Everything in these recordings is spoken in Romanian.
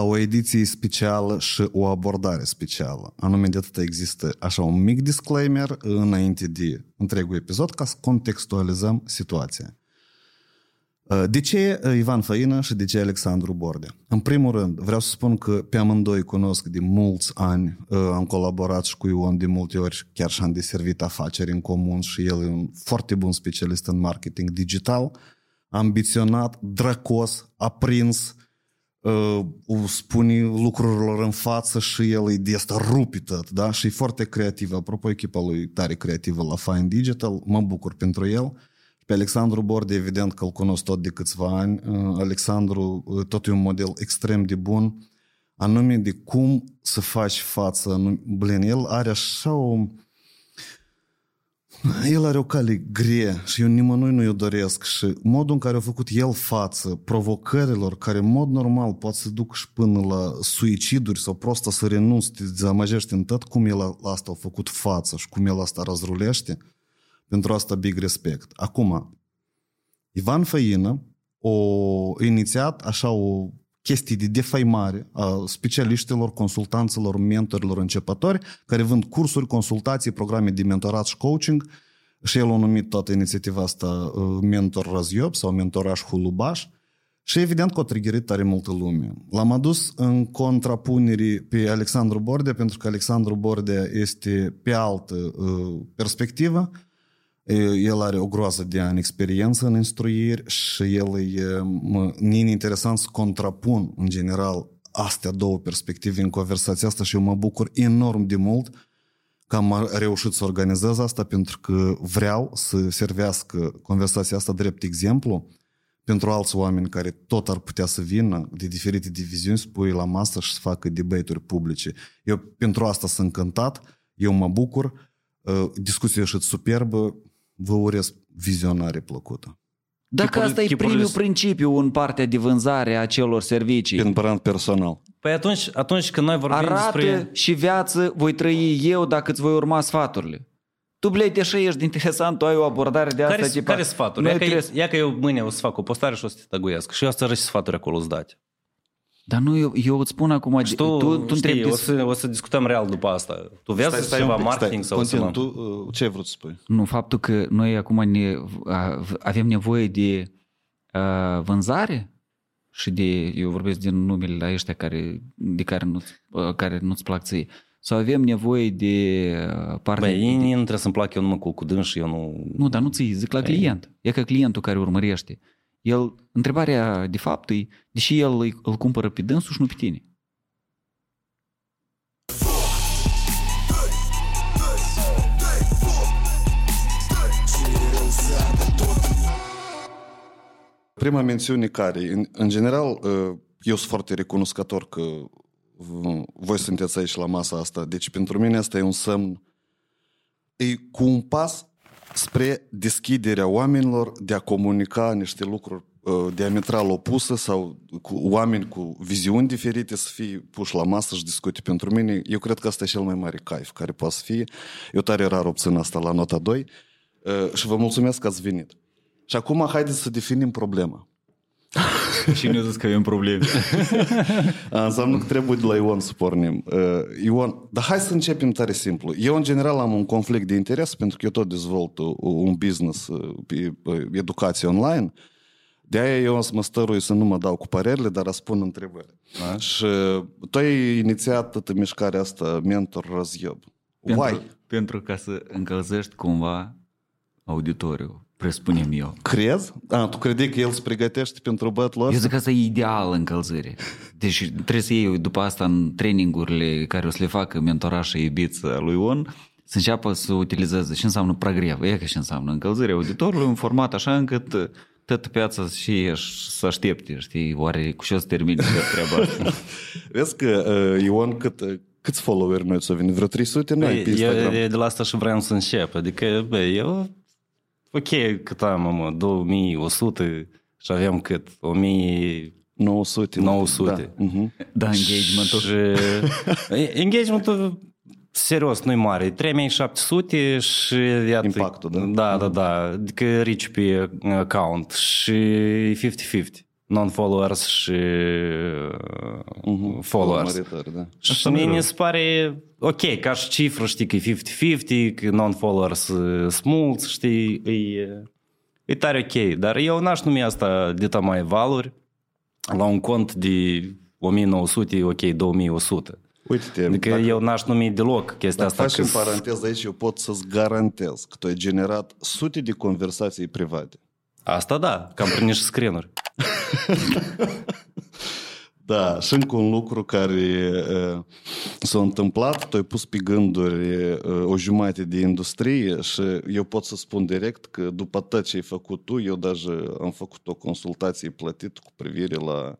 la o ediție specială și o abordare specială. Anume de atât există așa un mic disclaimer înainte de întregul episod ca să contextualizăm situația. De ce Ivan Făină și de ce Alexandru Bordea? În primul rând, vreau să spun că pe amândoi cunosc de mulți ani, am colaborat și cu Ion de multe ori, chiar și am deservit afaceri în comun și el e un foarte bun specialist în marketing digital, ambiționat, drăcos, aprins, uh, spune lucrurilor în față și el e de asta rupită, da? Și e foarte creativ. Apropo, echipa lui tare creativă la Fine Digital, mă bucur pentru el. Pe Alexandru Borde, evident că îl cunosc tot de câțiva ani. Alexandru tot e un model extrem de bun, anume de cum să faci față. Blin, el are așa o el are o cale grea și eu nimănui nu-i o doresc și modul în care a făcut el față provocărilor care în mod normal pot să duc și până la suiciduri sau prost să renunți, te dezamăgești în tot, cum el asta a făcut față și cum el asta răzrulește, pentru asta big respect. Acum, Ivan Făină o inițiat așa o chestii de defăimare a specialiștilor, consultanților, mentorilor începători care vând cursuri, consultații, programe de mentorat și coaching. Și el a numit toată inițiativa asta uh, Mentor Raziob sau Mentoraș Hulubaș. Și evident că a triggerit tare multă lume. L-am adus în contrapunere pe Alexandru Bordea pentru că Alexandru Bordea este pe altă uh, perspectivă el are o groază de ani experiență în instruiri și el e nin interesant să contrapun în general astea două perspective în conversația asta și eu mă bucur enorm de mult că am reușit să organizez asta pentru că vreau să servească conversația asta drept exemplu pentru alți oameni care tot ar putea să vină de diferite diviziuni, să pui la masă și să facă debate-uri publice. Eu pentru asta sunt încântat, eu mă bucur, discuția și superbă, vă urez vizionare plăcută. Dacă Chipul, asta e primul principiu în partea de vânzare a celor servicii. Prin brand personal. Păi atunci, atunci când noi vorbim Arată despre... și viață voi trăi eu dacă îți voi urma sfaturile. Tu, blei, deși ești interesant, tu ai o abordare de asta. Care, tipa, care sfaturi? Ia, trebuie... că, ia că eu mâine o să fac o postare și o să te tăguiesc. Și eu să și sfaturi acolo îți dați. Dar nu, eu, eu îți spun acum... Și tu, tu, tu știi, o, să, o să discutăm real după asta. Tu vezi stai, stai ceva pic, marketing stai, sau continu, tu uh, ce ai vrut să spui? Nu, faptul că noi acum ne, avem nevoie de uh, vânzare și de, eu vorbesc din numele la ăștia care, de care, nu, uh, care nu-ți plac ție. Sau avem nevoie de partea... Băi, de... nu trebuie să-mi plac eu numai cu, cu dâns și eu nu... Nu, dar nu ți zic la client. E ca clientul care urmărește. El, întrebarea de fapt e, deși el îl, îl cumpără pe dânsul și nu pe tine. Prima mențiune care, în, în general, uh, eu sunt foarte recunoscător că voi sunteți aici la masa asta. Deci pentru mine asta e un semn, e cu un pas spre deschiderea oamenilor de a comunica niște lucruri uh, diametral opuse sau cu oameni cu viziuni diferite să fie puși la masă și discute pentru mine. Eu cred că asta e cel mai mare caif care poate să fie. Eu tare rar obțin asta la nota 2 uh, și vă mulțumesc că ați venit. Și acum haideți să definim problema. Cine a zis că avem probleme? Înseamnă că trebuie de la Ion să pornim. Uh, Ion, dar hai să începem tare simplu. Eu, în general, am un conflict de interes pentru că eu tot dezvolt un business pe educație online. De aia eu să mă stărui să nu mă dau cu părerile, dar răspund întrebări. Da? Și tu ai inițiat toată mișcarea asta, mentor Raziob. Pentru, Why? pentru ca să încălzești cumva auditoriul presupunem eu. Crezi? A, tu credeai că el se pregătește pentru battle Eu zic că asta e ideal încălzire. Deci trebuie să iei după asta în trainingurile care o să le facă mentorașa iubiță lui On, să înceapă să utilizeze ce înseamnă progrev. E că ce înseamnă încălzirea auditorului în format așa încât tot piața și să aștepte, știi, oare cu ce o să termine treaba asta. Vezi că uh, Ion cât, câți followeri noi ți-au venit? Vreo 300 noi pe Instagram? Eu, de la asta și vreau să încep. Adică, bă, eu ok, cât am, mă, 2100 și avem cât? 1900. 900. Da, uh-huh. da engagementul. Și, engagementul serios, nu-i mare, 3700 și iată, Impactul, da? Da, da, da, adică rici pe account și 50-50. Non-followers și uh, followers. Urmăritori, da. Și mie mi se pare ok, ca și cifră, știi că e 50-50, că non-followers sunt mulți, știi, e, e tare ok. Dar eu n-aș numi asta de mai valori la un cont de 1900, e ok, 2100. Uite-te, Adică dacă, eu n-aș numi deloc chestia dacă asta. faci Că în paranteză aici, eu pot să-ți garantez că tu ai generat sute de conversații private. Asta da, cam prin niște screen-uri. Da, și încă un lucru care uh, s-a întâmplat, tu ai pus pe gânduri uh, o jumătate de industrie și eu pot să spun direct că după tot ce ai făcut tu, eu deja am făcut o consultație plătită cu privire la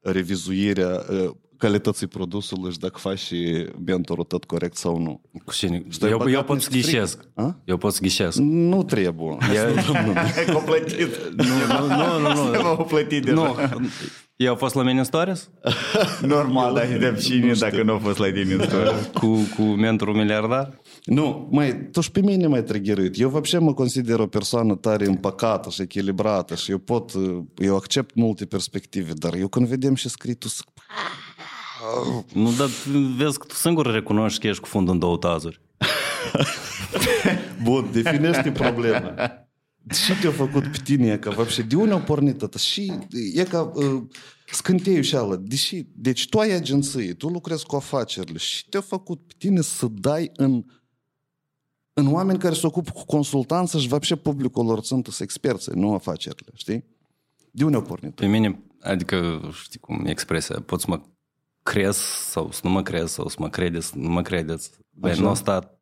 revizuirea uh, calității produsului și dacă faci și mentorul tot corect sau nu. Cu cine? Stai Eu, băgat eu pot să niște ghișesc. A? Eu pot să ghișesc. Nu trebuie. Ai completit. Nu, nu, nu, nu. nu. M-au plătit deja. nu. Eu am fost la mine în stories Normal, dar de cine dacă nu a fost la tine în story? cu, cu mentorul miliardar. Nu, mai, tu și pe mine mai triggerit. Eu вообще mă consider o persoană tare împăcată și echilibrată și eu pot, eu accept multe perspective, dar eu când vedem și scrii tu zic, Nu, dar vezi că tu singur recunoști că ești cu fundul în două tazuri. bun, definește problema. Ce te-a făcut pe tine, e ca, вообще, de unde a pornit asta? Și e ca uh, scânteiul și ala, deși, deci tu ai agenție, tu lucrezi cu afacerile și te-a făcut pe tine să dai în în oameni care se ocupă cu consultanță și вообще publicul lor sunt experți, nu afacerile, știi? De unde au pornit? Pe mine, adică, știi cum e expresia, pot să mă crezi sau să nu mă crezi sau să mă credeți, să nu mă credeți. Băi, Așa. nu a stat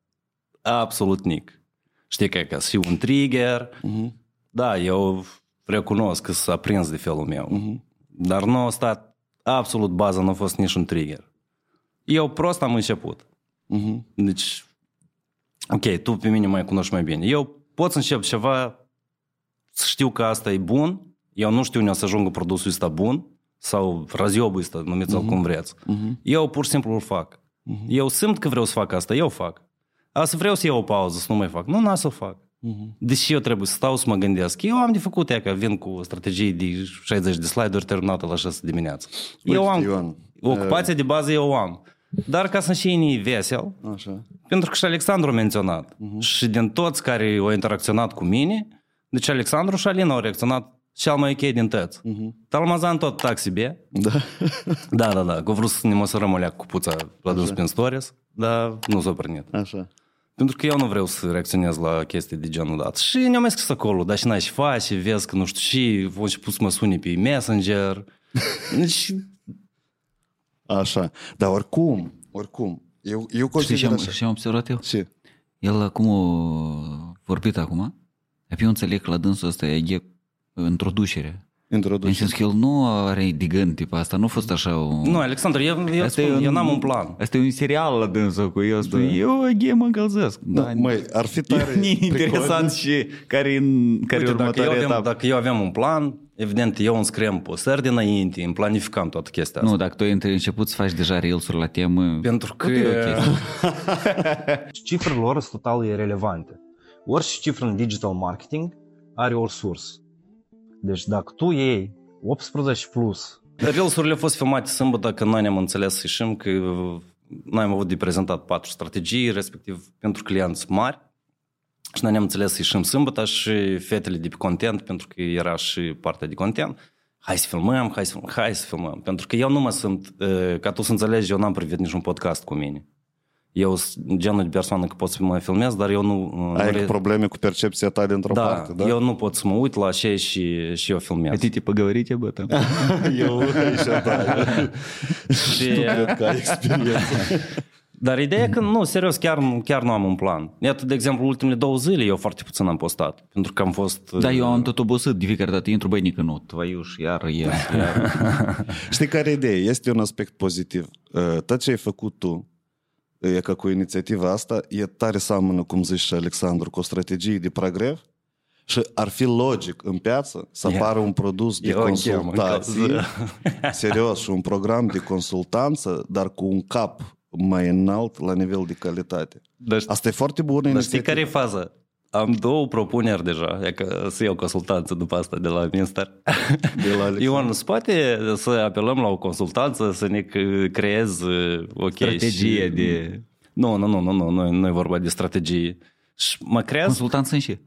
absolut nic. Știi că e ca să fiu un trigger. Mhm. Da, eu recunosc că s-a prins de felul meu. Mhm. Dar nu a stat absolut baza, nu a fost nici un trigger. Eu prost am început. Mhm. Deci, ok, tu pe mine mai cunoști mai bine. Eu pot să încep ceva, să știu că asta e bun, eu nu știu unde o să ajungă produsul ăsta bun, sau raziobul ăsta, numiți-l cum vreți. Eu pur și simplu îl fac. Eu simt că vreau să fac asta, eu fac. A să vreau să iau o pauză, să nu mai fac. Nu, n-a să fac. Deși eu trebuie să stau să mă gândesc. Eu am de făcut ea că vin cu o strategie de 60 de slide-uri terminată la 6 dimineața. Eu Uite, am Ioan, ocupația de bază, eu o am. Dar ca să și ei vesel, Așa. pentru că și Alexandru a menționat. Și din toți care au interacționat cu mine, deci Alexandru și Alina au reacționat cel mai ok din toți. Talmazan tot taxi B. Da. Da, da, da. Că vrut să ne măsărăm o leac cu puța la dus prin stories, dar nu s-a pornit. Așa. Pentru că eu nu vreau să reacționez la chestii de genul dat. Și ne-am mai scris acolo, dar și n-ai și faci, și vezi că nu știu și, au început să mă suni pe Messenger. Deci, Așa. Dar oricum, oricum, eu, eu Știi consider ce am, așa. ce am observat eu? Ce? El acum a vorbit acum, dar eu înțeleg că la dânsul ăsta e introducere. În Introduce. sens că el nu are de gând, tipa asta, nu a fost așa o... nu, Alexandru, eu, eu, Asta spun, e eu n-am un plan. Asta e un serial la dânsul cu el, spune, eu ghe mă încălzesc. Da, măi, ar fi tare E interesant și care e care Uite, dacă, eu următoarea aveam, etapă. dacă eu aveam un plan, evident, eu îmi scriem postări dinainte, îmi planificam toată chestia asta. Nu, dacă tu ai început să faci deja reels-uri la temă... Pentru că... tot e ok. Cifrele lor sunt total irelevante. Orice cifră în digital marketing are o sursă. Deci dacă tu iei 18 plus Reels-urile au fost filmate sâmbătă când noi ne-am înțeles să ieșim că noi am avut de prezentat patru strategii, respectiv pentru clienți mari. Și noi ne-am înțeles să ieșim sâmbătă și fetele de pe content, pentru că era și partea de content. Hai să filmăm, hai să filmăm, hai să filmăm. Pentru că eu nu mă sunt, uh, ca tu să înțelegi, eu n-am privit niciun podcast cu mine Eu sunt genul de persoană că pot să mă filmez, dar eu nu... nu Ai re- probleme cu percepția ta dintr-o da, parte, da? eu nu pot să mă uit la ce și, și eu filmez. Хотите поговорить об этом? eu așa, da. Și- Cred că ai experiență. Dar ideea e că, nu, serios, chiar, nu- chiar nu am un plan. Iată, de exemplu, ultimele două zile eu foarte puțin am postat, pentru că am fost... Da, eu am tot obosit de fiecare dată, intru, băi, nică nu, tvăiuș, iar, iar, iar. Știi care e ideea? Este un aspect pozitiv. Uh, Tot ce ai făcut tu, e ca cu inițiativa asta, e tare seamănă, cum zici și Alexandru, cu o strategie de progres și ar fi logic în piață să Ia. apară un produs de Eu o chem în consultații, serios, și un program de consultanță, dar cu un cap mai înalt la nivel de calitate. Dar, Asta e foarte bună dar știi inițiativă. care e faza? Am două propuneri deja, e că să iau consultanță după asta de la Minster. De la Alexandru. Ion, se poate să apelăm la o consultanță să ne c- creez uh, ok, Strategie și... de... Nu, nu, nu, nu, nu, nu, nu e vorba de strategie. Și mă creez... Consultanță în ce?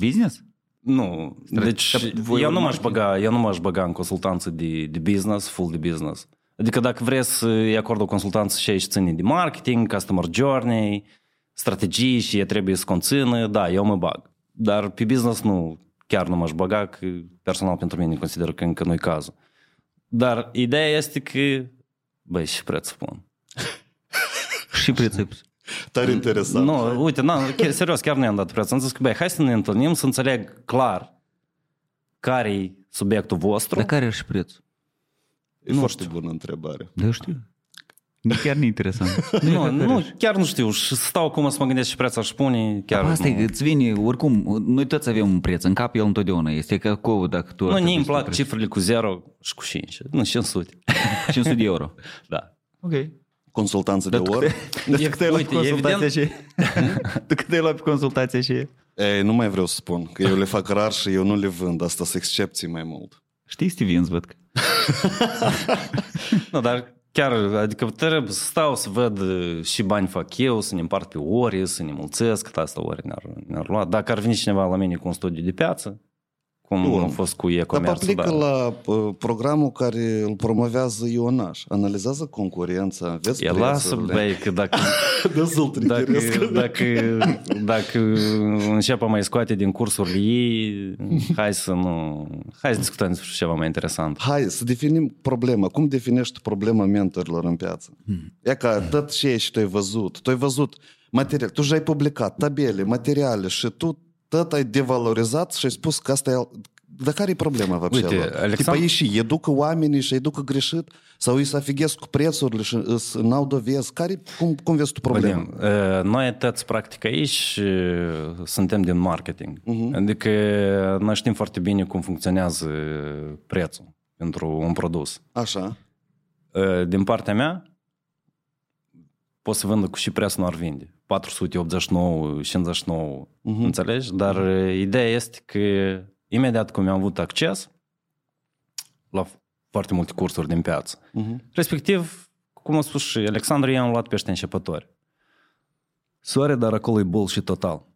Business? Nu, deci Dar voi eu nu, m-aș marketing? băga, eu nu m-aș băga în consultanță de, de business, full de business. Adică dacă vrei să îi acord o consultanță și aici ține de marketing, customer journey, strategii și e trebuie să conțină, da, eu mă bag. Dar pe business nu, chiar nu m-aș băga, că personal pentru mine consider că încă nu-i cazul. Dar ideea este că, băi, și preț spun. Și prețul. Tare interesant. Nu, uite, na, chiar, serios, chiar nu i-am dat preț. Am zis că, băi, hai să ne întâlnim, să înțeleg clar care e subiectul vostru. Dar care e și prețul? E foarte bună întrebare. Da, eu știu. Chiar nu e interesant. Nu, nu, chiar nu știu. Și stau acum să mă gândesc și preț aș spune. Chiar Chiar Asta nu. e, îți vine, oricum, noi toți avem un preț, în cap el întotdeauna este ca cou dacă tu... Nu, ar mie trebui îmi să plac preț. cifrele cu 0 și cu 5. Nu, 500. 500 de euro. Da. Ok. Consultanță de Dar tu oră. cât- dar tu cât ai luat uite, pe consultația evident- și... Tu cât ai luat pe consultația și... E, nu mai vreau să spun, că eu le fac rar și eu nu le vând. Asta sunt excepții mai mult. Știi Stevens, văd că... Nu, dar chiar, adică trebuie să stau să văd uh, și bani fac eu, să ne împart pe ori, să ne mulțesc, cât asta ori ne-ar, ne-ar lua. Dacă ar veni cineva la mine cu un studiu de piață, cum Bun. a fost cu Dar e-commerce, aplică da. la uh, programul care îl promovează Ionaș. Analizează concurența, vezi E lasă, prețurile. băi, că dacă, Dezult dacă, dacă, dacă începe mai scoate din cursurile ei, hai să nu... Hai să discutăm despre ceva mai interesant. Hai să definim problema. Cum definești problema mentorilor în piață? E ca tot ce ești tu ai văzut. Tu ai văzut material, tu și ai publicat tabele, materiale și tu atâta ai devalorizat și ai spus că asta e... Dar care e problema, vă Uite, Alexandru... Tipa ei și educă oamenii și educă greșit sau îi să afighesc cu prețurile și n-au dovezi. Care, cum, cum vezi tu problema? Ă, noi tăți, practic, aici ă, suntem din marketing. Uh-huh. Adică noi știm foarte bine cum funcționează prețul pentru un produs. Așa. Ă, din partea mea, pot să vândă cu și preț nu ar vinde. 489, 59, înțelegi? Dar uh, ideea este că imediat cum am avut acces la foarte multe cursuri din piață, respectiv, cum a spus și Alexandru, i-am luat pe ăștia începători. Soare, dar acolo e bullshit total.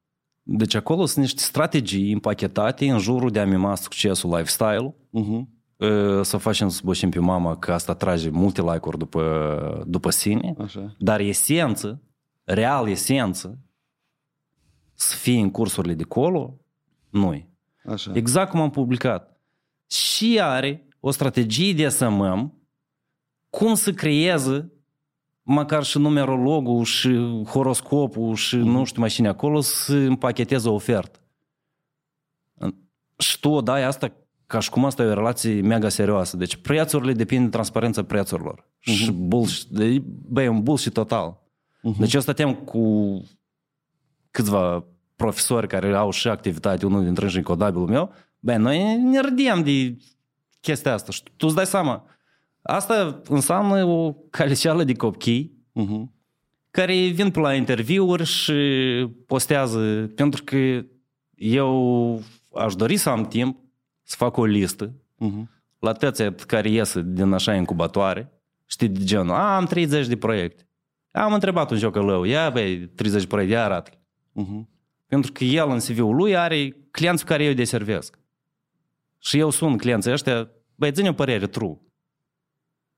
Deci acolo sunt niște strategii împachetate în jurul de a mima succesul lifestyle, Mhm. uh, să facem să boșim pe mama că asta trage multe like-uri după, după sine, Așa. dar esență, real esență, să fie în cursurile de colo, nu Așa. Exact cum am publicat. Și are o strategie de SMM cum să creeze măcar și numerologul și horoscopul și nu știu mai cine acolo să împacheteze o ofertă. Și tu o dai asta ca și cum asta e o relație mega serioasă. Deci prețurile depind de transparența prețurilor. Și bullshit, de- băi, e un bullshit total. Deci eu stăteam cu câțiva profesori care au și activitate, unul dintre ei și codabilul meu, băi, noi ne râdeam de chestia asta. Și tu îți dai seama, asta înseamnă o caliceală de copii Mhm. care vin pe la interviuri și postează, pentru că eu aș dori să am timp să fac o listă Mhm. la toți care ies din așa incubatoare, știi, de genul, a, am 30 de proiecte. Am întrebat un jocălău, ia băi, 30 de proiecte, ia arată Mhm. Pentru că el în CV-ul lui are clienți pe care eu îi deservesc. Și eu sun clienții ăștia, băi, ține o părere true.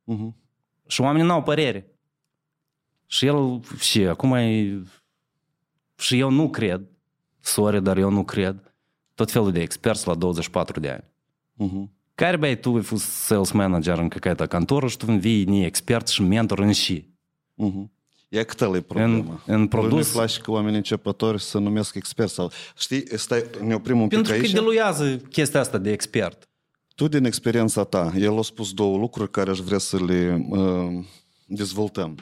Mhm. Și oamenii n-au părere. Și el, și acum e... Și eu nu cred, sorry, dar eu nu cred, tot felul de experți la 24 de ani. Mhm. Care, băi, tu ai fost sales manager în какая-то contoră și tu vii ni expert și mentor în și. Mhm. E câtă e problema? în Lui produs- Nu-i place că oamenii începători să numesc expert sau... Știi, stai, ne oprim un pic Pentru că aici. deluiază chestia asta de expert. Tu, din experiența ta, el a spus două lucruri care aș vrea să le uh, dezvoltăm.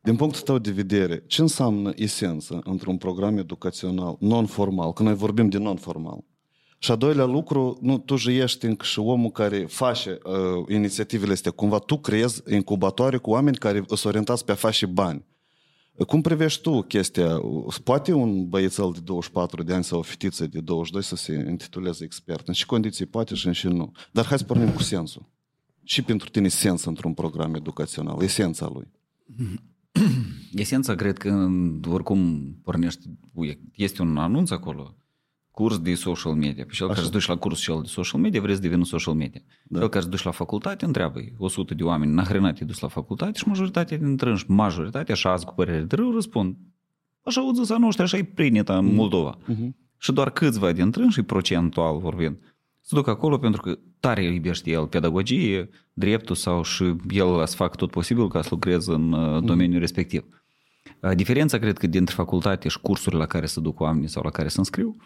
Din punctul tău de vedere, ce înseamnă esență într-un program educațional non-formal, când noi vorbim de non-formal? Și a doilea lucru, nu, tu și ești încă și omul care face uh, inițiativele astea. Cumva tu creezi incubatoare cu oameni care sunt orientați pe a face bani. Cum privești tu chestia? Poate un băiețel de 24 de ani sau o fetiță de 22 să se intituleze expert? În ce condiții poate și în ce nu? Dar hai să pornim cu sensul. Și pentru tine sens într-un program educațional, esența lui. Esența, cred că oricum pornești, este un anunț acolo, curs de social media. Pe cel Așa. care se duce la curs cel de social media, vrei să devină social media. Da. Cel care se duce la facultate, întreabă 100 de oameni, nahrenat te dus la facultate și majoritatea dintre ei, majoritatea, așa azi cu părere de rău, răspund, așa au zis a noștri, așa e prineta în Moldova. Uh-huh. Și doar câțiva dintre ei, și procentual vorbind, se duc acolo pentru că tare iubește el pedagogie, dreptul sau și el să facă tot posibil ca să lucreze în uh, domeniul mm. respectiv. Uh, diferența, cred că, dintre facultate și cursurile la care se duc oamenii sau la care se înscriu,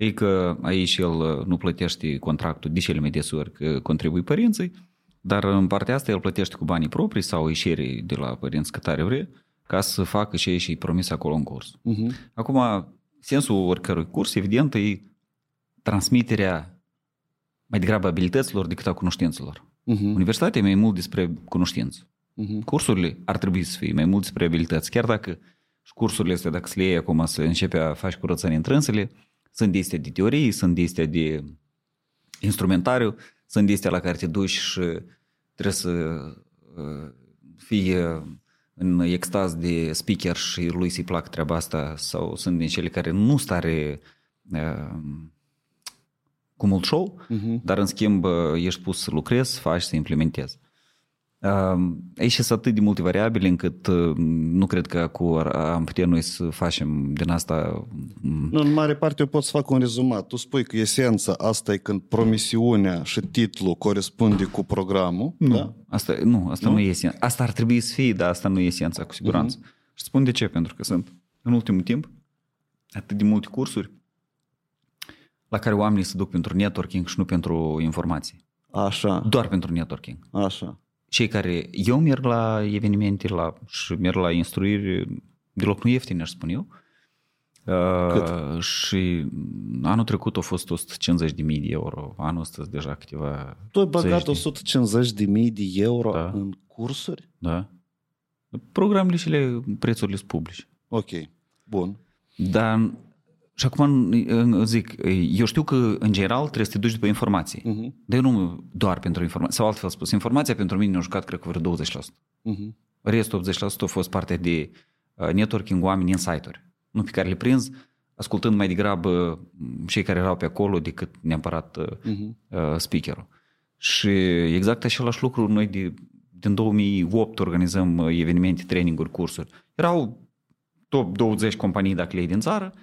e că aici el uh, nu plătește contractul de cele mai des ori că contribui părinții, dar în partea asta el plătește cu banii proprii sau ieșirii de la părinți cât are vrea, ca să facă ce și promis acolo în curs. Uh-huh. Acum, sensul oricărui curs, evident, e transmiterea mai degrabă abilităților decât a cunoștințelor. Uh-huh. Universitatea e mai mult despre cunoștință. Uh-huh. Cursurile ar trebui să fie mai mult despre abilități, chiar dacă și cursurile astea, dacă se le iei acum să începe a face curățenie întrânsele, sunt de de teorie, sunt de de instrumentariu, sunt de la care te duci și trebuie să uh, fie în extaz de speaker și lui să-i plac treaba asta sau sunt din cele care nu stare uh, cu mult show, uh-huh. dar în schimb ești pus să lucrezi, să faci, să implementezi. Aici sunt atât de multe variabile încât nu cred că cu am putea noi să facem din asta... Nu, în mare parte eu pot să fac un rezumat. Tu spui că esența asta e când promisiunea și titlul corespunde cu programul. Nu, da? asta, nu, asta nu? nu e esența. Asta ar trebui să fie, dar asta nu e esența, cu siguranță. Uh-huh. Și spun de ce, pentru că sunt în ultimul timp atât de multe cursuri la care oamenii se duc pentru networking și nu pentru informații. Așa. Doar pentru networking. Așa. Cei care eu merg la evenimente la, și merg la instruiri, deloc nu ieftine, aș spun eu. Cât? Uh, și anul trecut a fost 150 de mii de euro. Anul ăsta deja câteva... Tu ai băgat 150 de mii de euro da. în cursuri? Da. Programele și le, prețurile sunt publice. Ok, bun. Dar și acum zic, eu știu că în general trebuie să te duci după informații. Uh-huh. Dar eu nu doar pentru informații. Sau altfel spus, informația pentru mine a jucat, cred că, vreo 20%. Uh-huh. Restul 80% a fost parte de uh, networking oameni în site-uri. Nu pe care le prins, ascultând mai degrabă cei care erau pe acolo decât neapărat uh-huh. speakerul. Și exact același lucru noi de, din 2008 organizăm uh, evenimente, traininguri, cursuri. Erau top 20 companii dacă le din țară,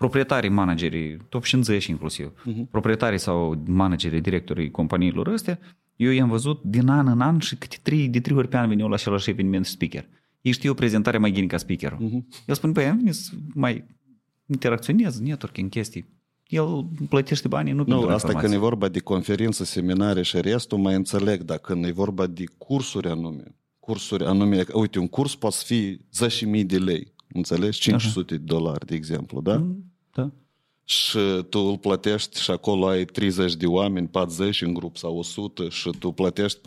proprietarii, managerii, top 50 inclusiv, uh-huh. proprietarii sau managerii, directorii companiilor astea, eu i-am văzut din an în an și câte trei, de trei ori pe an veneau la același eveniment speaker. Ei știu o prezentare mai gine ca speakerul. Uh-huh. El spune, băi, am venit să mai interacționez, networking, chestii. El plătește banii, nu, nu pentru asta informații. când e vorba de conferințe, seminare și restul, mai înțeleg, dar când e vorba de cursuri anume, cursuri anume, uite, un curs poate fi 10.000 de lei, înțelegi? 500 Aha. de dolari, de exemplu, da? Mm. Da. Și tu îl plătești și acolo ai 30 de oameni, 40 în grup sau 100 și tu plătești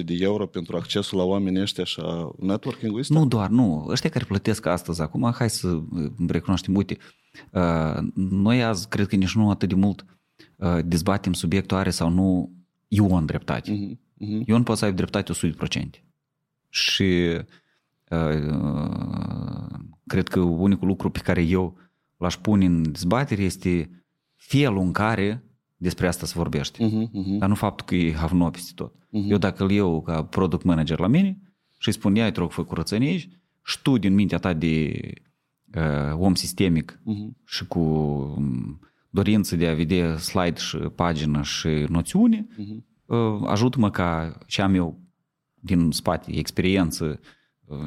400-500 de euro pentru accesul la oamenii ăștia și networking-ul ăsta? Nu doar, nu. Ăștia care plătesc astăzi, acum, hai să recunoaștem, uite, uh, noi azi cred că nici nu atât de mult uh, dezbatem subiectul are sau nu Ion dreptate. Uh-huh, uh-huh. Ion poate să aibă dreptate 100%. Și uh, cred că unicul lucru pe care eu l-aș pune în dezbatere este felul în care despre asta se vorbește. Uh-huh, uh-huh. Dar nu faptul că e havno peste tot. Uh-huh. Eu dacă îl iau ca product manager la mine și îi spun, ia te rog, fă curățenie aici, și tu din mintea ta de uh, om sistemic uh-huh. și cu um, dorință de a vedea slide și pagină și noțiune, uh-huh. uh, ajută-mă ca ce am eu din spate, experiență, uh,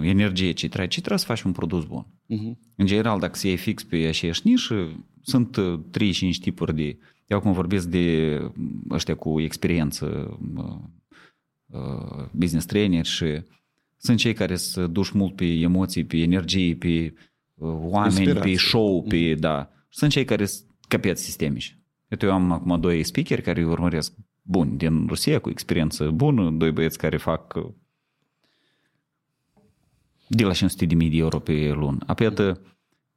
energie ce trebuie, ce trebuie să faci un produs bun. Uh-huh. În general, dacă se iei fix pe aceeași nișă, sunt 3-5 uh, tipuri de... Eu acum vorbesc de ăștia cu experiență, uh, business trainer și sunt cei care să duci mult pe emoții, pe energie, pe uh, oameni, Inspirație. pe show, pe, uh-huh. da. Sunt cei care sunt capeți sistemici. Eu am acum doi speaker care urmăresc buni din Rusia cu experiență bună, doi băieți care fac de la 500 de mii de euro pe lună. Apoi, iată,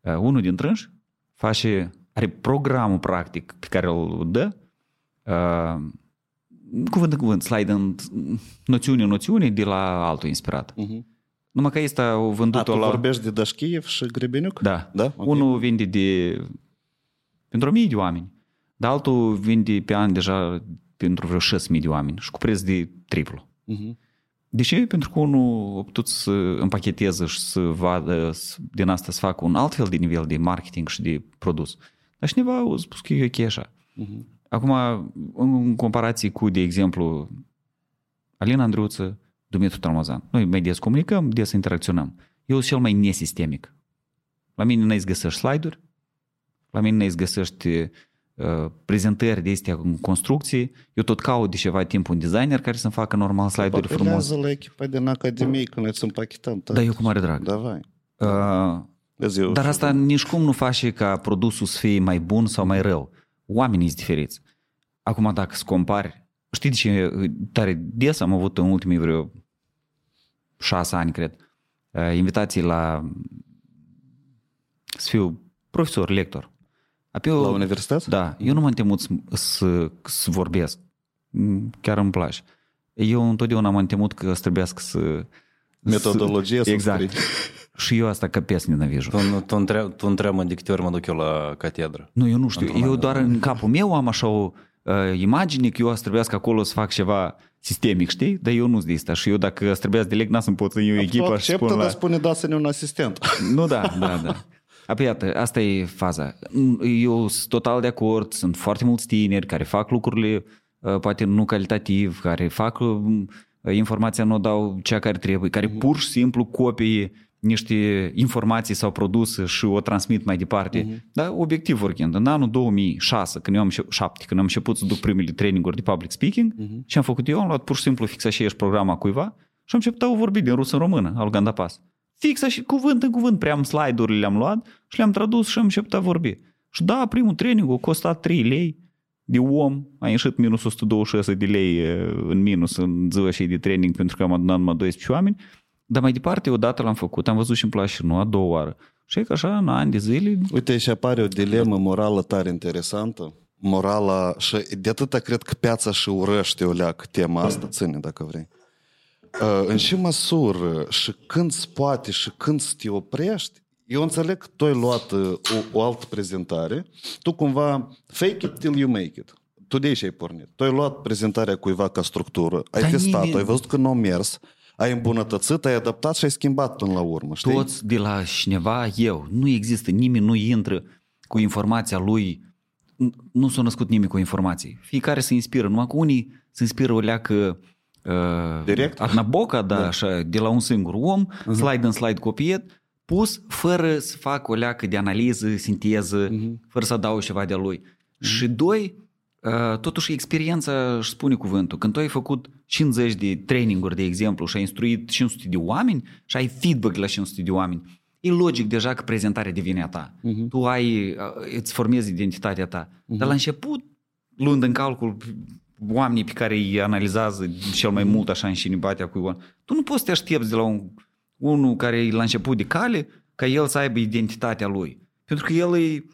uh, unul din trânși face, are programul practic pe care îl dă, uh, cuvânt în cuvânt, slide în noțiune în noțiune de la altul inspirat. Mhm. Numai că este o A, vândut-o tu la... vorbești de Dașchiev și Grebeniuc? Da. Da? Ok. Unul vinde de pentru 1000 de oameni, dar altul vinde pe an deja pentru vreo 6000 de oameni și cu preț de triplu. Mhm. De ce? Pentru că unul a putut să împacheteze și să vadă să- din asta să facă un alt fel de nivel de marketing și de produs. Dar cineva a spus că e ok așa. Mhm. Acum, în comparație cu, de exemplu, Alina Andruță, Dumitru Tarmozan. Noi mai des comunicăm, des interacționăm. Eu sunt cel mai nesistemic. La mine nu-ți găsești slide-uri, la mine nu-ți găsești uh, prezentări de astea în construcții. Eu tot caut de ceva timp un designer care să-mi facă normal slide-uri frumos. Apelează la echipa din Academie când îți împachetăm. Dar eu cu mare drag. Davai. Uh, Vezi, eu Dar asta nici cum nu face ca produsul să fie mai bun sau mai rău. Oamenii sunt diferiți. Acum dacă îți compari, știi de ce tare des am avut în ultimii vreo șase ani, cred, uh, invitații la să fiu profesor, lector. Apoi eu, La universitate? Da, eu nu m-am temut să, să, să vorbesc. Mm, Chiar îmi place. Eu întotdeauna m-am temut că să trebuiască să... Metodologie să Exact. scrii. Și eu asta căpesc nenavijo. Tu, tu, întreb, tu întreabă de câte ori mă duc eu la catedră. Nu, eu nu știu. Într-un Eu an, doar în capul meu am așa o uh, imagine că eu să trebuiască acolo să fac ceva sistemic, știi? Dar eu nu sunt de asta. Și eu dacă să trebuia să deleg, n-am să pot să iau Tu echipa și acceptă, spun dar la... spune dați-ne un asistent. Nu, da, da, da. Apoi, iată, asta e faza. Eu sunt total de acord, sunt foarte mulți tineri care fac lucrurile uh, poate nu calitativ, care fac uh, informația, nu o dau cea care trebuie, care pur și simplu copie niște informații sau produse și o transmit mai departe. Uh-huh. Dar obiectiv vorbind, în anul 2006, când eu am început, 7, când am început să duc primele traininguri de public speaking, uh-huh. ce am făcut eu? Am luat pur și simplu fix așa programa cuiva și am început a o vorbi din rusă în română, al Gandapas. Fix așa, cuvânt în cuvânt, prea am slide-urile le-am luat și le-am tradus și am început a vorbi. Și da, primul training a costat 3 lei de om, a ieșit minus 126 de lei e, în minus în ziua și de training pentru că am adunat numai 12 oameni, dar mai departe odată l-am făcut, am văzut și în place și nu a doua oară. Și e că așa, în ani de zile, Uite, și apare o dilemă morală tare interesantă. Morala, și de atâta cred că piața și urăște o leacă tema asta, ține dacă vrei. Uh, În ce măsură și când se poate și când să te oprești, eu înțeleg că tu ai luat uh, o, o altă prezentare, tu cumva fake it till you make it. Tu de aici ai pornit. Tu ai luat prezentarea cuiva ca structură, ai Dar testat-o, nimeni- ai văzut că nu a mers, ai îmbunătățit, ai adaptat și ai schimbat până la urmă, știi? toți de la cineva, eu, nu există, nimeni nu intră cu informația lui, N- nu s-a născut nimeni cu informații. Fiecare se inspiră, numai că unii se inspiră o leacă uh, Direct? Arnaboca, da, da, așa, de la un singur om, uh-huh. slide în slide copiet, pus fără să facă o leacă de analiză, sinteză, uh-huh. fără să adaug ceva de-a lui. Uh-huh. Și doi, uh, totuși experiența își spune cuvântul. Când tu ai făcut 50 de traininguri, de exemplu, și ai instruit 500 de oameni și ai feedback la 500 de oameni, e logic deja că prezentarea devine a ta. Uh-huh. Tu ai, uh, îți formezi identitatea ta. Uh-huh. Dar la început, luând în calcul oamenii pe care îi analizează cel mai mult așa în șinibatea cuiva, tu nu poți să te aștepți de la un, unul care e la început de cale ca el să aibă identitatea lui. Pentru că el e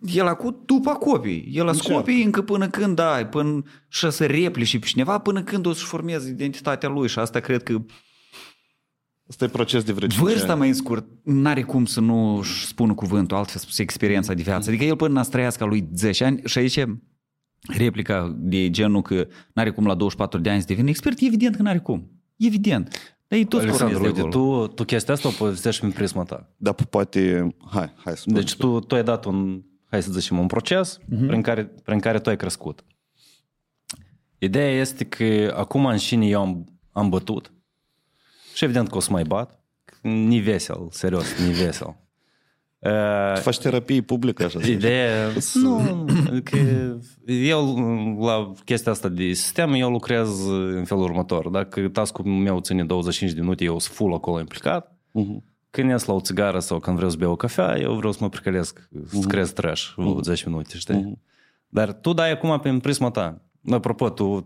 el acum după copii. El a copii încă până când, da, până și să replici pe cineva, până când o să-și formeze identitatea lui și asta cred că Asta e proces de vreo cinci Vârsta ani. mai scurt, n-are cum să nu își spună cuvântul, altfel spus experiența de viață. Adică el până să trăiască lui 10 ani și aici replica de genul că n-are cum la 24 de ani să devină expert, evident că n-are cum. Evident. Dar ei toți Alexandru, pornesc de uite, acolo. tu, tu chestia asta o povestești prin prisma ta. Dar poate... Hai, hai să Deci tu, tu ai dat un, hai să zicem, un proces uh-huh. prin, care, prin care tu ai crescut. Ideea este că acum în șine eu am, am bătut și evident că o să mai bat. Ni vesel, serios, ni vesel. Uh, faci terapie publică așa. Ideea, nu, că eu la chestia asta de sistem, eu lucrez în felul următor. Dacă task-ul meu ține 25 de minute, eu sunt full acolo implicat. Mhm. Când ies la o țigară sau când vreau să beau o cafea, eu vreau să mă precălesc, să crez trash uh 10 minute, știi? Dar tu dai acum prin prisma ta. Apropo, tu,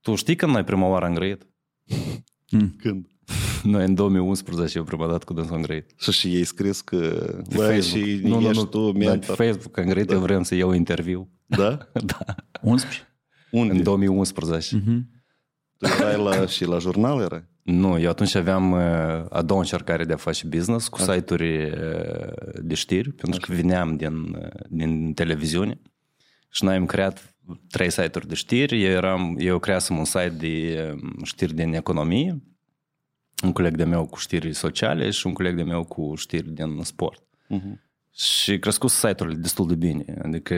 tu știi când ai prima oară îngrăit? Când? Noi în 2011 eu prima dată cu dânsul am grăit. Și și ei scris că Pe băi, Facebook. și nu, nu, ești nu, tu dar pe mentor. Facebook am grăit, eu vrem să iau interviu. Da? da. 11? Unde? În 2011. Tu erai la, și la jurnal era? Nu, eu atunci aveam uh, a doua încercare de a face business cu site-uri uh, de știri, pentru că veneam din, uh, din televiziune și noi am creat trei site-uri de știri. Eu, eram, eu creasem un site de uh, știri din economie, un coleg de meu cu știri sociale și un coleg de meu cu știri din sport. Uh-huh. Și crescut site-urile destul de bine. Adică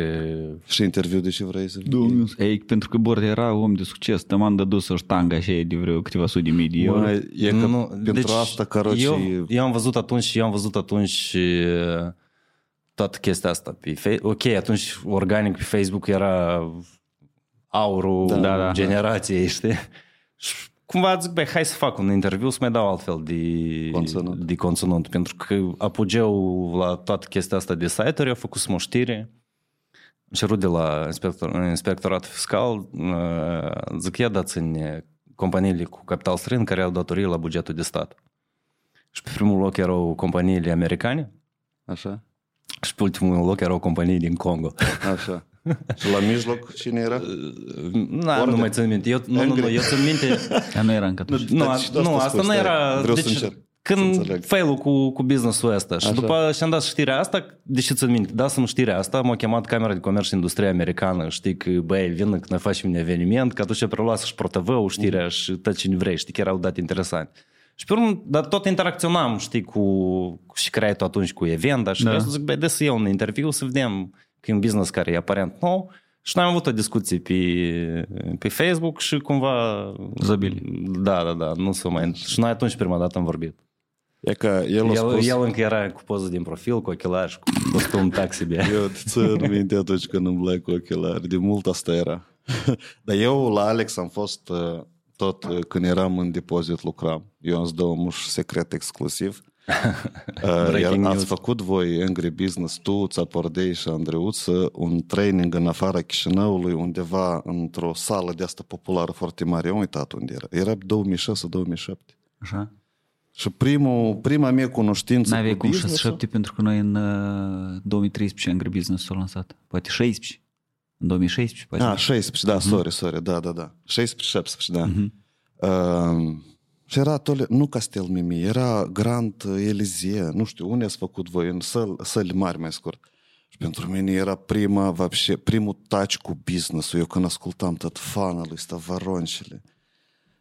Și interviu de ce vrei să Domnul, ei, pentru că Bord era om de succes, te m-am dădus o ștangă așa de vreo câteva sute de mii de euro. Mă, e că pentru deci asta, caroci, eu, eu am văzut atunci, eu am văzut atunci uh, toată chestia asta pe Facebook. Ok, atunci organic pe Facebook era aurul Da, da, da. generației, știi? Și cumva zic, băi, hai să fac un interviu să mai dau altfel de Conținut. de conținut pentru că apogeul la toată chestia asta de site-uri a făcut o știre am cerut de la inspector, inspectoratul fiscal, uh, zic, ia dați-mi companiile cu capital străin care au datorii la bugetul de stat. Și pe primul loc erau companiile americane Așa? și pe ultimul loc erau companii din Congo. Așa. și la mijloc cine era? Na, nu mai țin minte. Eu, nu, nu, nu, eu țin minte... Dar nu era încă atunci. Nu, Dar și tu nu asta asta spui, nu stai, era... vreau să deci, încerc să când înțeleg. failul cu, cu business-ul ăsta și Așa. după ce am dat știrea asta, deși țin minte, dasem știrea asta, m-a chemat Camera de Comerț și Industrie Americană, știi că, băi, vină că noi facem un eveniment, că atunci preluasă și ProTV-ul, știrea Mhm. și tot cine vrei, știi că erau date interesante. Și pe urmă, dar tot interacționam, știi, cu, cu și creai atunci cu event, și Da. da. zic, băi, de să iau un interviu, să vedem că e un business care e aparent nou. Și noi am avut o discuție pe, pe Facebook și cumva... Zabili. Da, da, da, nu să mai... Și noi atunci prima dată am vorbit. E că el a El, spus... el încă era cu poză din profil, cu ochelari și cu costum taxi bia. Eu țin minte atunci când îmblai cu ochelari. De mult asta era. Dar eu la Alex am fost uh, tot uh, când eram în depozit lucram. Eu îți dau un secret exclusiv. Uh, Breaking iar news. ați făcut voi Angry Business, tu, Țapordei și Andreuță, un training în afara Chișinăului, undeva într-o sală de asta populară foarte mare. Am uitat unde era. Era 2006-2007. Așa? Și primul, prima mea cunoștință N-aveai cu cum business-ul- 6-7 pentru că noi în uh, 2013 Angry Business s-a lansat. Poate 16. În 2016, poate. Ah, 16, da, sorry, sorry, da, da, da. 16, 17, da. Uh, și era tot, nu Castel Mimi, era Grand Elizie, nu știu, unde ați făcut voi, în săl, săli mari, mai scurt. Și pentru mine era prima, вообще, primul touch cu business-ul. Eu când ascultam tot funnel-ul ăsta, varoncile.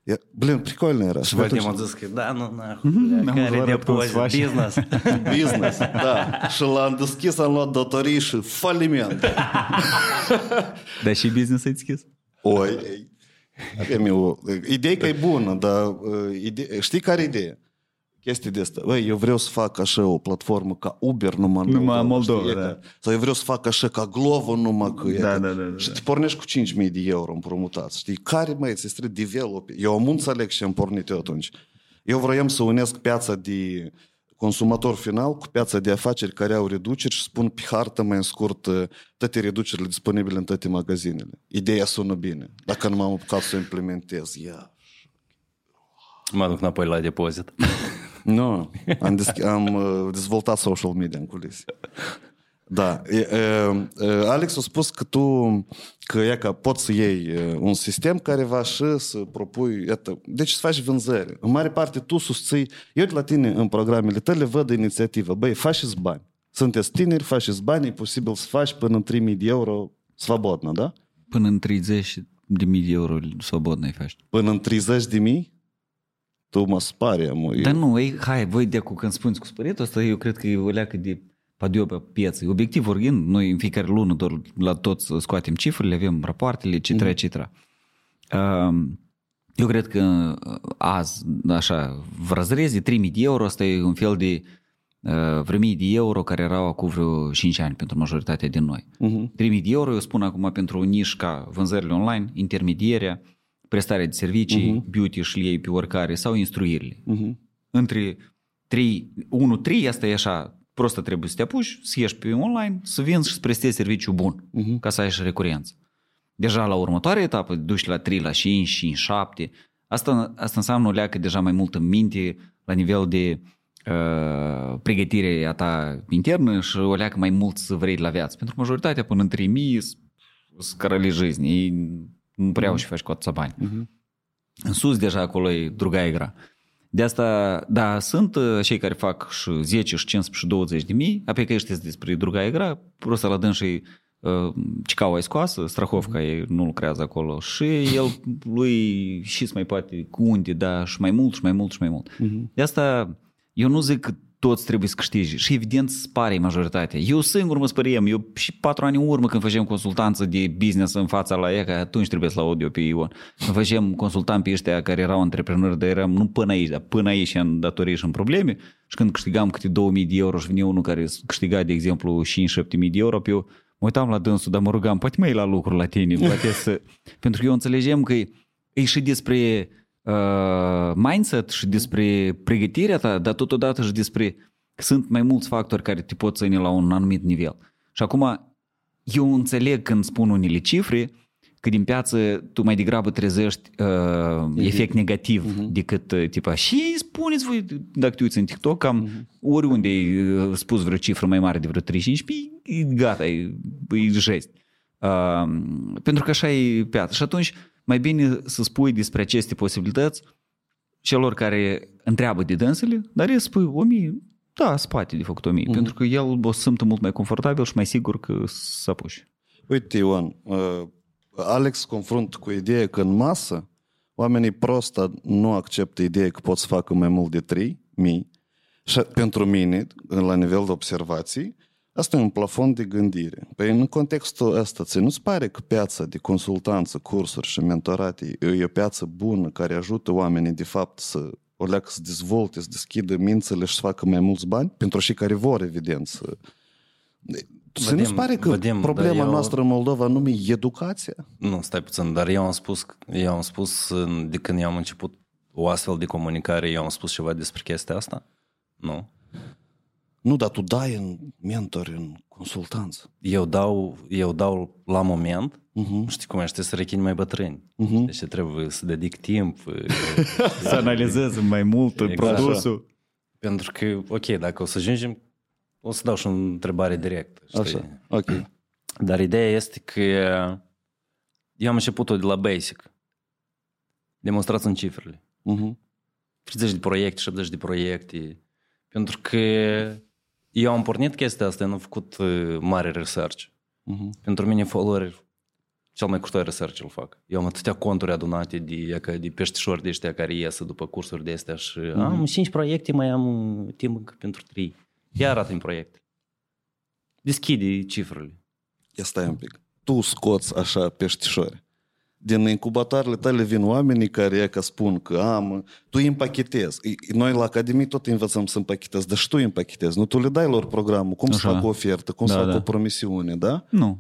E, blin, прикольно era. Și Și Vadim atunci- a zis că da, nu, na, N-am care văzut de cum se face. business. Business, da. Și l-am deschis, am luat datorii și faliment. Dar și business ai deschis? Oi, ei, avem eu, ideea că e bună, dar uh, ide- știi care e ideea? Chestia de asta. Băi, eu vreau să fac așa o platformă ca Uber numai în Numai în Moldova, știi? E da. ca- Sau eu vreau să fac așa ca Glovo numai că... e Da, ca- da, da, da, Și da. te pornești cu 5.000 de euro împrumutați. Știi? Care, mai ți trebuie develop? Eu am înțeleg și am pornit eu atunci. Eu vroiam să unesc piața de consumator final cu piața de afaceri care au reduceri și spun pe hartă mai în scurt uh, toate reducerile disponibile în toate magazinele. Ideea sună bine. Dacă nu m-am apucat să o implementez, ia. Mă duc înapoi la depozit. Nu, am, desch- am uh, dezvoltat social media în culise. Da. Alex a spus că tu, că e că poți să iei un sistem care va și să propui, iată, deci să faci vânzări. În mare parte tu susții, eu de la tine în programele tale văd inițiativă, băi, faci bani. Sunteți tineri, faci bani, e posibil să faci până în 3000 de euro svobodnă, da? Până în 30 de mii de euro svobodnă îi faci. Până în 30 de mii? Tu mă spari, mă. Dar nu, ei, hai, voi de cu când spuneți cu spăretul ăsta, eu cred că e o leacă de pe piață. Obiectiv vorbind, noi în fiecare lună doar la toți scoatem cifrele, avem rapoartele, etc., etc. Um, Eu cred că uh, azi, așa, v răzrezi 3000 de euro, asta e un fel de uh, vreo mii de euro care erau acum vreo 5 ani pentru majoritatea din noi. Uh-huh. 3000 de euro, eu spun acum pentru niș ca vânzările online, intermedierea, prestarea de servicii, uh-huh. beauty și ei pe oricare sau instruirile. Uh-huh. Între 3, 1-3, asta e așa, prostă trebuie să te apuci, să ieși pe online, să vinzi și să prestezi serviciu bun, uh-huh. ca să ai și recurență. Deja la următoarea etapă, duci la 3, la 5, 5, 7, asta, asta înseamnă o leacă deja mai mult în minte, la nivel de uh, pregătire a ta internă și o leacă mai mult să vrei la viață. Pentru că majoritatea până în 3000 sunt cărălii жизни. Ei nu prea au și faci cu atâția bani. În sus deja acolo e druga grea. de asta, da, sunt uh, cei care fac și 10, și 15, și 20 de mii, apoi că știți despre druga grea, prost la dâns și uh, cicaua e scoasă, strahovca e, nu lucrează acolo și el lui și mai poate cu unde, da, și mai mult, și mai mult, și mai mult. De asta eu nu zic că toți trebuie să câștige și evident spare majoritatea. Eu singur mă spăriem, eu și patru ani în urmă când făceam consultanță de business în fața la ea, că atunci trebuie să la audio pe Ion. Când făceam consultant pe ăștia care erau antreprenori, dar eram nu până aici, dar până aici și în datorii și în probleme și când câștigam câte 2000 de euro și venea unul care câștiga, de exemplu, 5-7 mii de euro, pe eu mă uitam la dânsul, dar mă rugam, poate mai la lucru la tine, poate să... Pentru că eu înțelegem că e, e și despre uh, mindset și despre pregătirea ta, dar totodată și despre că sunt mai mulți factori care te pot ține la un anumit nivel. Și acum eu înțeleg când spun unele cifre că din piață tu mai degrabă trezești uh, efect negativ uh-huh. decât uh, tipa și spuneți voi dacă te uiți în TikTok cam uh-huh. oriunde ai uh, spus vreo cifră mai mare de vreo 35 e gata, e, e gest. Uh, pentru că așa e piața. Și atunci mai bine să spui despre aceste posibilități celor care întreabă de dânsele, dar el spui, omii, da, spate de făcut omii, mm. pentru că el o să simtă mult mai confortabil și mai sigur că să apuși. Uite, Ion, uh, Alex confrunt cu ideea că în masă oamenii prost nu acceptă ideea că pot să facă mai mult de 3 mii și pentru mine, la nivel de observații, Asta e un plafon de gândire. Păi în contextul ăsta, ți nu-ți pare că piața de consultanță, cursuri și mentorate e o piață bună care ajută oamenii de fapt să o leacă să dezvolte, să deschidă mințele și să facă mai mulți bani? Pentru cei care vor, evident, să... Ți nu-ți pare că vedem, problema eu... noastră în Moldova nu e educația? Nu, stai puțin, dar eu am spus, eu am spus de când eu am început o astfel de comunicare, eu am spus ceva despre chestia asta? Nu. Nu, dar tu dai în mentori, în consultanță. Eu dau, eu dau la moment, uh-huh. știi cum ești, să rechini mai bătrâni. Uh-huh. Deci trebuie să dedic timp. să analizez mai mult exact. produsul. Așa. Pentru că, ok, dacă o să ajungem, o să dau și o întrebare directă. Știi? Așa, ok. Dar ideea este că eu am început-o de la basic. Demonstrați în cifrele. Uh-huh. 30 de proiecte, 70 de proiecte. Pentru că eu am pornit chestia asta, eu am făcut uh, mare research. Uh-huh. Pentru mine follower cel mai curtor research îl fac. Eu am atâtea conturi adunate de, de peștișori de ăștia care ies după cursuri de astea și uh-huh. am 5 proiecte, mai am timp pentru 3. Ia arată în proiect. Deschide cifrele. Ia stai un pic. Tu scoți așa peștișori din incubatoarele tale vin oamenii care e că spun că am, tu îi împachetezi. Noi la Academie tot învățăm să împachetezi, dar și tu îi împachetezi. Nu tu le dai lor programul, cum așa. să fac o ofertă, cum da, să fac da. o promisiune, da? Nu.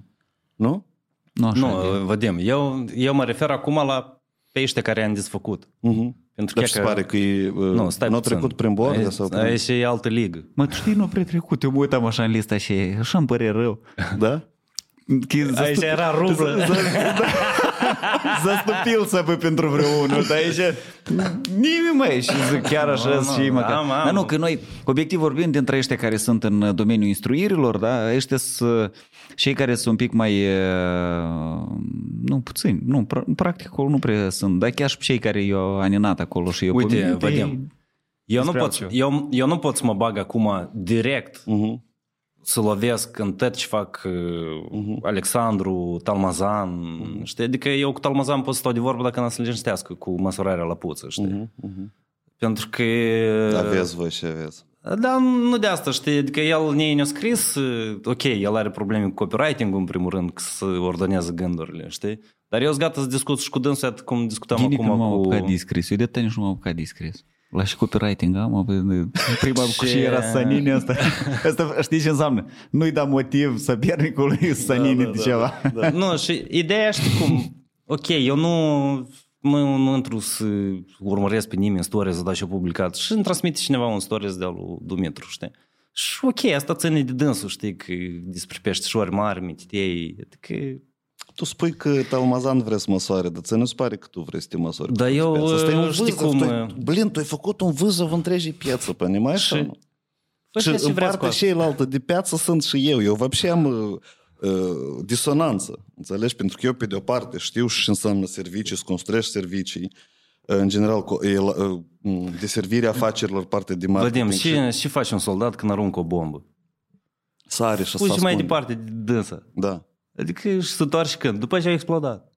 Nu? Nu, așa nu Vadim, eu, eu mă refer acum la pește care am desfăcut. Uh-huh. Pentru Dar că pare că e, nu, stai nu trecut prin bord? Sau prin... Aici e altă ligă. Mă, tu știi, nu prea trecut. Eu mă uitam așa în lista și așa îmi părea rău. Da? Aici era rublă. Zastupil să pe pentru vreunul, dar aici nimeni mai și zic chiar așa no, și măcar. Da, dar nu, că noi, obiectiv vorbim dintre ăștia care sunt în domeniul instruirilor, da, ăștia sunt cei care sunt un pic mai, nu, puțin, nu, practic acolo nu prea sunt, dar chiar și cei care i-au aninat acolo și eu Uite, vedem. Eu nu, pot, eu, eu nu pot să mă bag acum direct uh-huh să lovesc în tot ce fac uh-huh. Alexandru, Talmazan, uh-huh. știi? Adică eu cu Talmazan pot să stau de vorbă dacă n-am să liniștească cu măsurarea la puță, știi? Uh-huh. Uh-huh. Pentru că... Aveți voi și aveți. Da, nu de asta, știi, adică el ne-a scris, ok, el are probleme cu copywriting în primul rând, să ordonează gândurile, știi? Dar eu sunt gata să discut și cu dânsul, cum discutăm Gine acum cu... m-am apucat de scris, eu de tăi nici nu m-am apucat de scris. La și copywriting, am prima cu și era Sanini asta. asta. Știi ce înseamnă? Nu-i da motiv să piernicului Sanini da, da, de ceva. Da, da. nu, și ideea știi cum, ok, eu nu nu, nu intru să urmăresc pe nimeni în stories, să dau și eu publicat și îmi transmite cineva un stories de-al lui Dumitru, știi? Și ok, asta ține de dânsul, știi, că despre peștișori mari, mititei, adică Tu spui că Talmazan vrea să măsoare, dar ți nu se pare că tu vrei să te măsori? Dar pe eu, piață? Asta e un știi vâzăv, cum, tu- uh, Blin, tu ai făcut un vâzăv întregii piață, понимаешь? Și- sau nu? Păi și și ce în vreți cu partea asta? cealaltă de piață sunt și eu. Eu вообще am uh, uh, disonanță, înțelegi? Pentru că eu, pe de-o parte, știu și ce înseamnă servicii, să construiești servicii, uh, în general, co- e la- uh, de servirea afacerilor, parte de marketing. Vadim, și, și faci un soldat când aruncă o bombă? Sare și Pui să și mai ascunde. departe de dânsă. Da. Adică și se întoarce când? După ce a explodat.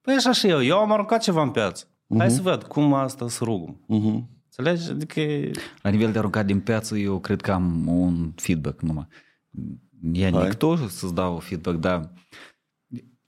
Păi așa și eu. Eu am aruncat ceva în piață. Hai să văd cum asta să rugăm. Mhm. Înțelegi? Adică... La nivel de aruncat din piață, eu cred că am un feedback numai. Ia Hai. никто să-ți dau feedback, dar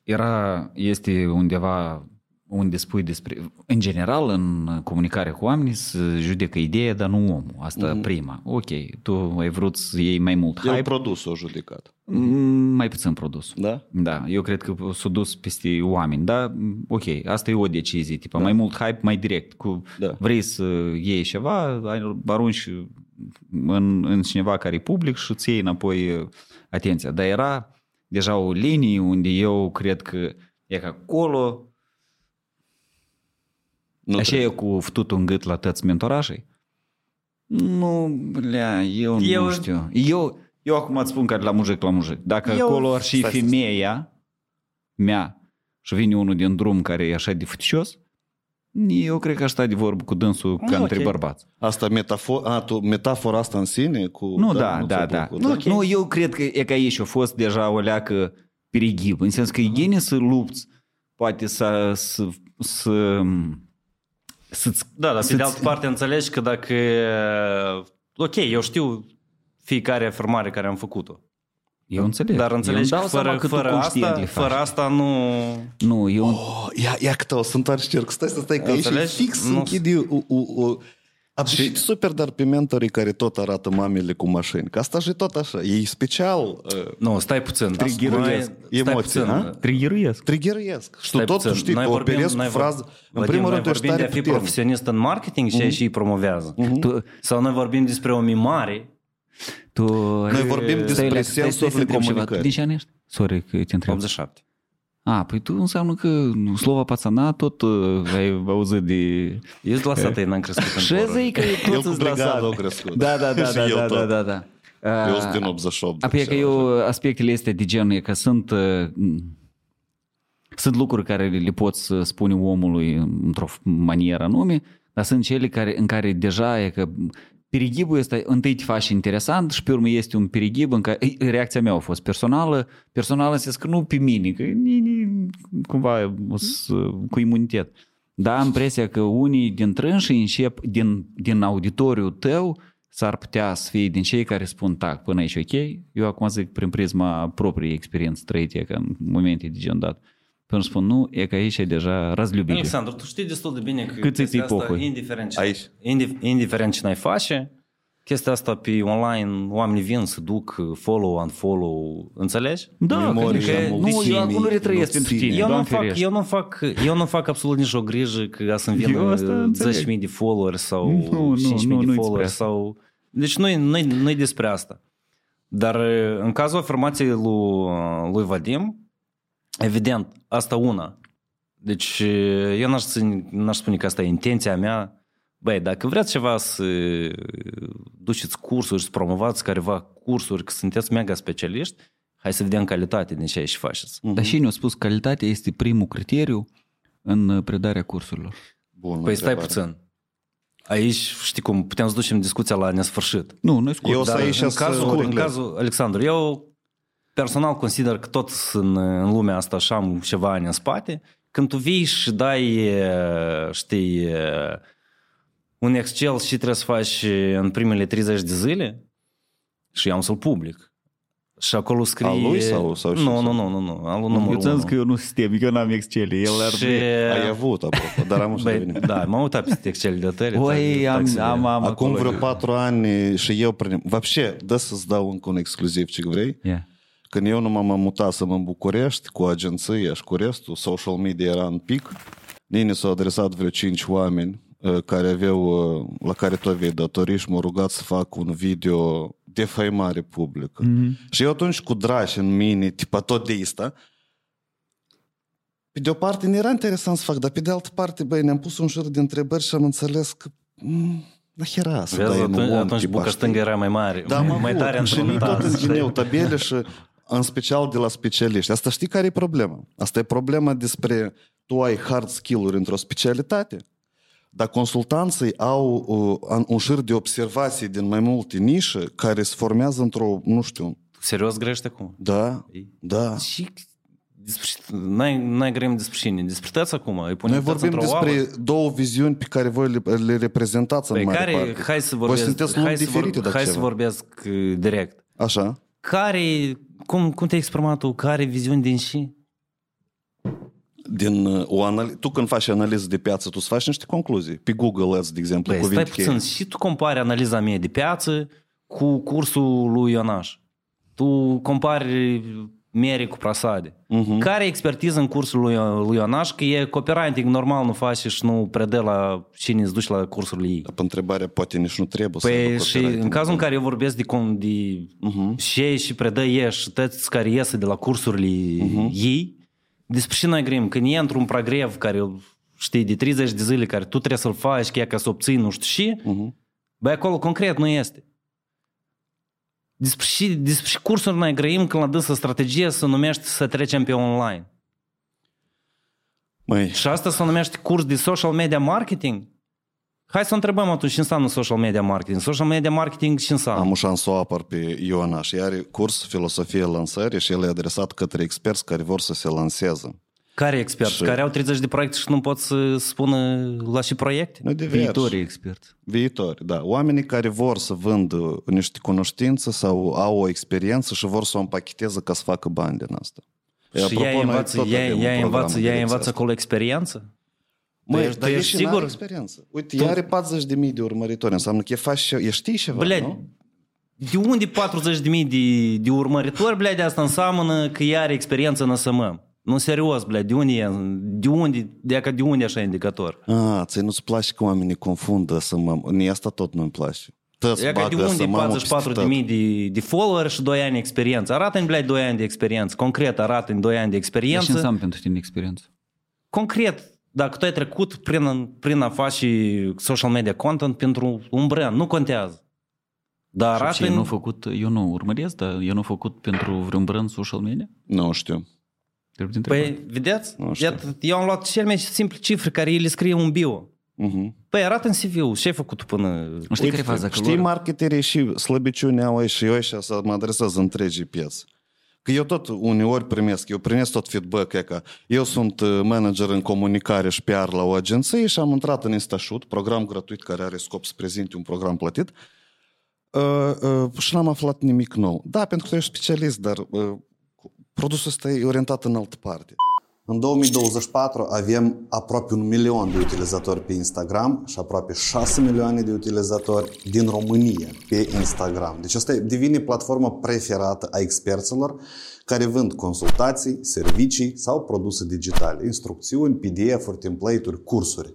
era, este undeva unde spui despre, în general, în comunicare cu oamenii, să judecă ideea, dar nu omul. Asta mm-hmm. prima. Ok, tu ai vrut să iei mai mult El hype, produsul a judecat. mm, mai puțin produs. Da? Da, eu cred că s-a dus peste oameni, da, ok, asta e o decizie, tipa, da. mai mult hype, mai direct, cu Da. vrei să iei ceva, ai- arunci în, în cineva care e public și îți iei înapoi uh, atenția. Dar era deja o linie unde eu cred că e că acolo, Nu așa trebuie. e cu ftutul în gât la tăți mentorașii. Nu, lea, eu, eu Eu- nu știu. Eu, eu acum îți spun care la mujic la mujic. Dacă Eu- eu, acolo ar și Stai, stai, femeia mea și vine unul din drum care e așa de futicios, eu cred că aș sta de vorbă cu dânsul ca ok. între bărbați. Asta metafor, a, tu, metafora asta în sine? Cu, Nu, da, nu da, ți-a da. plăcut, Nu, Ok. nu, eu cred că e că aici a fost deja o leacă perigib, în sens că e bine să lupți, poate să, să, să să-ți Da, dar pe să-ți- de altă parte înțelegi că dacă... Ok, eu știu fiecare afirmare care am făcut-o. Eu înțeleg. Dar înțelegi eu că îmi dau fără, seama că tu fără, conștient asta, le faci. fără asta nu... Nu, eu... Oh, ia, ia că o să întoarci cerc. Stai, stai, stai, că aici e Înțelegi? fix Nu- închide o, o, o... Și super, dar pe mentorii care tot arată mamele cu mașini. Că asta e tot așa. E special. Uh, Nu, stai puțin. Triggeruiesc Noi- emoții, stai ha? puțin. Triggeruiesc. triggeruiesc. Și tu Stai tot, puțin. tu știi, Noi tu vorbim- operezi cu noi vor- frază. În Vadim, primul noi rând, tu ești vorbim de tare a fi puternic. profesionist în marketing și și îi promovează. Tu, Sau noi vorbim despre o mimare. tu... Noi vorbim despre Stai, stai, stai, sensurile să întreb ceva. comunicării. Tu din ce an ești? Sorry că te întreb. 87. A, păi tu înseamnă că slova pațana tot uh, ai auzit de... Eu sunt la sata, n-am crescut în Și porul. zic că El tot cu îți dau brigada seama. a crescut. Da, da, da, Și da, eu da, tot. da, da, da. Eu Uh, sunt din 88. Apoi e că deci, eu, aspectele astea de genul e că sunt, uh, sunt lucruri care le poți să spune omului într-o manieră anume, dar sunt cele care, în care deja e că perighibul ăsta întâi te faci interesant și pe urmă este un perighib în care e, reacția mea a fost personală, personală în sens că nu pe mine, că ni, ni, cumva o să- cu imunitet. Dar am impresia că unii dintre înși încep din, din auditoriul tău s-ar putea să fie din cei care spun tac, până aici ok. Eu acum zic prin prisma propriei experiențe trăite, că în momente de gen dat. Pentru că spun nu, e că aici e deja răzlubire. Alexandru, tu știi destul de bine că Cât chestia asta, pocui? indiferent ce, aici. Indiferent ce n-ai face, chestia asta pe online, oamenii vin să duc follow, unfollow, înțelegi? Da, Memorii, că, nu, eu acum nu retrăiesc pentru tine, eu nu, fac, eu, nu fac, eu nu fac absolut nicio grijă că să-mi vină 10.000 de followers sau nu, nu, 5.000 de followers sau... Deci nu nu despre asta. Dar uh, în cazul afirmației lui, uh, lui Vadim, evident, asta una. Deci eu n-aș, ține- n-aș spune că asta e intenția mea. Băi, dacă vreți ceva să duceți cursuri, să promovați careva cursuri, că sunteți mega specialiști, hai să vedem calitate din ce și faceți. Dar și ne-a spus calitatea este primul criteriu în uh, predarea cursurilor. Bună Păi stai întrebare. puțin. Aici, știi cum, putem să ducem discuția la nesfârșit. Nu, noi scurt. Eu o să Dar aici în să cazul, scurt, în Leo. cazul, Alexandru, eu personal consider că tot în, în lumea asta așa am ceva ani în spate. Când tu vii și dai, e, știi, e, un Excel și trebuie să faci în primele 30 de zile și eu am să-l public. Și acolo scrie... Al lui sau- sau și- Nu, nu, nu, nu, nu, al lui numărul Eu ți-am zis unu. că eu nu sistem, că eu n-am Excel. El ar Și... Ai avut, apropo, dar am să Băi, revenim. da, m-am uitat peste Excel de tăi. Oi, am, am, am Acum acolo. vreo patru ani și eu prin... Вообще, dă să-ți dau încă un exclusiv ce vrei. Yeah. Când eu nu m-am mutat în București cu agenția și cu restul, social media era în pic, Nini s-au adresat vreo cinci oameni uh, care aveau, uh, la care tu aveai datorii și m-au rugat să fac un video de faimare publică. Mm-hmm. Și eu atunci cu dragi în mine, tipa tot de asta, Pe de o parte ne era interesant să fac, dar pe de altă parte, băi, ne-am pus un jur de întrebări și am înțeles că... Mm, la hera să Vezi, dai atunci, un om, atunci tipa, buca știi? stângă era mai mare, Da, mă, mai văd. tare și noi tot înfruntat. îngineu tabele și în special de la specialiști. Asta știi care e problema? Asta e problema despre tu ai hard skill-uri într-o specialitate, dar consultanții au uh, un șir de observații din mai multe nișe care se formează într-o, nu știu, Serios grești acum? da, da. Și despre, n-ai, n-ai grem despre cine? Despre tăți acum? Îi pune Noi tăți vorbim într-o despre oală? două viziuni pe care voi le, le reprezentați în Păi mare care, parte. hai să voi vorbesc, sunteți lumi hai să, diferite, vor, dacă hai să ceva. vorbesc uh, direct. Așa. Care, cum, cum te-ai exprimat tu? Care viziuni din și? Din, uh, o anal- tu când faci analiză de piață, tu îți faci niște concluzii. Pe Google Ads, de exemplu, Păi, stai cuvinte puțin, cheie. și tu compari analiza mea de piață cu cursul lui Ionaș. Tu compari mere cu prasade. Mhm. Care e expertiză în cursul lui, lui Ionaș? Că e copywriting normal nu faci și nu predă la cine îți duci la cursurile ei. Pe întrebarea poate nici nu trebuie să Păi aibă și copywriting. în cazul în care eu vorbesc de, cum, de Mhm. și ei și predă ei și toți care iese de la cursurile Mhm. ei, despre ce noi grem? Când e într-un progrev care știi, de 30 de zile care tu trebuie să-l faci, chiar ca să obții nu știu și, Mhm. băi, acolo concret nu este. Despre ce, despre ce cursuri noi grăim când la dânsă strategie se numește să trecem pe online. Măi, Și asta se numește curs de social media marketing? Hai să întrebăm atunci ce înseamnă social media marketing. Social media marketing ce înseamnă? am o șansă să o apăr pe Ioana și are curs filosofie lansării și el e adresat către experți care vor să se lanseze. Care experți? Și- Care au 30 de proiecte și nu pot să spună la și proiecte? Noi diversi. Viitorii experți. Viitori, da. Oamenii care vor să vândă niște cunoștințe sau au o experiență și vor să o împacheteze ca să facă bani din asta. E, Și ea noi învață, tot ea, avem un ea program învață, în ea direcția învață asta. acolo experiență? Măi, ești- dar tu e ești și n-are sigur? experiență. Uite, ea are 40 de mii de urmăritori, înseamnă că e faci, e știi ceva, Bled, nu? de unde 40 de mii de, de urmăritori, bled, asta înseamnă că ea are experiență în SMM. Nu serios, bled, de unde e? De unde, de, de unde e așa indicator? A, ți nu-ți place că oamenii confundă să mă... Mie asta tot nu-mi place. Tăți E ca de bagă unde să mamă 44 de peste mii de, de follower și 2 ani experiență? Arată-mi, bled, 2 ani de experiență. Concret, arată-mi 2 ani de Dar experiență. ce înseamnă pentru tine experiență? concret, dacă tu ai trecut prin, prin a face social media content pentru un brand, nu contează. Dar Și arată ce, eu nu făcut, eu nu urmăresc, dar eu nu făcut pentru vreun brand social media? Nu știu. Trebuie de întrebat. Păi, vedeți? Nu știu. Iată, eu am luat cel mai simple cifre care îi le scrie un bio. Uh-huh. Păi arată în CV-ul ce ai făcut tu până... Știi care e faza? Că Știi, lor- marketerii și slăbiciunea au și eu și să mă adresez întregii piețe. Că eu tot uneori primesc, eu primesc tot feedback, e că eu sunt uh, manager în comunicare și PR la o agenție și am intrat în InstaShoot, program gratuit care are scop să prezinte un program plătit uh, uh, și n-am aflat nimic nou. Da, pentru că eu sunt specialist, dar uh, produsul ăsta e orientat în altă parte. În 2024 avem aproape un milion de utilizatori pe Instagram și aproape 6 milioane de utilizatori din România pe Instagram. Deci asta devine platforma preferată a experților care vând consultații, servicii sau produse digitale, instrucțiuni, PDF-uri, template-uri, cursuri.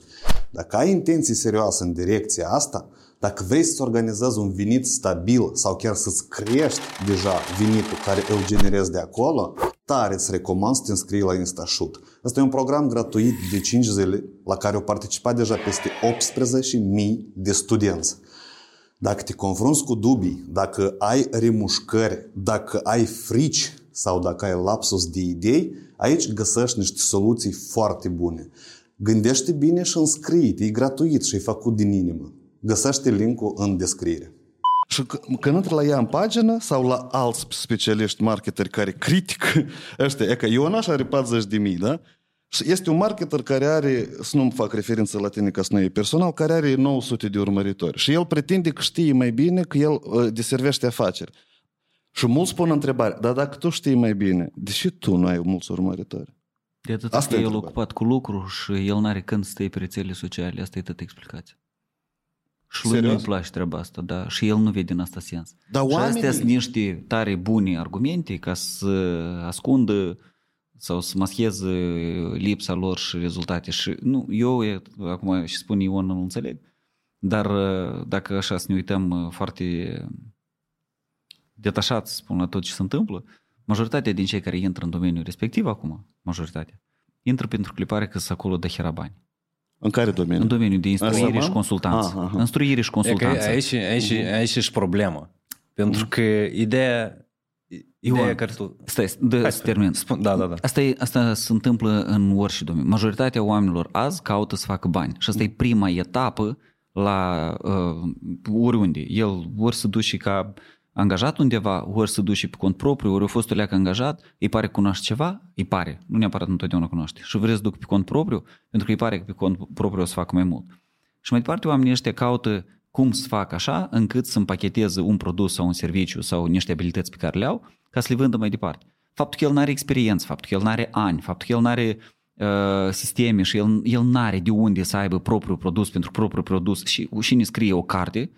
Dacă ai intenții serioase în direcția asta, dacă vrei să-ți organizezi un venit stabil sau chiar să-ți crești deja venitul care îl generezi de acolo, tare îți recomand să te înscrii la InstaShoot. Asta e un program gratuit de 5 zile la care au participat deja peste 18.000 de studenți. Dacă te confrunți cu dubii, dacă ai remușcări, dacă ai frici sau dacă ai lapsus de idei, aici găsești niște soluții foarte bune. Gândește bine și înscrie-te, e gratuit și e făcut din inimă. Găsește linkul în descriere. Și c- când intri la ea în pagină sau la alți specialiști marketeri care critică ăștia, e că Ionaș are 40 de mii, da? Și este un marketer care are, să nu fac referință la tine ca să nu e personal, care are 900 de urmăritori. Și el pretinde că știe mai bine că el uh, deservește afaceri. Și mulți pun întrebare, dar dacă tu știi mai bine, de ce tu nu ai mulți urmăritori? De atât Asta că e el întrebarea. ocupat cu lucru și el n-are când să stai pe rețele sociale. Asta e tot explicația. Și lui Serios? nu-i place treaba asta, da. Și el nu vede în asta sens. Dar Și oamenii... astea sunt niște tare bune argumente ca să ascundă sau să mascheze lipsa lor și rezultate. Și nu, eu, e, acum și spun Ion, nu înțeleg, dar uh, dacă așa să ne uităm uh, foarte detașat, să spun, la tot ce se întâmplă, majoritatea din cei care intră în domeniul respectiv acum, majoritatea, intră pentru clipare că sunt acolo de hera bani. În care domeniu? În domeniul de instruire Asta, și consultanță. Aha, aha. Instruire și E că consultanță. aici, aici, aici e problema. Pentru că ideea, Ioan, ideea care tu... Stai, de, Hai să termin. Spun, da, da, da. Asta, e, asta se întâmplă în orice domeniu. Majoritatea oamenilor azi caută să facă bani și asta e prima etapă la uh, oriunde. El ori să duce ca angajat undeva, ori să duce pe cont propriu, ori a fost o leacă angajat, îi pare că cunoaște ceva, îi pare, nu neapărat întotdeauna cunoaște. Și vreți să duc pe cont propriu, pentru că îi pare că pe cont propriu o să facă mai mult. Și mai departe oamenii ăștia caută cum să facă așa încât să împacheteze un produs sau un serviciu sau niște abilități pe care le au ca să le vândă mai departe. Faptul că el nu are experiență, faptul că el nu are ani, faptul că el nu are uh, sisteme și el, el nu are de unde să aibă propriul produs pentru propriul produs și cine scrie o carte,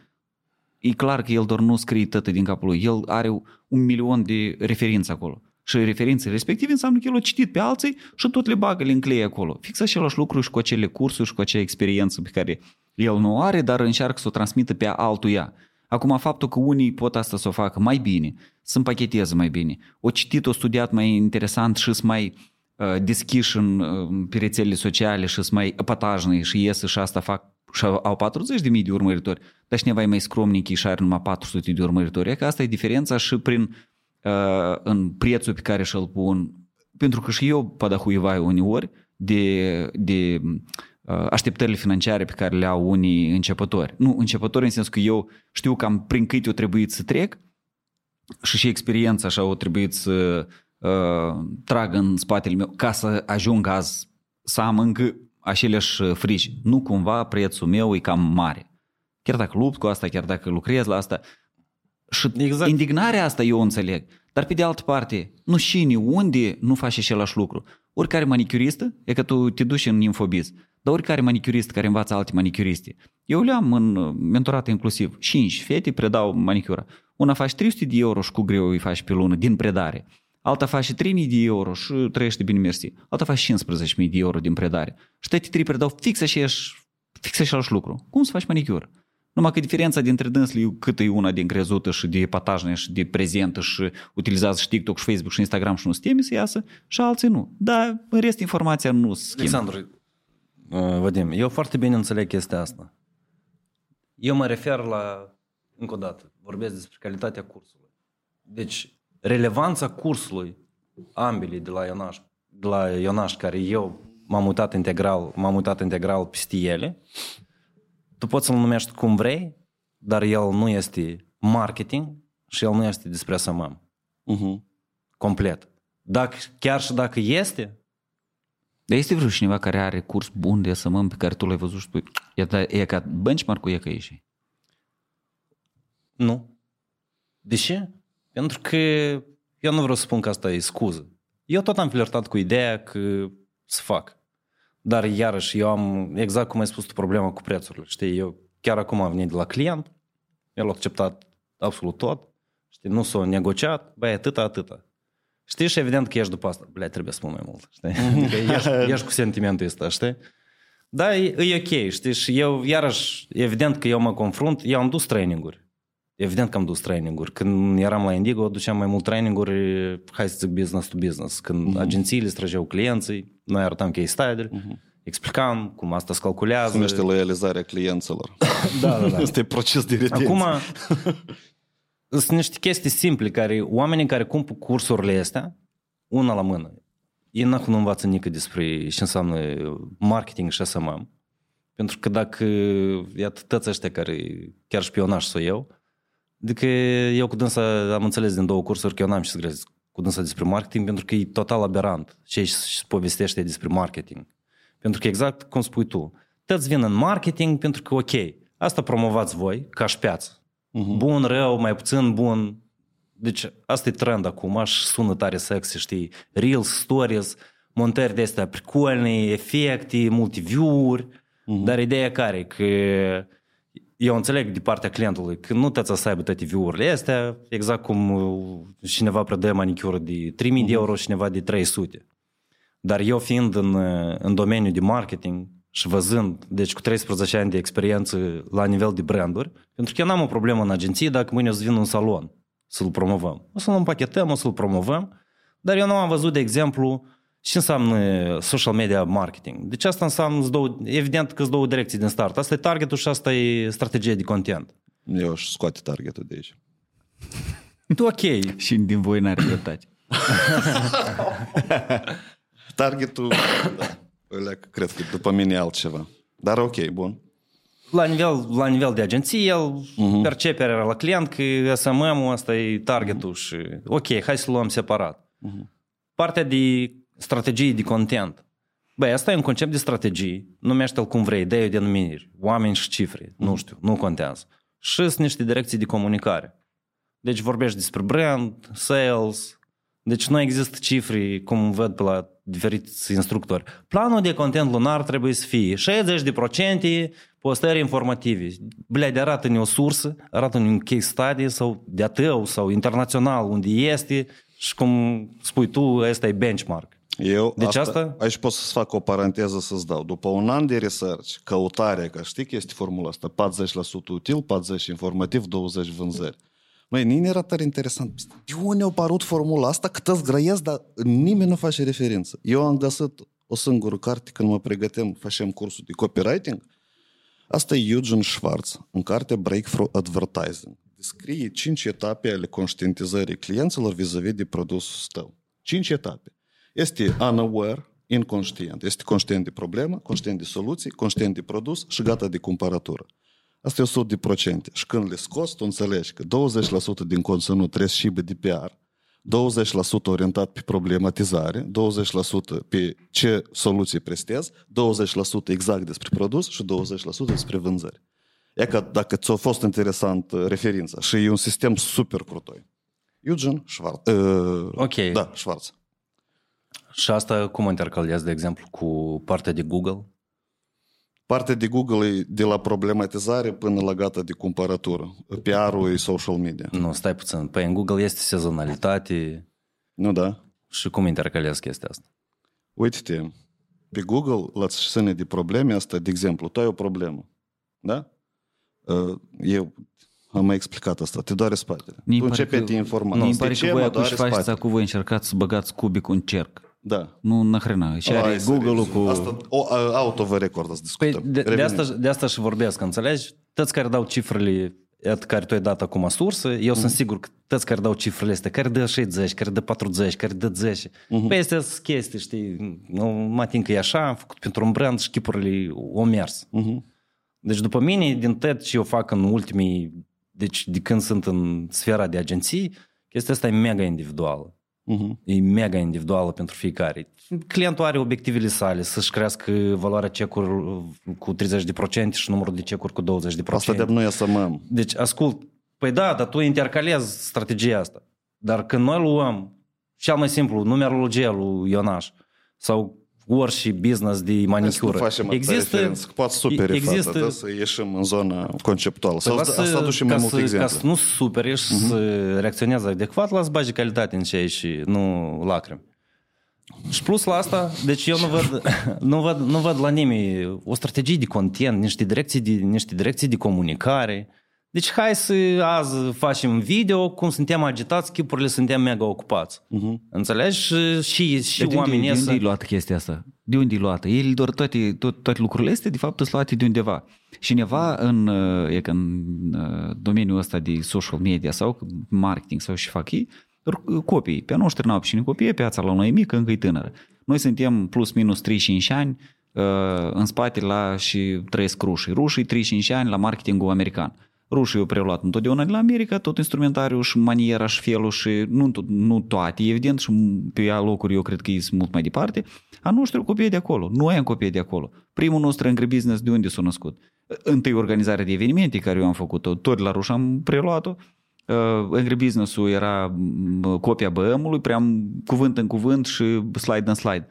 e clar că el doar nu scrie tot din capul lui. El are un milion de referințe acolo. Și referințele respective înseamnă că el a citit pe alții și tot le bagă, le încleie acolo. Fix același lucru și cu acele cursuri și cu acea experiență pe care el nu o are, dar încearcă să o transmită pe altuia. Acum, faptul că unii pot asta să o facă mai bine, să împacheteze mai bine, o citit, o studiat mai interesant și să mai uh, deschiși în, uh, pe rețelele sociale și să mai pătajnă și iese și asta fac și au au 40 de mii de urmăritori, dar cineva e mai scromnic și are numai 400 de urmăritori. E că asta e diferența și prin uh, în prețul pe care și-l pun, pentru că și eu padahuivai uneori de, de uh, așteptările financiare pe care le au unii începători. Nu, începători în sensul că eu știu cam prin cât eu trebuit să trec și și experiența așa o trebuit să uh, trag în spatele meu ca să ajung azi să am încă aceleași frici. Nu cumva prețul meu e cam mare. Chiar dacă lupt cu asta, chiar dacă lucrez la asta. Și Exact. exact. indignarea asta eu o înțeleg. Dar pe de altă parte, nu știi unde nu faci același lucru. Oricare manicuristă, e că tu te duci în infobiz, dar oricare manicurist care învață alte manicuriste. Eu le-am în uh, mentorat inclusiv. 5 fete predau manicura. Una face 300 de euro și cu greu îi faci pe lună din predare. Alta face 3000 de euro și trăiește bine mersi. Alta face 15.000 de euro din predare. Și toate trei predau fix aceeași, fix același lucru. Cum să faci manicură? Numai că diferența dintre dânsele e cât e una din crezută și de patajnă și de prezentă și utilizează și TikTok și Facebook și Instagram și nu se teme să iasă și alții nu. Dar în rest informația nu se schimbă. Alexandru, uh, Vadim, eu foarte bine înțeleg chestia asta. Eu mă refer la, încă o dată, vorbesc despre calitatea cursului. Deci, relevanța cursului, ambele de la Ionaș, de la Ionaș, care eu m-am mutat integral, m-am mutat integral peste ele, tu poți să-l numești cum vrei, dar el nu este marketing și el nu este despre SMM. Uh-huh. Complet. Dacă, chiar și dacă este, Dar este vreo cineva care are curs bun de SMM pe care tu l-ai văzut și spui, e, da, e ca benchmark-ul e ca ieși. Nu. De ce? Pentru că eu nu vreau să spun că asta e scuză. Eu tot am flirtat cu ideea că să fac. Dar iarăși eu am, exact cum ai spus tu, problema cu prețurile. Știi, eu chiar acum am venit de la client, el a acceptat absolut tot, știi, nu s-a negociat, băi, atâta, atâta. Știi, și evident că ești după asta, băi, trebuie să spun mai mult, știi? Adică ești, ești cu sentimentul ăsta, știi? Da, e, e ok, știi, și eu, iarăși, evident că eu mă confrunt, eu am dus traininguri. Evident că am dus traininguri. Când eram la Indigo, duceam mai mult traininguri, hai să zic business to business. Când uh-huh. agențiile străgeau clienții, noi arătam case study uh-huh. explicam cum asta se calculează. Se numește loializarea clienților. Da, da, da. Asta e proces de retenție. Acum, sunt niște chestii simple care oamenii care cumpă cursurile astea, una la mână, ei n nu învață nică despre ce înseamnă marketing și SMM. Pentru că dacă, iată, toți ăștia care chiar șpionaj să o iau, adică eu cu dânsa am înțeles din două cursuri că eu n-am ce să grez cu dânsa despre marketing pentru că e total aberant ce își povestește despre marketing. Pentru că exact cum spui tu, toți vin în marketing pentru că ok, asta promovați voi ca și piață. Uh-huh. Bun, rău, mai puțin bun. Deci asta e trend acum și sună tare sexy, știi? Reels, stories, montări de astea pricolne, efecte, multe view-uri. Uh-huh. Dar ideea care? Că eu înțeleg de partea clientului că nu trebuie să aibă toate view-urile astea, exact cum cineva predă manicură de 3000 uh-huh. de euro, cineva de 300. Dar eu fiind în, în domeniul de marketing și văzând, deci cu 13 ani de experiență la nivel de branduri, pentru că eu n-am o problemă în agenție dacă mâine o să vin în salon să-l promovăm. O să-l împachetăm, o să-l promovăm, dar eu nu am văzut, de exemplu, Ce înseamnă social media marketing? Deci asta înseamnă, îți două, evident că sunt două direcții din start. Asta e targetul și asta e strategia de content. Eu aș scoate targetul de aici. Tu ok. Și din voi n-are dreptate. Targetul, da, ăla, cred că după mine e altceva. Dar ok, bun. La nivel, la nivel de agenție, el uh-huh. perceperea la client că SMM-ul ăsta e targetul uh-huh. și ok, hai să luăm separat. Uh-huh. Partea de strategie de content. Băi, asta e un concept de strategie, numește-l cum vrei, dă-i o denumire, oameni și cifre, uh-huh. nu știu, nu contează. Și sunt niște direcții de comunicare. Deci vorbești despre brand, sales, deci nu există cifre, cum văd pe la diferiți instructori. Planul de content lunar trebuie să fie 60% postări informative. Blea, arată-ne o sursă, arată-ne un case study sau de tău sau internațional unde este și cum spui tu, ăsta e benchmark. Eu Deci asta, asta- Aici pot să fac o paranteză să-ți dau. După un an de research, căutare, că știi că este formula asta, 40% util, 40% informativ, 20% vânzări. Măi, nimeni era tare interesant. De unde a apărut formula asta? Cât îți grăiesc, dar nimeni nu face referință. Eu am găsit o singură carte când mă pregăteam, facem cursul de copywriting. Asta e Eugene Schwartz, în cartea Breakthrough Advertising. Descrie cinci etape ale conștientizării clienților vis-a-vis de produsul tău. Cinci etape. Este unaware, inconștient. Este conștient de problemă, conștient de soluții, conștient de produs și gata de cumpărătură. Asta e 100 de procente. Și când le scoți, tu înțelegi că 20% din conținut trebuie să șibă de PR, 20% orientat pe problematizare, 20% pe ce soluții prestezi, 20% exact despre produs și 20% despre vânzări. E că dacă ți-a fost interesant uh, referința și e un sistem super crutoi. Eugene Schwartz. Uh, Ok. Da, Schwartz. Și asta cum intercalează, de exemplu, cu partea de Google? Partea de Google e de la problematizare până la gata de cumpărătură. PR-ul e social media. Nu, stai puțin. Păi în Google este sezonalitate Nu da? și cum intercalează chestia asta? Uite-te, pe Google, la scenă de probleme asta, de exemplu, tu ai o problemă, da? Uh, Eu am mai explicat asta, te doare spatele. Mi tu pare începi că- a te informa. Nu, îmi De pare ce că voi mă acum doare și faceți spatele? acum voi încercați să băgați cubic în cerc. Da. Nu, nahrena. Și are Ai, Google-ul serios. cu... Asta, o, a- auto vă record, să Păi discutăm. de, de, Revenim. asta, de asta și vorbesc, înțelegi? Toți care dau cifrele et care tu ai dat acum sursă, eu sunt sigur că toți care dau cifrele astea, care dă 60, care dă 40, care dă 10, păi astea sunt chestii, știi, nu mă ating că e așa, am făcut pentru un brand și chipurile au mers. Deci după mine, din tot ce eu fac în ultimii, deci de când sunt în sfera de agenții, chestia asta e mega individuală. Mhm. E mega individuală pentru fiecare. Clientul are obiectivele sale, să-și crească valoarea cecuri cu 30% și numărul de cecuri cu 20%. Asta de noi să mă... Deci, ascult, păi da, dar tu intercalezi strategia asta. Dar când noi luăm, cel mai simplu, numerologia lui Ionaș sau orice business de Hai să nu manicură. facem există, referență, că poate super există, există, să ieșim în zona conceptuală. Păi Să, lasă- să aducem mai ca multe să, exemple. Ca să nu superi și uh-huh. să reacționeze adecvat, lasă bagi calitate în ce și nu lacrimi. Și plus la asta, deci eu nu văd, nu văd, nu văd la nimeni o strategie de content, niște direcții de, niște direcții de comunicare. Deci hai să azi facem video, cum suntem agitați, chipurile suntem mega ocupați. Uh-huh. Înțelegi? Și, și, și Dar de unde, oamenii de unde ăsta... e luată chestia asta? De unde e luată? El doar toate, tot, toate lucrurile astea, de fapt, sunt luate de undeva. Și neva în, uh, e că în uh, domeniul ăsta de social media sau marketing sau și fac ei, r- copii. Pe a noștri n-au cine copie, piața la noi e mică, încă e tânără. Noi suntem plus minus 35 ani uh, în spate la și trăiesc rușii. Rușii 35 ani la marketingul american. Rușii au preluat întotdeauna de la America tot instrumentariul și maniera și felul și nu, to- nu toate, evident, și pe ea locuri eu cred că e mult mai departe. A noștri copii de acolo, noi am copii de acolo. Primul nostru Angry Business de unde s-a născut? Întâi organizarea de evenimente care eu am făcut-o, tot la Ruș am preluat-o. Uh, Angry Business-ul era m, copia BM-ului, prea cuvânt în cuvânt și slide în slide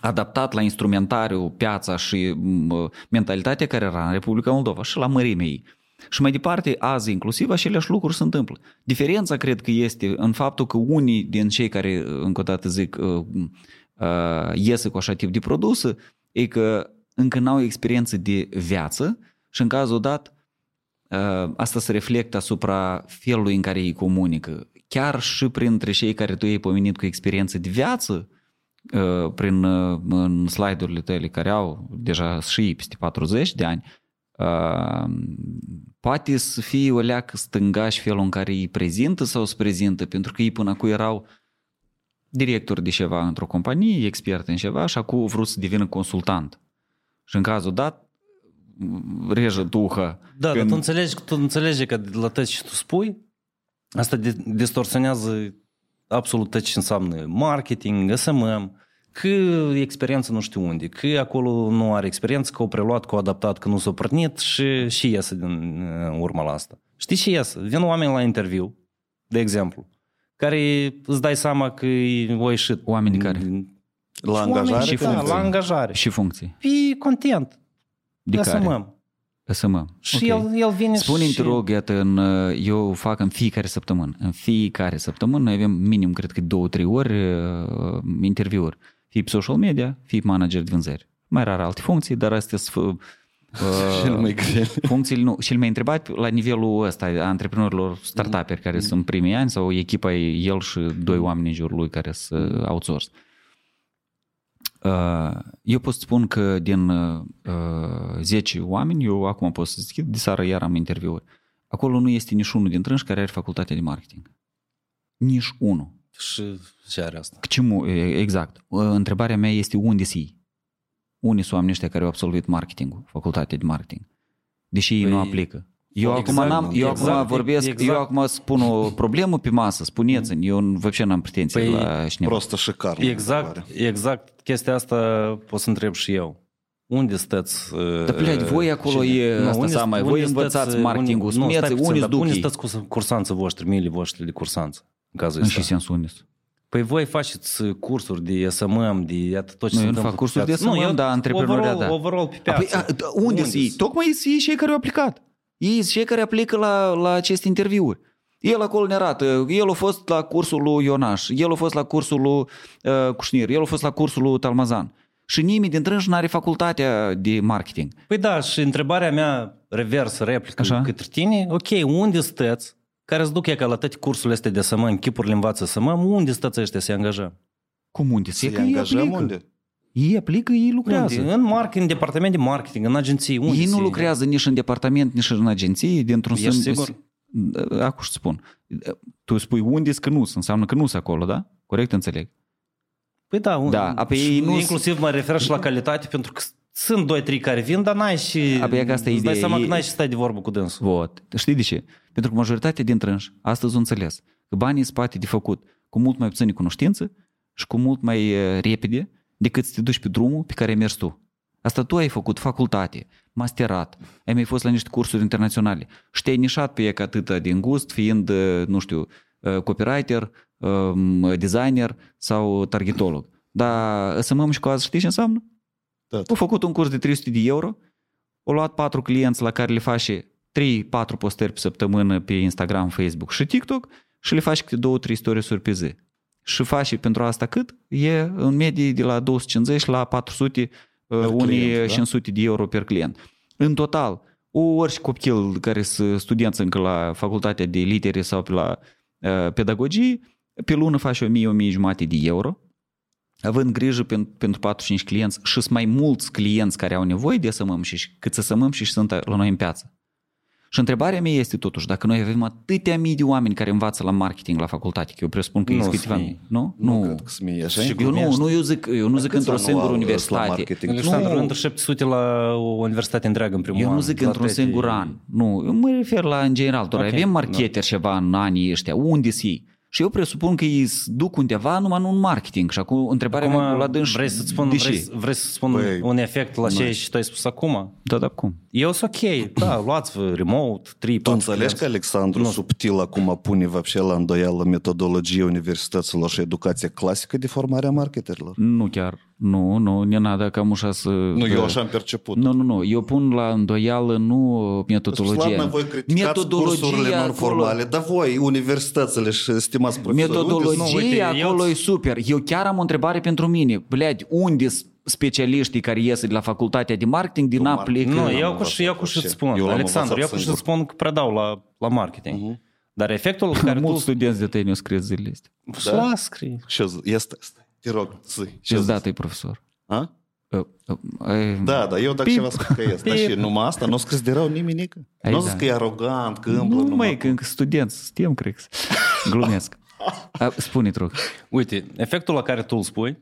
adaptat la instrumentariu, piața și m, mentalitatea care era în Republica Moldova și la mărimea ei. Și mai departe, azi inclusiv, aceleași lucruri se întâmplă. Diferența cred că este în faptul că unii din cei care, încă o dată zic, uh, uh, iese cu așa tip de produse, e că încă n-au experiență de viață și în cazul dat uh, asta se reflectă asupra felului în care ei comunică. Chiar și printre cei care tu ei pomenit cu experiență de viață, uh, prin uh, în slide-urile tale care au deja și peste 40 de ani, uh, poate să fie o leacă stângaș felul în care îi prezintă sau se prezintă, pentru că ei până acum erau director de ceva într-o companie, expert în ceva și acum vrut să devină consultant. Și în cazul dat, rejă duhă. Da, când... dar tu înțelegi, tu înțelegi că la tot ce tu spui, asta distorsionează absolut tot ce înseamnă marketing, SMM, că experiență nu știu unde, că acolo nu are experiență, că o preluat, că o adaptat, că nu s-a prătnit și, și iese din urma la asta. Știi ce iese? Vin oameni la interviu, de exemplu, care îți dai seama că o ieșit. Oameni care? La angajare? Și da, la angajare. Și funcții. E content. De SMM. care? SMM. Și Ok. el, el vine Spune-mi, și... te rog, iată, în, eu fac în fiecare săptămână. În fiecare săptămână noi avem minim, cred că două, trei ori uh, interviuri. Fie pe social media, fie manager de vânzări. Mai rar alte funcții, dar astea sunt uh, Cel mai greu. funcțiile, nu, cel mai întrebat la nivelul ăsta a antreprenorilor startup care sunt primii ani sau echipa e el și doi oameni în jurul lui care sunt outsource. Uh, Eu pot să spun că din uh, 10 oameni, eu acum pot să zic, de seară iar am interviuri. Acolo nu este nici unul dintre ei care are facultatea de marketing. Nici unul. Și ce are asta? Ce mu- e, exact. Uh, Întrebarea mea este unde sunt ei? Unde sunt oamenii ăștia care au absolvit marketingul, facultatea de marketing? Deși ei Păi, nu aplică. Eu exact, acum, n-am, eu exact, acum vorbesc, exact. eu acum spun o problemă pe masă, spuneți-mi, eu вообще n-am pretenții Păi, la cineva. Prostă și carne. Exact, exact chestia asta pot să întreb și eu. Unde stăți? Dar, blядь, voi acolo e asta seama, voi învățați marketingul, spuneți, unde dar duc unde ei? stați cu cursanții voștri, milii voștri de cursanți? În cazul În ăsta. ce sens unde sunt? Păi voi faceți cursuri de SMM, de iată tot ce Nu, se eu nu întâmplă fac pe cursuri de piață. SMM, eu- dar antreprenoria, overall, da. Overall pe A, piață. Păi, a, da, unde sunt ei? Tocmai sunt ei cei care au aplicat. Ei sunt cei care aplică la, la aceste interviuri. El acolo ne arată, el a fost la cursul lui Ionaș, el a fost la cursul lui uh, Cușnir, el a fost la cursul lui Talmazan. Și nimeni dintre ei nu are facultatea de marketing. Păi da, și întrebarea mea revers, replică Așa. către tine, ok, unde stăți care îți duc e ca la toate cursurile astea de SMM, chipurile învață SMM, unde stăți ăștia să-i angajăm? Cum unde? Să-i că ei angajăm aplică. unde? Ei aplică, ei lucrează. Unde? În marketing, în departament de marketing, în agenții. Unde ei nu să-i- lucrează nici în departament, nici în agenții, dintr-un Ești sens- sigur? Acum să spun. Tu spui unde că nu sunt, înseamnă că nu sunt acolo, da? Corect înțeleg. Păi da, un, Da, apoi și ei nu- inclusiv mă refer și la calitate, pentru că sunt doi, trei care vin, dar n-ai și... Abia că asta e ideea. seama că n-ai și stai de vorbă cu dânsul. Vot. Știi de ce? Pentru că majoritatea din trânși, astăzi o înțeles, că banii în spate de făcut cu mult mai puține cunoștință și cu mult mai repede decât să te duci pe drumul pe care ai mers tu. Asta tu ai făcut facultate, masterat, ai mai fost la niște cursuri internaționale și te-ai nișat pe ea atâta din gust, fiind, nu știu, copywriter, designer sau targetolog. Dar să mă mișcă azi știi ce înseamnă? Da. Au făcut un curs de 300 de euro, au luat patru clienți la care le face 3-4 postări pe săptămână pe Instagram, Facebook și TikTok și le faci câte 2-3 stories pe zi. Și faci pentru asta cât? E în medie de la 250 la 400, uh, unii client, da? 500 de euro per client. În total, o orice copil care sunt studenți încă la facultatea de litere sau pe la uh, pedagogie, pe lună faci 1000-1000 jumate de euro, având grijă pen- pentru 4-5 clienți și sunt mai mulți clienți care au nevoie de SMM și cât să SMM și sunt la noi în piață. Și întrebarea mea este totuși, dacă noi avem atâtea mii de oameni care învață la marketing la facultate, că eu presupun că Nu sunt câteva sunt mii, nu? Nu, cred că sunt mii, așa? Și Eu nu, nu, eu zic, eu nu zic câți într-o ani singură au la universitate. marketing? Alexandru, Nu. între 700 la o universitate întreagă în primul Eu an. nu zic la într-un toate- singur an. Nu, eu mă refer la în general. Doar Ok, avem marketeri ceva în anii ăștia. Unde sunt ei? Și eu presupun că ei se duc undeva numai nu în marketing. Și acum întrebarea mea Acum, la dâns, vrei să-ți spun, de ce? vrei, vrei să spun Păi, un efect la ce și tu ai spus acum? Da, da, cum? Eu sunt ok, da, luați-vă remote, 3 Tu înțelegi că Alexandru Nu. subtil acum pune вообще la îndoială metodologia universităților și educația clasică de formare a marketerilor? Nu chiar. Nu, nu, ne nada cam așa să... Nu, eu așa am perceput. Nu, nu, nu. Eu pun la îndoială nu metodologia. Lasă, voi criticați cursurile non-formale, dar voi, universitățile și stimați rămas profesorul. Metodologia acolo e super. Eu chiar am o întrebare pentru mine. Bled, unde specialiștii care ies de la facultatea de marketing din aplică? Nu, eu cu și eu cu și spun, Alexandru, eu cu și spun că predau la, la marketing. Uh-huh. Dar efectul care Mulți tu... studenți de tăi nu scrie zilele astea. Da? Să scrie. Și este, este. Te rog, zi. Și dată profesor. A? Uh, uh, e- Da, da, eu dacă Pip. ceva scăiesc. Dar și numai asta, nu o scris de rău nimenică. Ai Nu o da. zis că e arogant, că îmblă Nu numai mai, cu- că încă studenți, suntem, cred că. Glumesc. A, spune, te rog. Uite, efectul la care tu îl spui,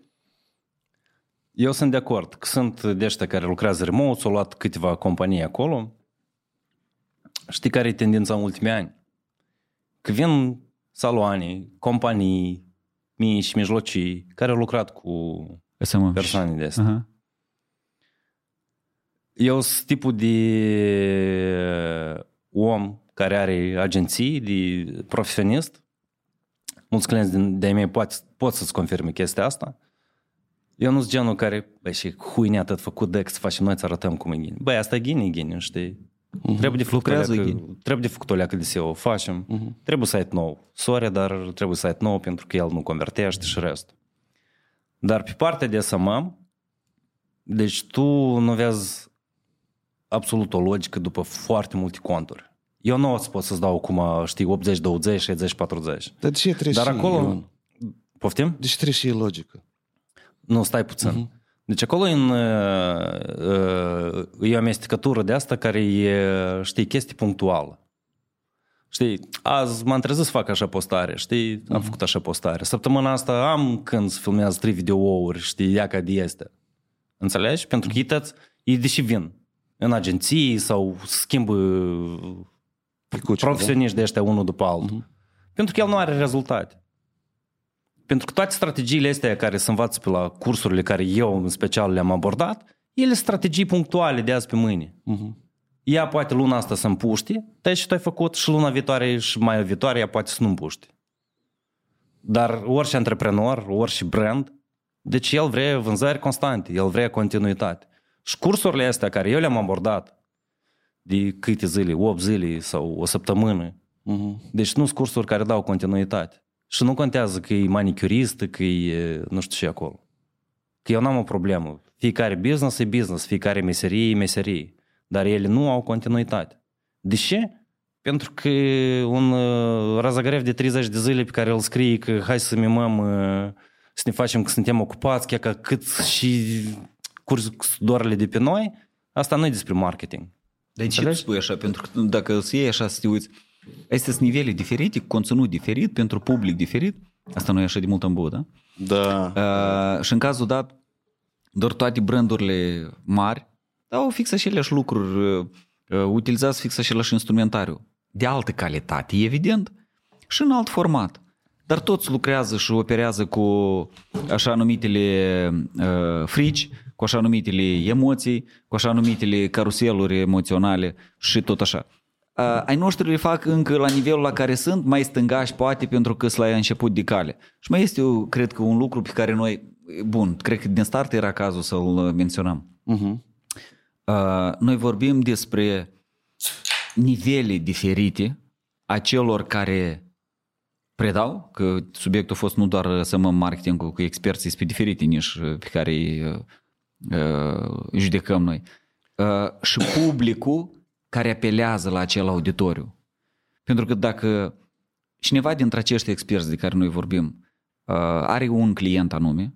eu sunt de acord că sunt de ăștia care lucrează remote, s-au luat câteva companii acolo. Știi care e tendința în ultimii ani? Că vin saloane, companii mici, mijlocii, care au lucrat cu Să mă... persoane de astea. Aha. Eu sunt tipul de om care are agenții, de profesionist. Mulți clienți din- de-ai mei pot, pot să-ți confirme chestia asta. Eu nu sunt genul care, băi, și huine atât făcut de să facem noi, să arătăm cum e ghini. Băi, asta e ghini, ghini, știi? Trebuie de făcut o Lucrează leacă, ghini. trebuie de făcut o leacă de SEO, facem. Trebuie site nou. Sorry, dar trebuie site nou pentru că el nu convertește și restul. Dar pe partea de SMM, deci tu nu vezi absolut o logică după foarte multe conturi. Eu nu o să pot să-ți dau acum, știi, 80-20, 60-40. Dar de ce trebuie Dar și acolo... Ion? Poftim? De ce trebuie și e logică? Nu, stai puțin. Uh-huh. Deci acolo e în, uh, uh, e o amestecătură de asta care e, știi, chestii punctuală. Știi, azi m-am trezit să fac așa postare, știi, am făcut așa postare. Săptămâna asta am când să filmează trei videouri, știi, ia ca de este. Înțelegi? Pentru că ei ei deși vin în agenții sau schimbă Picuci, profesioniști de ăștia unul după altul. Pentru că el nu are rezultate. Pentru că toate strategiile astea care se învață pe la cursurile care eu în special le-am abordat, ele sunt strategii punctuale de azi pe mâine. Ea poate luna asta să împuște, te și tu ai făcut și luna viitoare și mai viitoare ea poate să nu împuște. Dar orice antreprenor, orice brand, deci el vrea vânzări constante, el vrea continuitate. Și cursurile astea care eu le-am abordat, de câte zile, 8 zile sau o săptămână, deci nu sunt cursuri care dau continuitate. Și nu contează că e manicurist, că e nu știu ce acolo. Că eu n-am o problemă. Fiecare business e business, fiecare meserie e meserie. Dar ele nu au continuitate. De ce? Pentru că un uh, razagarev de 30 de zile pe care îl scrie că hai să mimăm, uh, să ne facem că suntem ocupați, chiar că cât și curs doarele de pe noi, asta nu e despre marketing. De ce tu spui așa? Pentru că dacă să iei așa să te uiți, astea sunt nivele diferite, cu conținut diferit, pentru public diferit. Asta nu e așa de mult în băut, da? Da. Uh, și în cazul dat, doar toate brandurile mari au fix aceleași lucruri, uh, uh, utilizează fix același instrumentariu. De altă calitate, evident, și în alt format. Dar toți lucrează și operează cu așa numitele uh, frici, cu așa numitele emoții, cu așa numitele caruseluri emoționale și tot așa. Uh, ai noștri le fac încă la nivelul la care sunt, mai stângași poate pentru că sunt la început de cale. Și mai este, eu cred că un lucru pe care noi, bun, cred că din start era cazul să-l menționăm. Uh-huh. Uh, noi vorbim despre nivele diferite a celor care predau, că subiectul a fost nu doar să mă marketing cu experții pe diferite niși pe care îi uh, uh, judecăm noi. Uh, și publicul care apelează la acel auditoriu. Pentru că dacă cineva dintre acești experți de care noi vorbim uh, are un client anume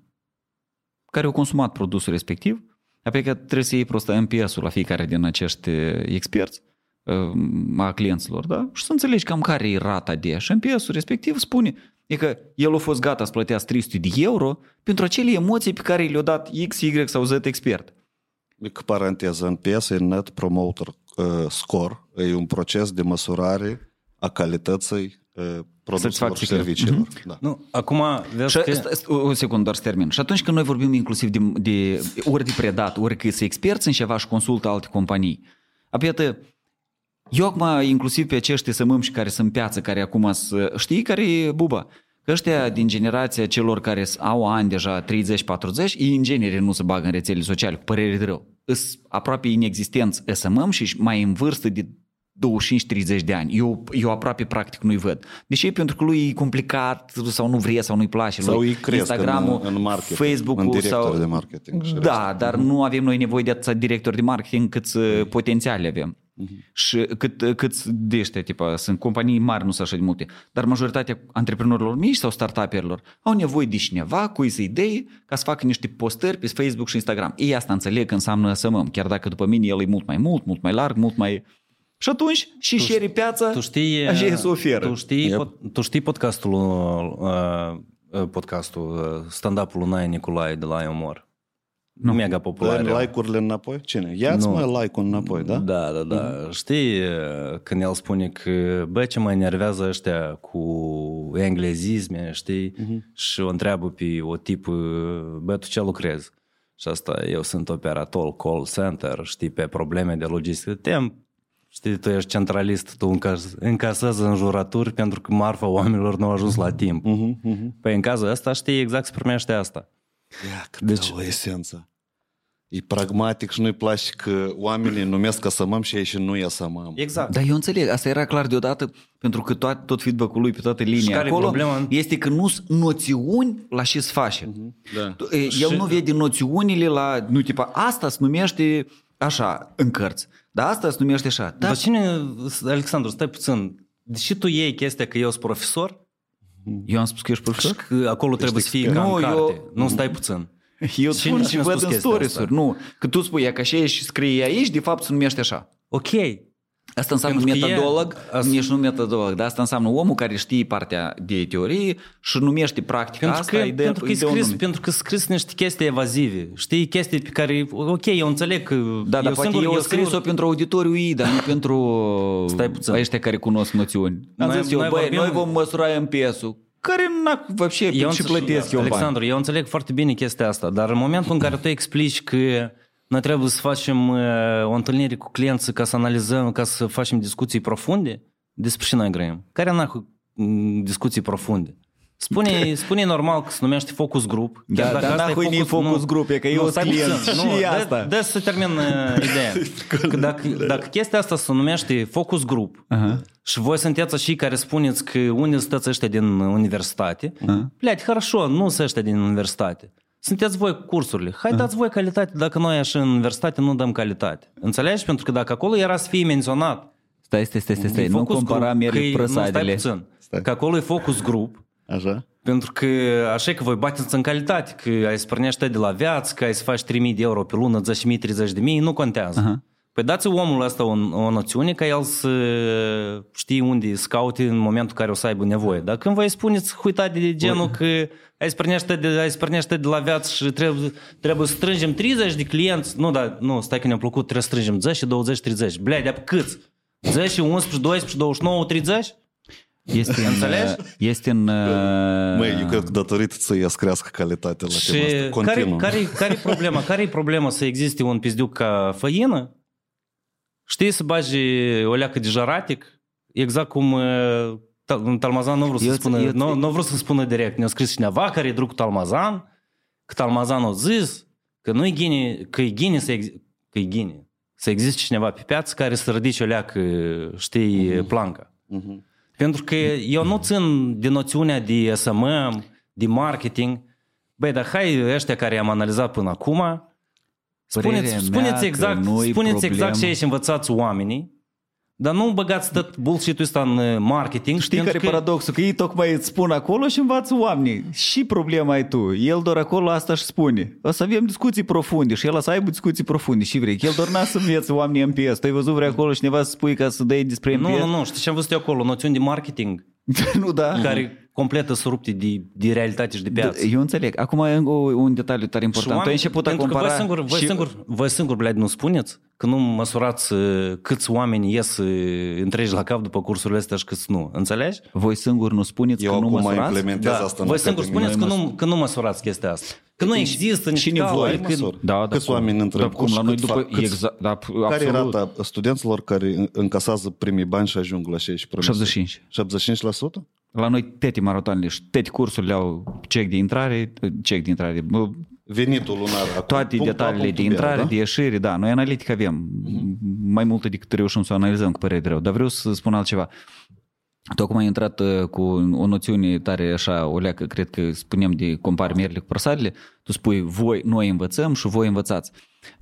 care a consumat produsul respectiv, apoi că trebuie să iei prostă MPS-ul la fiecare din acești experți uh, a clienților, da? Și să înțelegi cam care e rata de și MPS-ul respectiv spune e că el a fost gata să plătească 300 de euro pentru acele emoții pe care le-a dat X, Y sau Z expert. Mică paranteză, NPS e Net Promoter uh, Score, e un proces de măsurare a calității uh, produselor și Satisfacție. serviciilor. Da. Nu, acum vezi Și, că... st- st- o secundă, doar să termin. Și atunci când noi vorbim inclusiv de, de ori de predat, ori că să experți în ceva și consultă alte companii, apoi iată, eu acum, inclusiv pe acești sămâmși care sunt în piață, care acum să, știi care e buba? Că ăștia din generația celor care au ani deja 30-40, ei în genere nu se bagă în rețele sociale, cu părere de rău. Îs aproape inexistenți SMM și mai în vârstă de 25-30 de ani. Eu, eu aproape practic nu-i văd. De ce? Pentru că lui e complicat sau nu vrea sau nu-i place. Sau lui îi cresc Instagramul, în, în marketing, Facebook-ul în director sau... de marketing. și Da, dar nu avem noi nevoie de atâția directori de marketing cât uh, potențiale avem. Și cât, cât de ăștia, tipa, sunt companii mari, nu sunt așa de multe, dar majoritatea antreprenorilor mici sau startup-erilor au nevoie de cineva cu idei ca să facă niște postări pe Facebook și Instagram. Ei asta înțeleg că înseamnă SMM, chiar dacă după mine el e mult mai mult, mult mai larg, mult mai... Și atunci și Tu- share piața, Tu știi, așa e să oferă. Tu știi, Yep. pod, tu știi podcastul, uh, uh, podcastul uh, stand-up-ul lui Nae Nicolae de la Iomor? Nu. Mega popular. Dă like-urile înapoi? Cine? Ia-ți Nu. mai like-ul înapoi, da? Da, da, da. Știi uh, când el spune că, bă, ce mă enervează ăștia cu englezisme, știi? Și o întreabă pe o tip, uh, bă, tu ce lucrezi? Și asta, eu sunt operator call center, știi, pe probleme de logistică. Tem, știi, tu ești centralist, tu încas- încasezi înjuraturi pentru că marfa oamenilor nu a ajuns la timp. Mhm, mhm. Păi în cazul ăsta, știi, exact se primește asta. Ia, că Deci- deci... o esență. E pragmatic și nu-i place că oamenii numesc ca să măm și ei și nu e să măm. Exact. Dar eu înțeleg, asta era clar deodată, pentru că tot, tot feedback-ul lui pe toată Și linia care e acolo problema? este că nu sunt noțiuni la ce să face. Da. Tu- e, El nu vede noțiunile la, nu tipa, asta se numește așa în cărți, dar asta se numește așa. Da. Dar Dar cine, Alexandru, stai puțin, deși tu iei chestia că eu sunt profesor, eu am spus că ești și profesor? că acolo trebuie să fie expert. ca în Nu, carte. eu- Nu, stai puțin. Eu Cine- spun și cine a văd spus în chestia stories asta? Nu, că tu spui e că așa e și scrie aici, de fapt se numește așa. Ok. Asta înseamnă Pentru că e- metodolog, as- nici nu metodolog, dar asta înseamnă omul care știe partea de teorie și numește practica Pentru asta, că, îi dă- pentru, că e îi dă un scris, nume. pentru că scris niște chestii evazive. Știi, chestii pe care, ok, eu înțeleg că... Da, dar poate eu scris-o pentru auditoriu ei, dar nu pentru Stai puțin. ăștia care cunosc noțiuni. Am Noi- zis eu, noi băi, vorbim- noi vom măsura MPS-ul, care n-a, вообще, Eu și înțeleg- plătesc eu bani. Alexandru, eu înțeleg foarte bine chestia asta, dar în momentul în care tu explici că noi trebuie să facem uh, o întâlnire cu clienții ca să analizăm, ca să facem discuții profunde, despre ce noi grăim? Care n discuții profunde? Spune, spune normal că se numește focus group. Da, chiar dacă dar asta e nahui nu e focus group, e că eu stai sunt client. puțin, Și nu, asta. Dă, dă să termin uh, ideea. Că dacă, dacă chestia asta se numește focus group Aha. și voi sunteți și care spuneți că unii sunteți ăștia din universitate, блядь, хорошо, nu sunt ăștia din universitate. Sunteți voi cu cursurile. Hai dați voi calitate dacă noi așa în universitate nu dăm calitate. Înțelegi? Pentru că dacă acolo era să fie menționat Stai, stai, stai, stai, stai. e nu focus compara group, că merele e- cu nu, stai prăsadele. puțin. Stai. Că acolo e focus group Așa? pentru că așa e că voi bateți în calitate, că ai să pornești de la viață, că ai să faci 3.000 de euro pe lună, 10.000, 30.000, nu contează. Aha. Păi dați omul ăsta o, o noțiune ca el să știe unde să caute în momentul în care o să aibă nevoie. Dar când voi spuneți huita de genul că ai să pornești de, ai să pornești de la viață și trebuie, trebuie să strângem 30 de clienți, nu, dar nu, stai că ne-a plăcut, trebuie să strângem 10, 20, 30. Blea, de câți? 10, 11, 12, 29, 30? Este în, Înțelegi? este în... Măi, eu cred că datorită să ea crească calitatea la Și tema asta. care, Continuă. care, care e problema? Care e problema să existe un pizduc ca făină? Știi să bagi o leacă de jaratic? Exact cum uh, Tal- în Talmazan nu vreau să Eu- spună, eu- nu, nu vreau să spună direct. Ne-a scris cineva care e drug cu Talmazan, că Talmazan a zis că nu e gine, că e gine să, ex, că e gine, să existe cineva pe piață care să ridice o leacă, știi, planca. Mhm. Pentru că eu nu țin de noțiunea de SMM, de marketing. Băi, dar hai ăștia care am analizat până acum, Părerea spuneți, mea spuneți că exact, nu-i spuneți exact problemă. ce aici învățați oamenii, dar nu băgați tot bullshit-ul ăsta în uh, marketing. Știi pentru care e paradoxul? Că ei tocmai îți spun acolo și învață oamenii. Și problema ai tu. El doar acolo asta și spune. O să avem discuții profunde și el o să aibă discuții profunde. Și vrei. Că el doar n-a să învețe oamenii MPS. Tu ai văzut vrei acolo cineva să spui ca să dai despre MPS? Nu, nu, nu, știi ce am văzut eu acolo? Noțiuni de marketing nu, da. care completă surupte de, de realitate și de da, piață. Da, eu înțeleg. Acum e un detaliu tare important. Oameni, tu ai început păi a compara... Voi singur, voi, și... singur, voi singur, nu spuneți că nu măsurați uh, câți oameni ies uh, întregi la cap după cursurile astea și câți nu. Înțelegi? Voi singur nu spuneți eu că nu măsurați? da. asta voi singur spuneți că nu, că nu măsurați chestia asta. Că nu deci, există nici cine voi, când... da, da, câți oameni între da, cum la noi după, câți, exact, da, absolut. Care e rata studenților care încasează primii bani și ajung la 16 75. 75%? La noi tete maratoanele și tete cursurile au check de intrare, check de intrare, bă, Venitul lunar. acum, toate punct A, detaliile de punctul B, intrare, da? de ieșire, da, noi analitic avem mai multe decât reușim să o analizăm cu părere de rău, dar vreau să spun altceva. Tu acum ai intrat uh, cu o noțiune tare așa, o leacă, cred că spunem de compar merele cu prăsadele, tu spui voi, noi învățăm și voi învățați.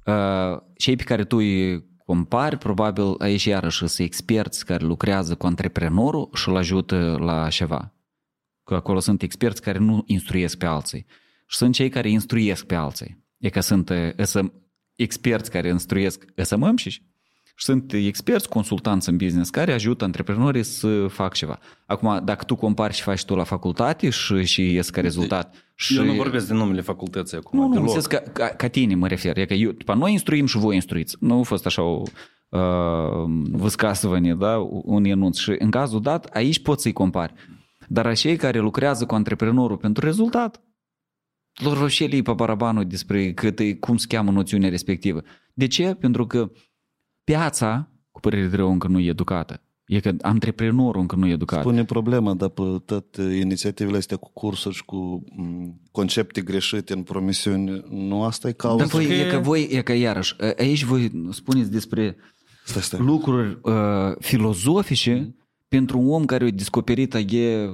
Uh, cei pe care tu îi compari, probabil aici iarăși sunt experți care lucrează cu antreprenorul și îl ajută la ceva. Că acolo sunt experți care nu instruiesc pe alții. Și sunt cei care instruiesc pe alții. E că sunt uh, experți care instruiesc SM înșiși și sunt experți, consultanți în business care ajută antreprenorii să fac ceva. Acum, dacă tu compari și faci tu la facultate și, și ies ca rezultat... Și... Eu nu vorbesc de numele facultății acum. Nu, nu, ca, ca, ca tine mă refer. E că eu, după, noi instruim și voi instruiți. Nu a fost așa o uh, văscasăvănie, da? un enunț. Și în cazul dat, aici poți să-i compari. Dar cei care lucrează cu antreprenorul pentru rezultat, lor și ei pe barabanul despre cât, cum se cheamă noțiunea respectivă. De ce? Pentru că piața, cu părere de rău, încă nu e educată. E că antreprenorul încă nu e educat. Spune problema, dar pe tot inițiativele astea cu cursuri și cu concepte greșite în promisiuni, nu asta e cauza? Dar voi, că... e că voi, e că iarăși, aici voi spuneți despre stai, stai. lucruri uh, filozofice mm. pentru un om care a descoperit e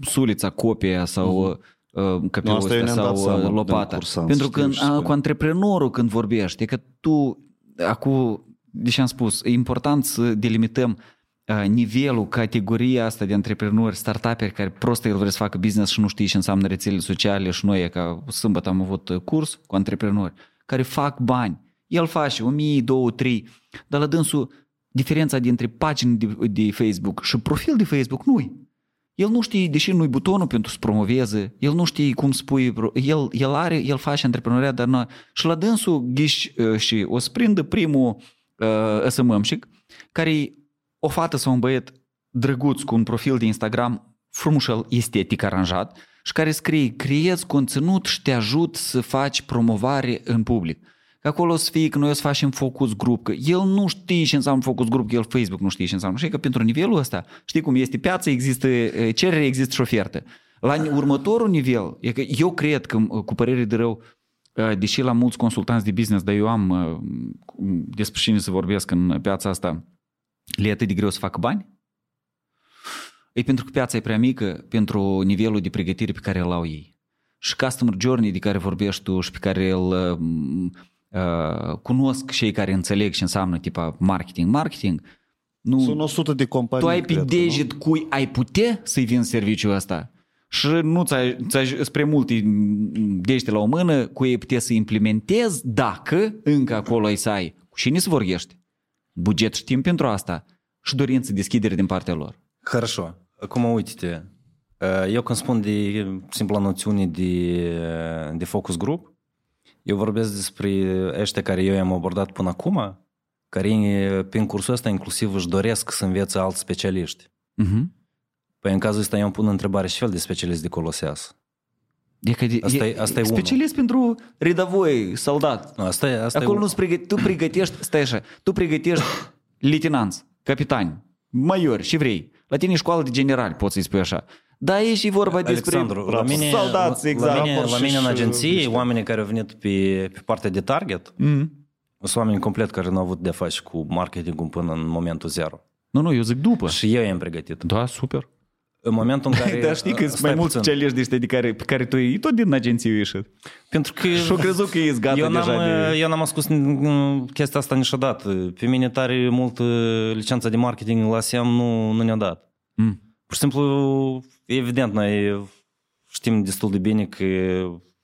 sulița, copia sau mm uh, căpeul ăsta sau lopata. Pentru că cu antreprenorul când vorbești, e că tu acum deci am spus, e important să delimităm uh, nivelul, categoria asta de antreprenori, startuperi care prost el vrea să facă business și nu știe ce înseamnă rețelele sociale și noi, ca sâmbătă am avut uh, curs cu antreprenori care fac bani. El face 1000, 2, 3, dar la dânsul diferența dintre pagini de, de Facebook și profil de Facebook nu el nu știe, deși nu-i butonul pentru să promoveze, el nu știe cum spui, el, el are, el face antreprenoriat, dar nu. Și la dânsul ghiși uh, și o să prindă primul uh, SMM-șic, care o fată sau un băiet drăguț cu un profil de Instagram frumușel, estetic aranjat și care scrie, creezi conținut și te ajut să faci promovare în public. Că acolo o să fie că noi o să facem focus grup, că el nu știe ce înseamnă focus grup, că el Facebook nu știe ce înseamnă. Și că pentru nivelul ăsta, știi cum este piața, există cerere, există și ofertă. La următorul nivel, e că eu cred că, cu părere de rău, Uh, deși la mulți consultanți de business, dar eu am uh, despre cine să vorbesc în piața asta, le e atât de greu să facă bani? E pentru că piața e prea mică pentru nivelul de pregătire pe care îl au ei. Și customer journey de care vorbești tu și pe care îl uh, uh cunosc cei care înțeleg ce înseamnă tipa marketing. Marketing nu, Sunt 100 de companii. Tu ai pe deget cui ai putea să-i vinzi serviciul ăsta și nu ți-ai, ți spre multe dește la o mână, cu ei puteți să implementezi dacă încă acolo ai să ai cu cine să vorbești. Buget și timp pentru asta și dorință deschidere din partea lor. Хорошо. Acum uite-te, eu când spun de simpla noțiune de, de focus group, eu vorbesc despre ăștia care eu i-am abordat până acum, care prin cursul ăsta inclusiv își doresc să învețe alți specialiști. Uh-huh. Păi în cazul ăsta eu îmi pun întrebare și fel de specialist de coloseas. E că de, asta e, asta e specialist unul. pentru redavoi, soldat. Nu, asta e, asta Acolo e nu pregăti, tu pregătești, stai așa, tu pregătești lieutenanți, capitani, majori și vrei. La tine școală de general, poți să-i spui așa. Da, e și vorba Alexandru, despre la mine, soldați, exact. La mine, la mine în agenție, și... oamenii care au venit pe, pe partea de target, mm. sunt oameni complet care nu au avut de face cu marketingul până în momentul zero. Nu, nu, eu zic după. Și eu i-am pregătit. Da, super în momentul în care... Dar știi că sunt mai mulți specialiști de ăștia de care, pe care tu e tot din agenție ieșit. Pentru că... Și au crezut că ești gata eu deja de... Eu n-am ascuns chestia asta niciodată. Pe mine tare mult licența de marketing la SEM nu, nu ne-a dat. Mm. Pur și simplu, evident, noi știm destul de bine că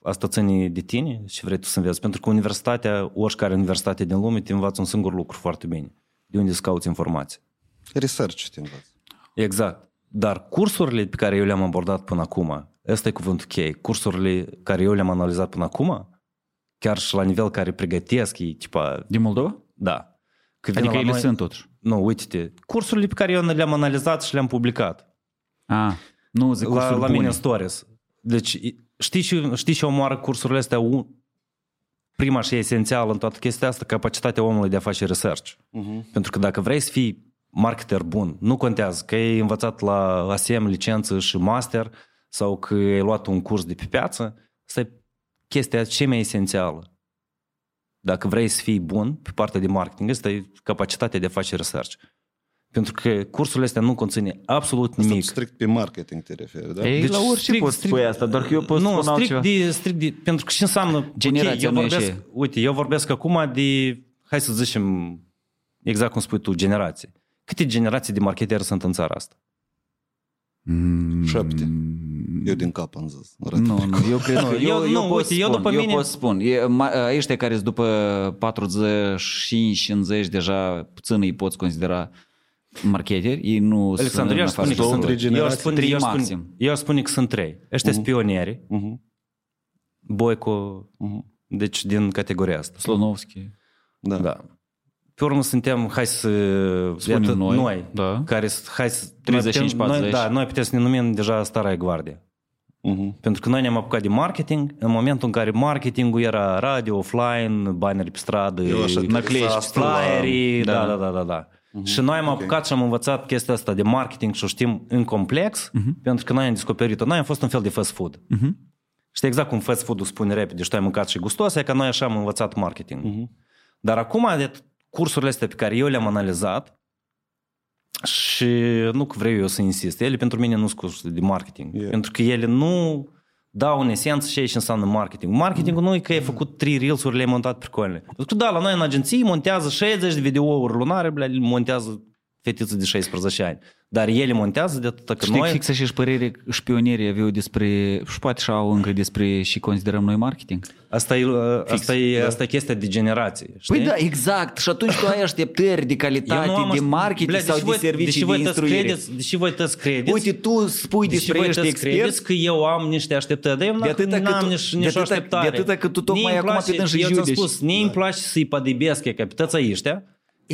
asta ține de tine și vrei tu să înveți. Pentru că universitatea, oricare universitate din lume, te învață un singur lucru foarte bine. De unde să cauți informații. Research te învață. Exact. Dar cursurile pe care eu le-am abordat până acum, ăsta e cuvântul cheie, cursurile care eu le-am analizat până acum, chiar și la nivel care pregătesc, e tipa... Din Moldova? Da. Că adică ele noi, sunt totuși. Nu, uite-te, cursurile pe care eu le-am analizat și le-am publicat. Ah, nu zic La, la mine stories. Deci, știi și, știi și omoară cursurile astea prima și esențială în toată chestia asta, capacitatea omului de a face research. Uh-huh. Pentru că dacă vrei să fii marketer bun. Nu contează că ai învățat la ASM licență și master sau că ai luat un curs de pe piață. Asta e chestia cea mai esențială. Dacă vrei să fii bun pe partea de marketing, asta e capacitatea de a face research. Pentru că cursurile astea nu conține absolut nimic. Asta strict pe marketing te referi, da? Ei, deci, la orice strict, poți spui asta, doar că eu pot nu, spune strict de, strict de, pentru că ce înseamnă... Generația okay, eu vorbesc, Uite, eu vorbesc acum de, hai să zicem, exact cum spui tu, generații. Câte generații de marketeri sunt în țara asta? Mm, Șapte. Eu din cap am zis. Arată. Nu, nu, eu cred că... eu- Eu, eu, nu, pot uite, eu spun, după eu mine- pot spun. E, ma, ăștia care sunt după 45-50 deja, puțin îi poți considera marketeri, ei nu Alexandru, eu aș sunt în spune că afară. sunt, trei eu aș generații? spune, Trei eu aș spune, maxim. eu aș spune că sunt trei. Ăștia sunt pionieri, Mhm, Boico, mhm. deci din categoria asta. Slonovski. Da. Da. Pe urmă suntem, hai să... Spunem iată, noi, noi da. care sunt, hai să... 35-40. Noi, da, noi putem să ne numim deja stara guardie. Mhm. Pentru că noi ne-am apucat de marketing în momentul în care marketingul era radio, offline, baneri pe stradă, Eu așa Năclești, asta la- flyerii, da, Da. da, da, da. da. Și noi am apucat și am învățat chestia asta de marketing și o știm în complex, pentru că noi am descoperit-o. Noi am fost un fel de fast food. Știi exact cum fast food-ul spune repede și tu ai mâncat și gustos, e că noi așa am învățat marketing. Dar acum, de cursurile astea pe care eu le-am analizat, și nu că vreau eu să insist, ele pentru mine nu sunt cursuri de marketing. Yeah. Pentru că ele nu dau în esență ce ce înseamnă marketing. Marketingul nu e că ai făcut trei reels-uri, le-ai montat pricolne. Pentru că da, la noi în agenții montează 60 de videouri lunare, bля, le montează fetiță de 16 ani. Dar ele montează de atât că Știi, noi... fix și părere și pionierii aveau despre, și poate și au încă despre și considerăm noi marketing. Asta e, asta, e, asta e chestia de generație. Știi? Păi da, exact. Și atunci tu ai așteptări de calitate, de aș- marketing Bля, sau deși de voi- servicii deși de voi toți instruire. credeți, deși voi toți credeți, Uite, tu spui deși despre voi ești toți expert, credeți că eu am niște așteptări, dar eu De atâta n-am cât tu- nici, de nici o atâta- așteptare. de atâta cât tu tocmai Mie îmi acum place- pe dâns și Eu ți-am judeci. spus, mie îmi place să-i padibesc, e capitața ăștia.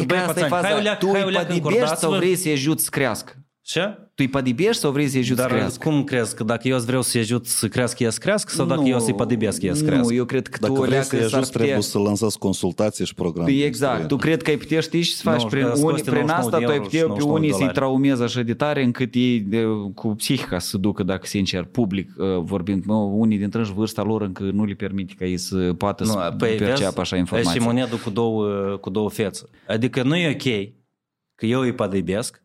E că asta e faza. Hai o leac, tu hai o îi leac padibești sau încordați-vă. vrei să-i ajuți să crească? Ce? Tu îi padibești sau vrei să-i ajuți să Dar crească? cum crezi? Că dacă eu vreau să-i ajut să crească, ea să crească? Sau dacă eu să-i padibesc, ea să Nu, crească? eu cred că Dacă tu vrei leacă să-i s-ar ajuți, putea- trebuie să lansați consultații și programe. Exact. Tu cred că ai putea știi și să faci Nu, prin, că unii, scoți prin 99 asta de tu ai euro putea și pe 99 unii de să-i dolari. traumezi așa de tare încât ei de, cu psihica să ducă, dacă sincer, public uh, vorbind. Mă, unii dintre ei vârsta lor încă nu le permite ca ei să poată să perceapă așa E informații. și monedă cu două, cu două fețe. Adică nu e ok că eu îi padibesc,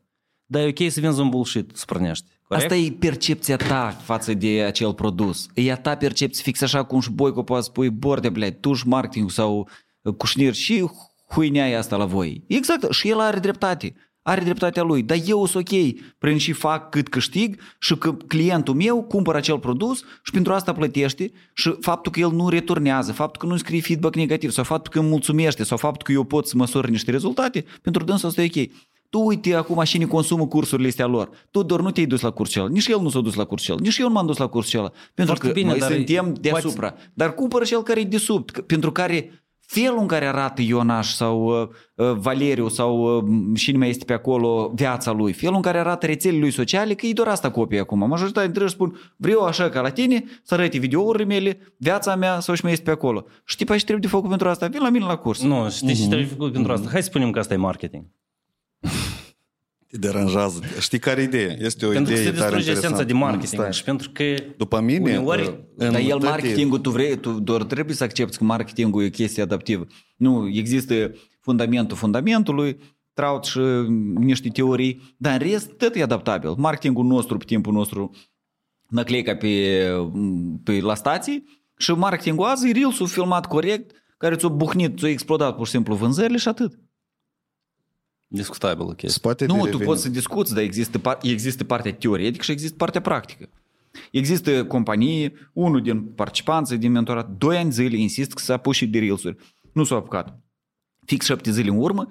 dar e ok să vinzi un bullshit să prănești. Corect? Asta e percepția ta față de acel produs. E a ta percepție fix așa cum și Boico poate spui, borde, blядь, tu și marketing sau uh, cușnir și huinea e asta la voi. Exact, și el are dreptate. Are dreptatea lui, dar eu sunt ok prin și fac cât câștig și că clientul meu cumpără acel produs și pentru asta plătește și faptul că el nu returnează, faptul că nu scrie feedback negativ sau faptul că îmi mulțumește sau faptul că eu pot să măsor niște rezultate, pentru dânsul asta e ok. Tu uite acum cine consumă cursurile astea lor. Tu doar nu te-ai dus la cursul ăla. Nici el nu s-a dus la cursul ăla. Nici eu nu m-am dus la cursul ăla. Pentru Foarte că bine, noi dar suntem deasupra. Dar cumpără cel care e de sub. că- Pentru care felul în care arată Ionaș sau uh, uh, Valeriu sau uh, cine mai este pe acolo viața lui, felul în care arată rețelele lui sociale, că e doar asta copie acum. Majoritatea dintre ei spun, vreau așa ca la tine să arăte videourile mele, viața mea sau și mai este pe acolo. Și tipa și trebuie de făcut pentru asta. Vin la mine la curs. Nu, știi ce trebuie făcut pentru asta? Hai să spunem că asta e marketing. Te deranjează. Știi care e ideea? Este o Pentru că idee se tare distruge esența interesantă. de marketing. Stai. Și pentru că După mine, uneori uh, în Dar el toate- marketingul, tu vrei, tu doar trebuie să accepti că marketingul e o chestie adaptivă. Nu, există fundamentul fundamentului, traut și niște teorii, dar în rest tot e adaptabil. Marketingul nostru pe timpul nostru năclei ca pe, pe la stații și marketingul azi e reels filmat corect, care ți-a buhnit, ți-a explodat pur și simplu vânzările și atât. Discutabilă chestie. Spate de Nu, tu reveni. poți să discuți, dar există, par- există partea teoretică și există partea practică. Există companii, unul din participanți, din mentorat, doi ani zile insist că s-a pus și de reels Nu s-a apucat. Fix șapte zile în urmă,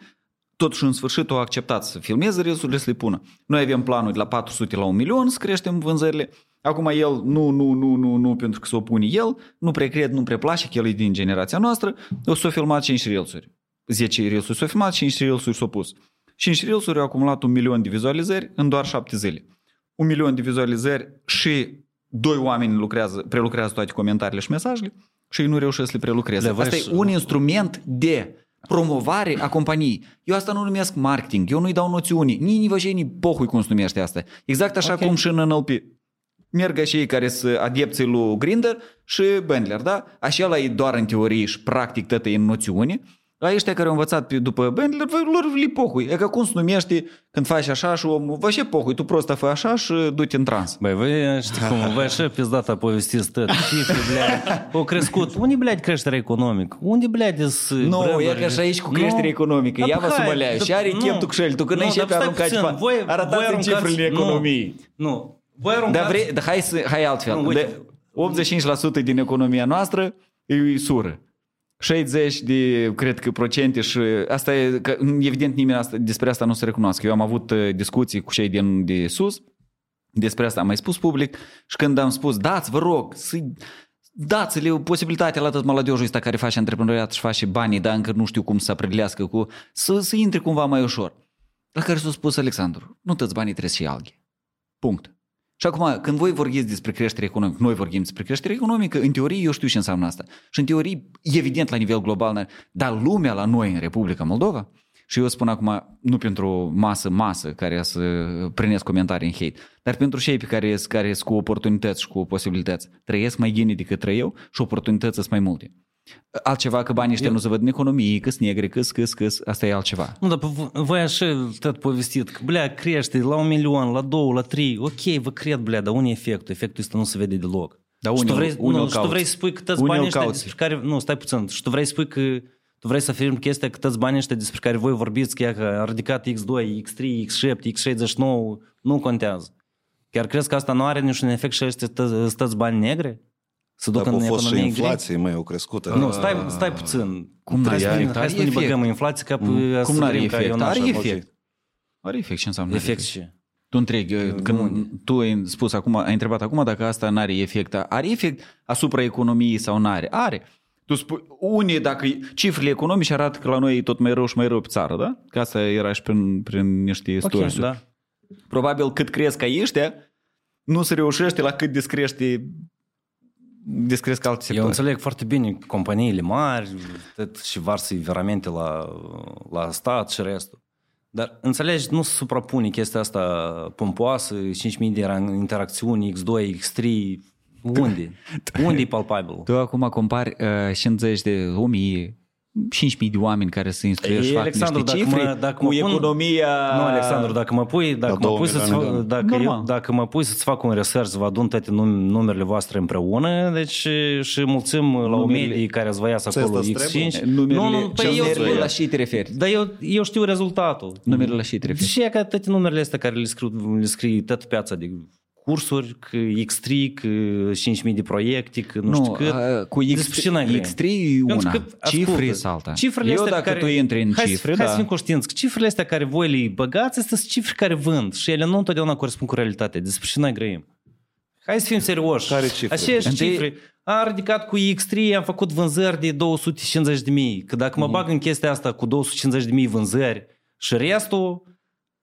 totuși în sfârșit au acceptat să filmeze reels să le pună. Noi avem planul de la 400 la 1 milion să creștem vânzările. Acum el, nu, nu, nu, nu, nu, pentru că s-o pune el, nu prea cred, nu prea place, că el e din generația noastră, o să o filmat 5 reelsuri. 10 reelsuri s-au filmat, 5 reelsuri s-au pus. 5 reelsuri au acumulat un milion de vizualizări în doar 7 zile. Un milion de vizualizări și doi oameni lucrează, prelucrează toate comentariile și mesajele și ei nu reușesc să le prelucreze. Le vezi- Asta e un instrument de promovare a companiei. Eu asta nu numesc marketing, eu nu-i dau noțiuni, nici nici nici pohui cum se numește asta. Exact așa Ok. cum și în NLP. Merg și ei care sunt adepții lui Grinder și Bendler, da? Așa e doar în teorie și practic tot e în noțiune, La ăștia care au învățat pe, după Bendler, vă- lor li pochui. E ca cum se numește când faci așa și omul, vă ce pochui, tu prosta fă așa și du-te în trans. Băi, voi știi cum, voi așa pizdata povestiți tot. Cifre, blядь, au crescut. Unde, blядь, creșterea economică? Unde, blядь, sunt Nu, e brandurile? ca și aici cu creștere Nu. economică. Ia Da, vă să hai, mă lea. da, Și are nu. chef tu cu șel. Tu când Nu, începi dar stai aruncați puțin, bani, voi- voi arătați aruncați- cifrele nu. economiei. Nu. Voi aruncați... Dar, vrei, dar hai, să, hai altfel. Nu, uite. de 85% din economia noastră e sură. 60 de, cred că, procente și asta e, că, evident nimeni asta, despre asta nu se recunoaște. Eu am avut uh, discuții cu cei din de sus, despre asta am mai spus public și când am spus, dați, vă rog, să dați-le posibilitatea la tot maladejul ăsta care face antreprenoriat și face banii, dar încă nu știu cum să aprelească cu, să, să intre cumva mai ușor. La care s-a spus Alexandru, nu toți banii trebuie să alghe. Punct. Și acum, când voi vorbiți despre creștere economică, noi vorbim despre creștere economică, în teorie eu știu ce înseamnă asta. Și în teorie, evident, la nivel global, n-are- dar lumea la noi în Republica Moldova, și eu spun acum, nu pentru o masă, masă care să primesc comentarii în hate, dar pentru cei pe care sunt care sunt cu oportunități și cu posibilități, trăiesc mai gine decât trăi eu și oportunități sunt mai multe. Altceva că banii ăștia Eu- nu se văd în economie, că sunt negri, că că că asta e altceva. Nu, dar v- voi așa tot povestit că, blea, crește la un milion, la două, la trei, ok, vă cred, blea, dar unde e efectul? Efectul ăsta nu se vede deloc. Dar și unii tu îl- vrei, unii nu, îl și tu cauți. vrei să spui că toți Unii banii îl ăștia cauți. despre care... Nu, stai puțin. Și tu vrei să spui că tu vrei să afirmi chestia că toți banii ăștia despre care voi vorbiți, că, ea că a ridicat X2, X3, X7, X69, nu contează. Chiar crezi că asta nu are niciun efect și ăștia toți toți bani negri? Să ducă Dacă în a fost și economie gri? inflație, mai o crescută. Nu, stai, stai puțin. Cum Trebuie n-are să, efect? hai să Are nu ne efect. băgăm în inflație ca pe Cum să n-are vedem că efect? eu Are n-așa, efect. Are efect, ce înseamnă Efect ce? Tu întregi, când tu ai spus acum, ai întrebat acum dacă asta n-are efect. Are efect asupra economiei sau n-are? Are. Tu spui, unii, dacă cifrele economice arată că la noi e tot mai rău și mai rău pe țară, da? Că asta era și prin, prin niște Ok, studii. da. Probabil cât cresc ca ăștia, nu se reușește la cât descrește descresc alte Eu sectoare. înțeleg foarte bine companiile mari tot, și varsă veramente la, la stat și restul. Dar înțelegi, nu se suprapune chestia asta pompoasă, 5.000 de ran- interacțiuni, X2, X3, unde? unde e palpabil? Tu acum compari uh, 50 de 1000, 5.000 de oameni care se instruiesc și Ei, fac Alexandru, niște dacă cifre mă- dacă cu mă pun- economia... Nu, Alexandru, dacă mă pui, dacă La mă două pui, să-ți, milioane de fac- oameni. dacă, Normal. eu, dacă mă pui să-ți fac un research, să vă adun toate num- numerele voastre împreună, deci și mulțim la o Numerele- medie care îți văiați Ți acolo asta trebuie? X5. Numerele, nu, nu, păi eu, numerele eu, la și te referi. dar eu, eu știu rezultatul. Numerele la și te referi. Și e că toate numerele astea care le scriu, le scrii toată piața de cursuri, că X3, că 5.000 de proiecte, că nu, știu cât. a, cu Despre ce n-ai X3, grea? X3 e Pentru una, că, cifre ascultă, sunt alta. Cifrele Eu astea dacă care, tu intri în hai, să- cifre, hai da. să fim conștienți că cifrele astea care voi le băgați, astea sunt cifre care vând și ele nu întotdeauna corespund cu realitatea. Despre ce noi grăim? Hai să fim serioși. Care cifre? Aceeași Întâi- cifre. Am ridicat cu X3, am făcut vânzări de 250 de mii. Că dacă mă Mhm. bag în chestia asta cu 250 de mii vânzări și restul,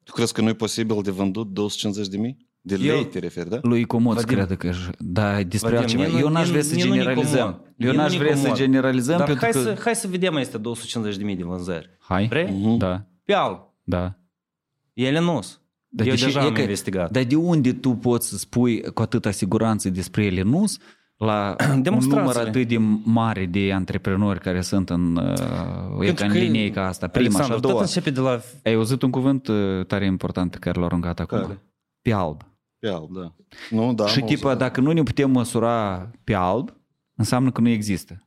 Tu crezi că nu e posibil de vândut 250 de mii? De lei Eu- te referi, da? Lui Comod Vadim. cred că da, despre Vadim, altceva. mie nu- Eu n-aș mie- vrea să mie nu ni generalizăm. comod. Eu Mie n-aș nu ni vrea să comod. generalizăm Dar pentru hai, că... să, hai să vedem este 250 de mii de vânzări. Hai, Vrei? da, Pe alb. da. Ele nu sunt. Dar Eu de ce- deja e am că- investigat. Dar de unde tu poți să spui cu atâta siguranță despre ele nu la un Demonstrațiile. număr atât de mare de antreprenori care sunt în, uh, e ca în linie ca asta, prima și a Alexandru, doua. tot începe de la... Ai auzit un cuvânt uh, tare important care l-a aruncat acum? Care? Pe alb. Pe alb, da. Nu, da. și am tipa, auzit, da. dacă nu ne putem măsura pe alb, înseamnă că nu există.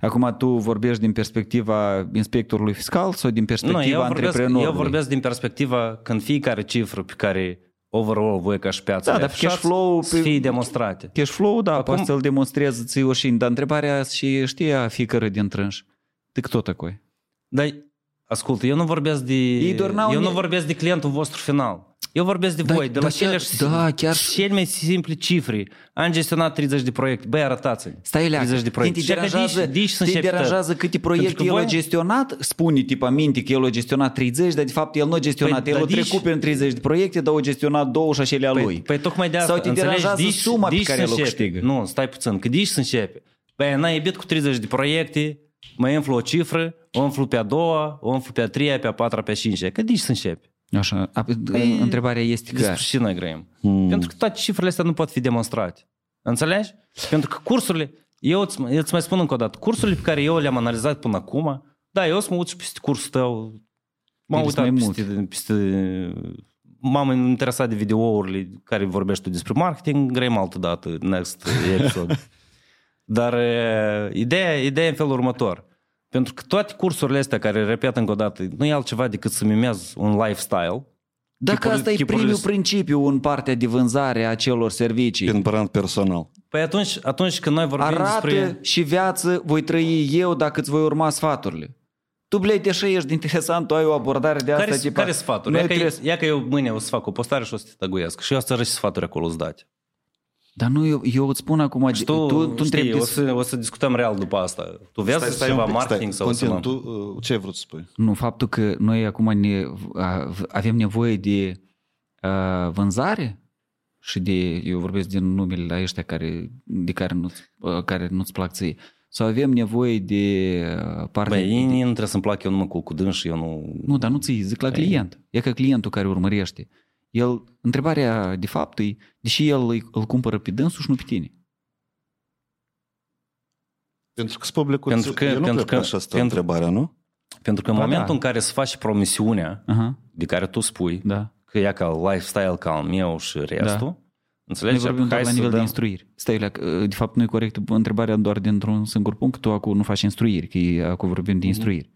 Acum tu vorbești din perspectiva inspectorului fiscal sau din perspectiva Nu, eu vorbesc, antreprenorului? eu vorbesc din perspectiva când fiecare cifră pe care overall voi ca și piața Da, le dar afișați, cash flow să pe- fie demonstrate. Cash flow, da, Acum- poate să-l demonstreze ție oricine, dar întrebarea și știa fiecare din trânși. De кто такой? Dar, ascultă, eu nu vorbesc de... Ei doar n-au eu ni- nu vorbesc de clientul vostru final. Eu vorbesc de Da, voi, de da, la chiar- cele, da, chiar- cele mai simple cifre. Am gestionat 30 de proiecte. Băi, arătați-mi. Stai leacă, 30 de proiecte. te Și că deranjează, dici- dici să te începi deranjează tot. câte Pentru proiecte că el a voi- gestionat? Spune tipa minte că el a gestionat 30, dar de fapt el nu a gestionat, Păi, el a dar dici- trecut prin 30 de proiecte, dar a gestionat două și acelea Păi, lui. păi tocmai de asta. Sau te înțelegi? deranjează Dici- suma pe dici care să el o începe. câștigă. Nu, stai puțin. Că dici să începe. Păi n-ai iubit cu 30 de proiecte, mai umflu o cifră, o umflu pe a doua, o umflu pe a treia, pe a patra, pe a cincea. Că dici să începe. Așa, a- Păi, întrebarea este Despre că... ce noi grăim? Hmm. Pentru că toate cifrele astea nu pot fi demonstrate. Înțelegi? Pentru că cursurile, eu îți, eu îți mai spun încă o dată, cursurile pe care eu le-am analizat până acum Da, eu o să mă uit și peste cursul tău. M-am Bine, uitat mai peste, peste... M-am interesat de videourile care vorbești tu despre marketing, grăim altă dată, next episode. Dar e, ideea, ideea e în felul următor. Pentru că toate cursurile astea care, repet încă o dată, nu e altceva decât să mimez un lifestyle. Dacă Chipurile- asta e chipurile primul s- principiu în partea de vânzare a celor servicii. Prin brand personal. Păi atunci, atunci când noi vorbim Arată despre... și viață voi trăi eu dacă îți voi urma sfaturile. Tu, blei, deși ești interesant, tu ai o abordare de asta. Care, tipa, care sfaturi? noi Ia că, trebuie să- ia că eu mâine o să fac o postare și o să te tăguiesc. Și eu o să arăt și sfaturi acolo îți date. Dar nu, eu, eu îți spun acum, Și tu, tu, tu știi, întrebi o, des- să, o să discutăm real după asta. Tu vezi Stai, stai ceva un pic, marketing stai, sau continuu, să tu uh, ce ai vrut să spui? Nu, faptul că noi acum ne, a- avem nevoie de a, vânzare și de, eu vorbesc din numele la ăștia care, de care nu-ți, a, care nu-ți plac ție. Sau avem nevoie de a, partea... Băi, de, ei nu trebuie să-mi plac, eu nu mă culc cu dâns și eu nu... nu, dar nu ți zic la client. E că clientul care urmărește. El, întrebarea de fapt e, deși el îi- îl cumpără pe dânsul și nu pe tine. Pentru că publicul... Pentru că- eu nu pentru cred că că- așa stă pentru- întrebarea, nu? Pentru că în Ba momentul da. în care să faci promisiunea Aha, de care tu spui, da. că e ca lifestyle ca al meu și restul, Noi înțelegi? vorbim doar Hai la să nivel de dăm- instruiri. Stai, la, de fapt nu e corect întrebarea doar dintr-un singur punct, tu acum nu faci instruiri, că e- acum vorbim de instruiri.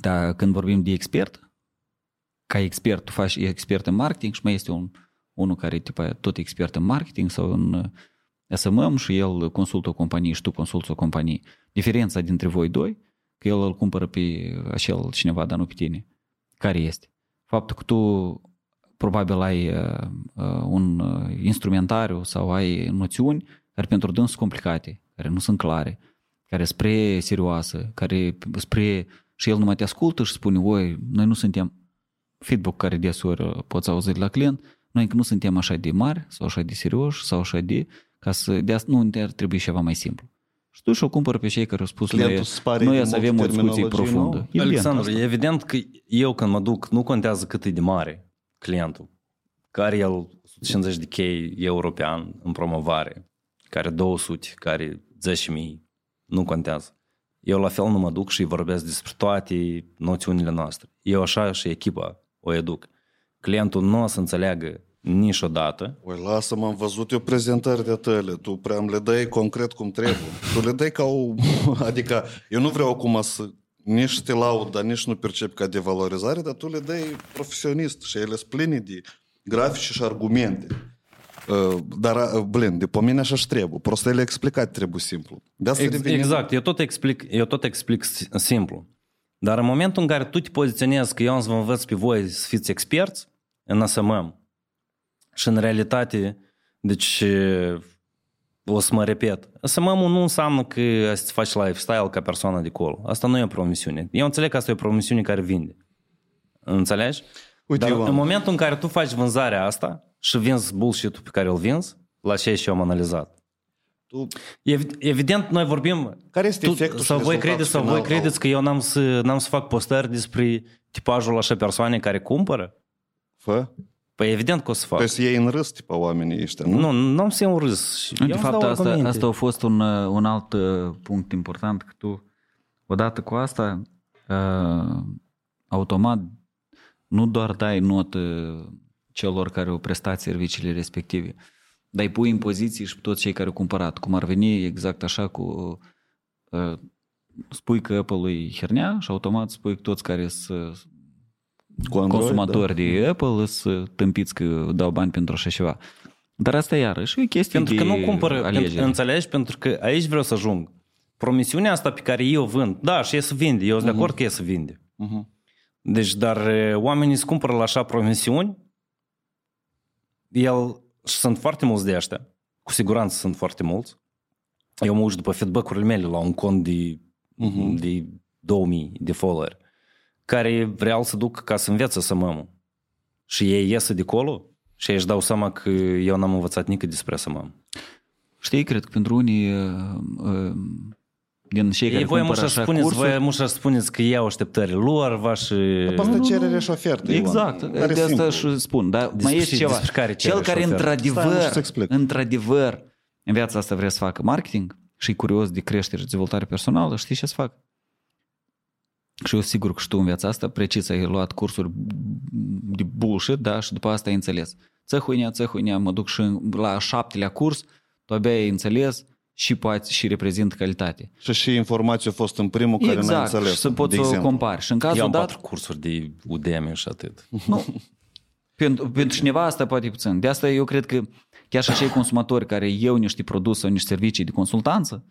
Dar când vorbim de expert, ca expert, tu faci e expert în marketing și mai este un, unul care e tipa, tot expert în marketing sau în uh, SMM și el consultă o companie și tu consulți o companie. Diferența dintre voi doi, că el îl cumpără pe acel cineva, dar nu pe tine. Care este? Faptul că tu probabil ai uh, uh, un uh, instrumentariu sau ai noțiuni care pentru dâns sunt complicate, care nu sunt clare, care sunt spre serioasă, care spre... și el numai te ascultă și spune, oi, noi nu suntem feedback care deseori uh, poți auzi de la client, noi încă nu suntem așa de mari sau așa de serioși sau așa de... ca să... de asta nu ne ar trebui ceva mai simplu. Și tu și-o cumpără pe cei care au spus Clientul noi, se pare noi de să mult avem o discuție terminologie profundă. nouă. Evident, Alexandru, asta. e evident că eu când mă duc, nu contează cât e de mare clientul, care el 150 de chei european în promovare, care 200, care 10.000, nu contează. Eu la fel nu mă duc și îi vorbesc despre toate noțiunile noastre. Eu așa și echipa o educ. Clientul nu o să înțeleagă niciodată Oi, lasă-mă, am văzut eu prezentări de tale, tu prea îmi le dai concret cum trebuie. Tu le dai ca o... Adică, eu nu vreau acum să nici te laud, dar nici nu percep ca devalorizare, dar tu le dai profesionist și ele sunt pline de grafice și argumente. Uh, Dar, uh, blin, de pe mine așa și trebuie. Prost ele explicat trebuie simplu. De asta Ex- revenim- exact, eu tot explic, eu tot explic si- simplu. Dar în momentul în care tu te poziționezi că eu am să vă învăț pe voi să fiți experți în SMM și în realitate, deci o să mă repet, SMM-ul nu înseamnă că să faci lifestyle ca persoană de acolo. Asta nu e o promisiune. Eu înțeleg că asta e o promisiune care vinde. Înțelegi? Uite, Dar Ioan. în momentul în care tu faci vânzarea asta și vinzi bullshit-ul pe care îl vinzi, la ce și eu am analizat. Tu, Ev- Evident, noi vorbim... Care este efectul și Sau voi rezultatul credeți, sau final voi credeți al- că eu n-am să, n-am să fac postări despre tipajul așa persoane care cumpără? fă? Păi evident că o să fac. Păi să iei în râs, tipa, oamenii ăștia, nu? Nu, nu am să iau râs. Și De eu îți fapt, dau asta, argumente. asta a fost un, uh, un alt uh, punct important, că tu, odată cu asta, uh, automat, nu doar dai notă celor care au prestat serviciile respective, dar îi pui în poziții și pe toți cei care au cumpărat, cum ar veni exact așa cu uh, spui că Apple e hernea și automat spui că toți care sunt Cu Android, consumatori de Apple sunt tâmpiți că dau bani pentru așa ceva. Dar asta iarăși e o chestie Pentru că de nu cumpără, pentru, alegere. înțelegi? Pentru că aici vreau să ajung. Promisiunea asta pe care eu vând, da, și e să vinde, eu sunt de acord că e să vinde. Mhm. Deci, dar e, oamenii se cumpără la așa promisiuni, el, și sunt foarte mulți de ăștia, cu siguranță sunt foarte mulți. Eu mă uit după feedback-urile mele la un cont de, Mhm. de 2000 de follower, care vreau să duc ca să învețe să mămă. Și ei iesă de acolo și ei își dau seama că eu n-am învățat nică despre să mămă. Știi, cred că pentru unii uh, uh, din cei care Ei, voi cumpără mușa așa spuneți, cursuri, voi mușa spuneți că iau așteptările lor, vași... Dar pe asta cerere și ofertă, Ioan. Exact, Tare de asta simplu. și spun. Dar Despre mai este ce- ceva. despre care Cel cerere și care ofertă? Stai, nu știu într-adevăr, să explic. într-adevăr, în viața asta vrea să facă marketing și e curios de creștere și dezvoltare personală, știi ce să fac? și eu sigur că și tu în viața asta precis ai luat cursuri de bullshit, da, și după asta ai înțeles. Țăhuinea, țăhuinea, mă duc și la șaptelea curs, tu abia ai înțeles și poate și reprezintă calitate. Și și informația a fost în primul care n-ai Exact, înțeles. și să poți de să o exemplu. compari. Și în Eu cazul am dat, patru cursuri de Udemy și atât. nu, pentru, pentru cineva asta poate e puțin. De asta eu cred că chiar și acei consumatori care iau niște produse sau niște servicii de consultanță,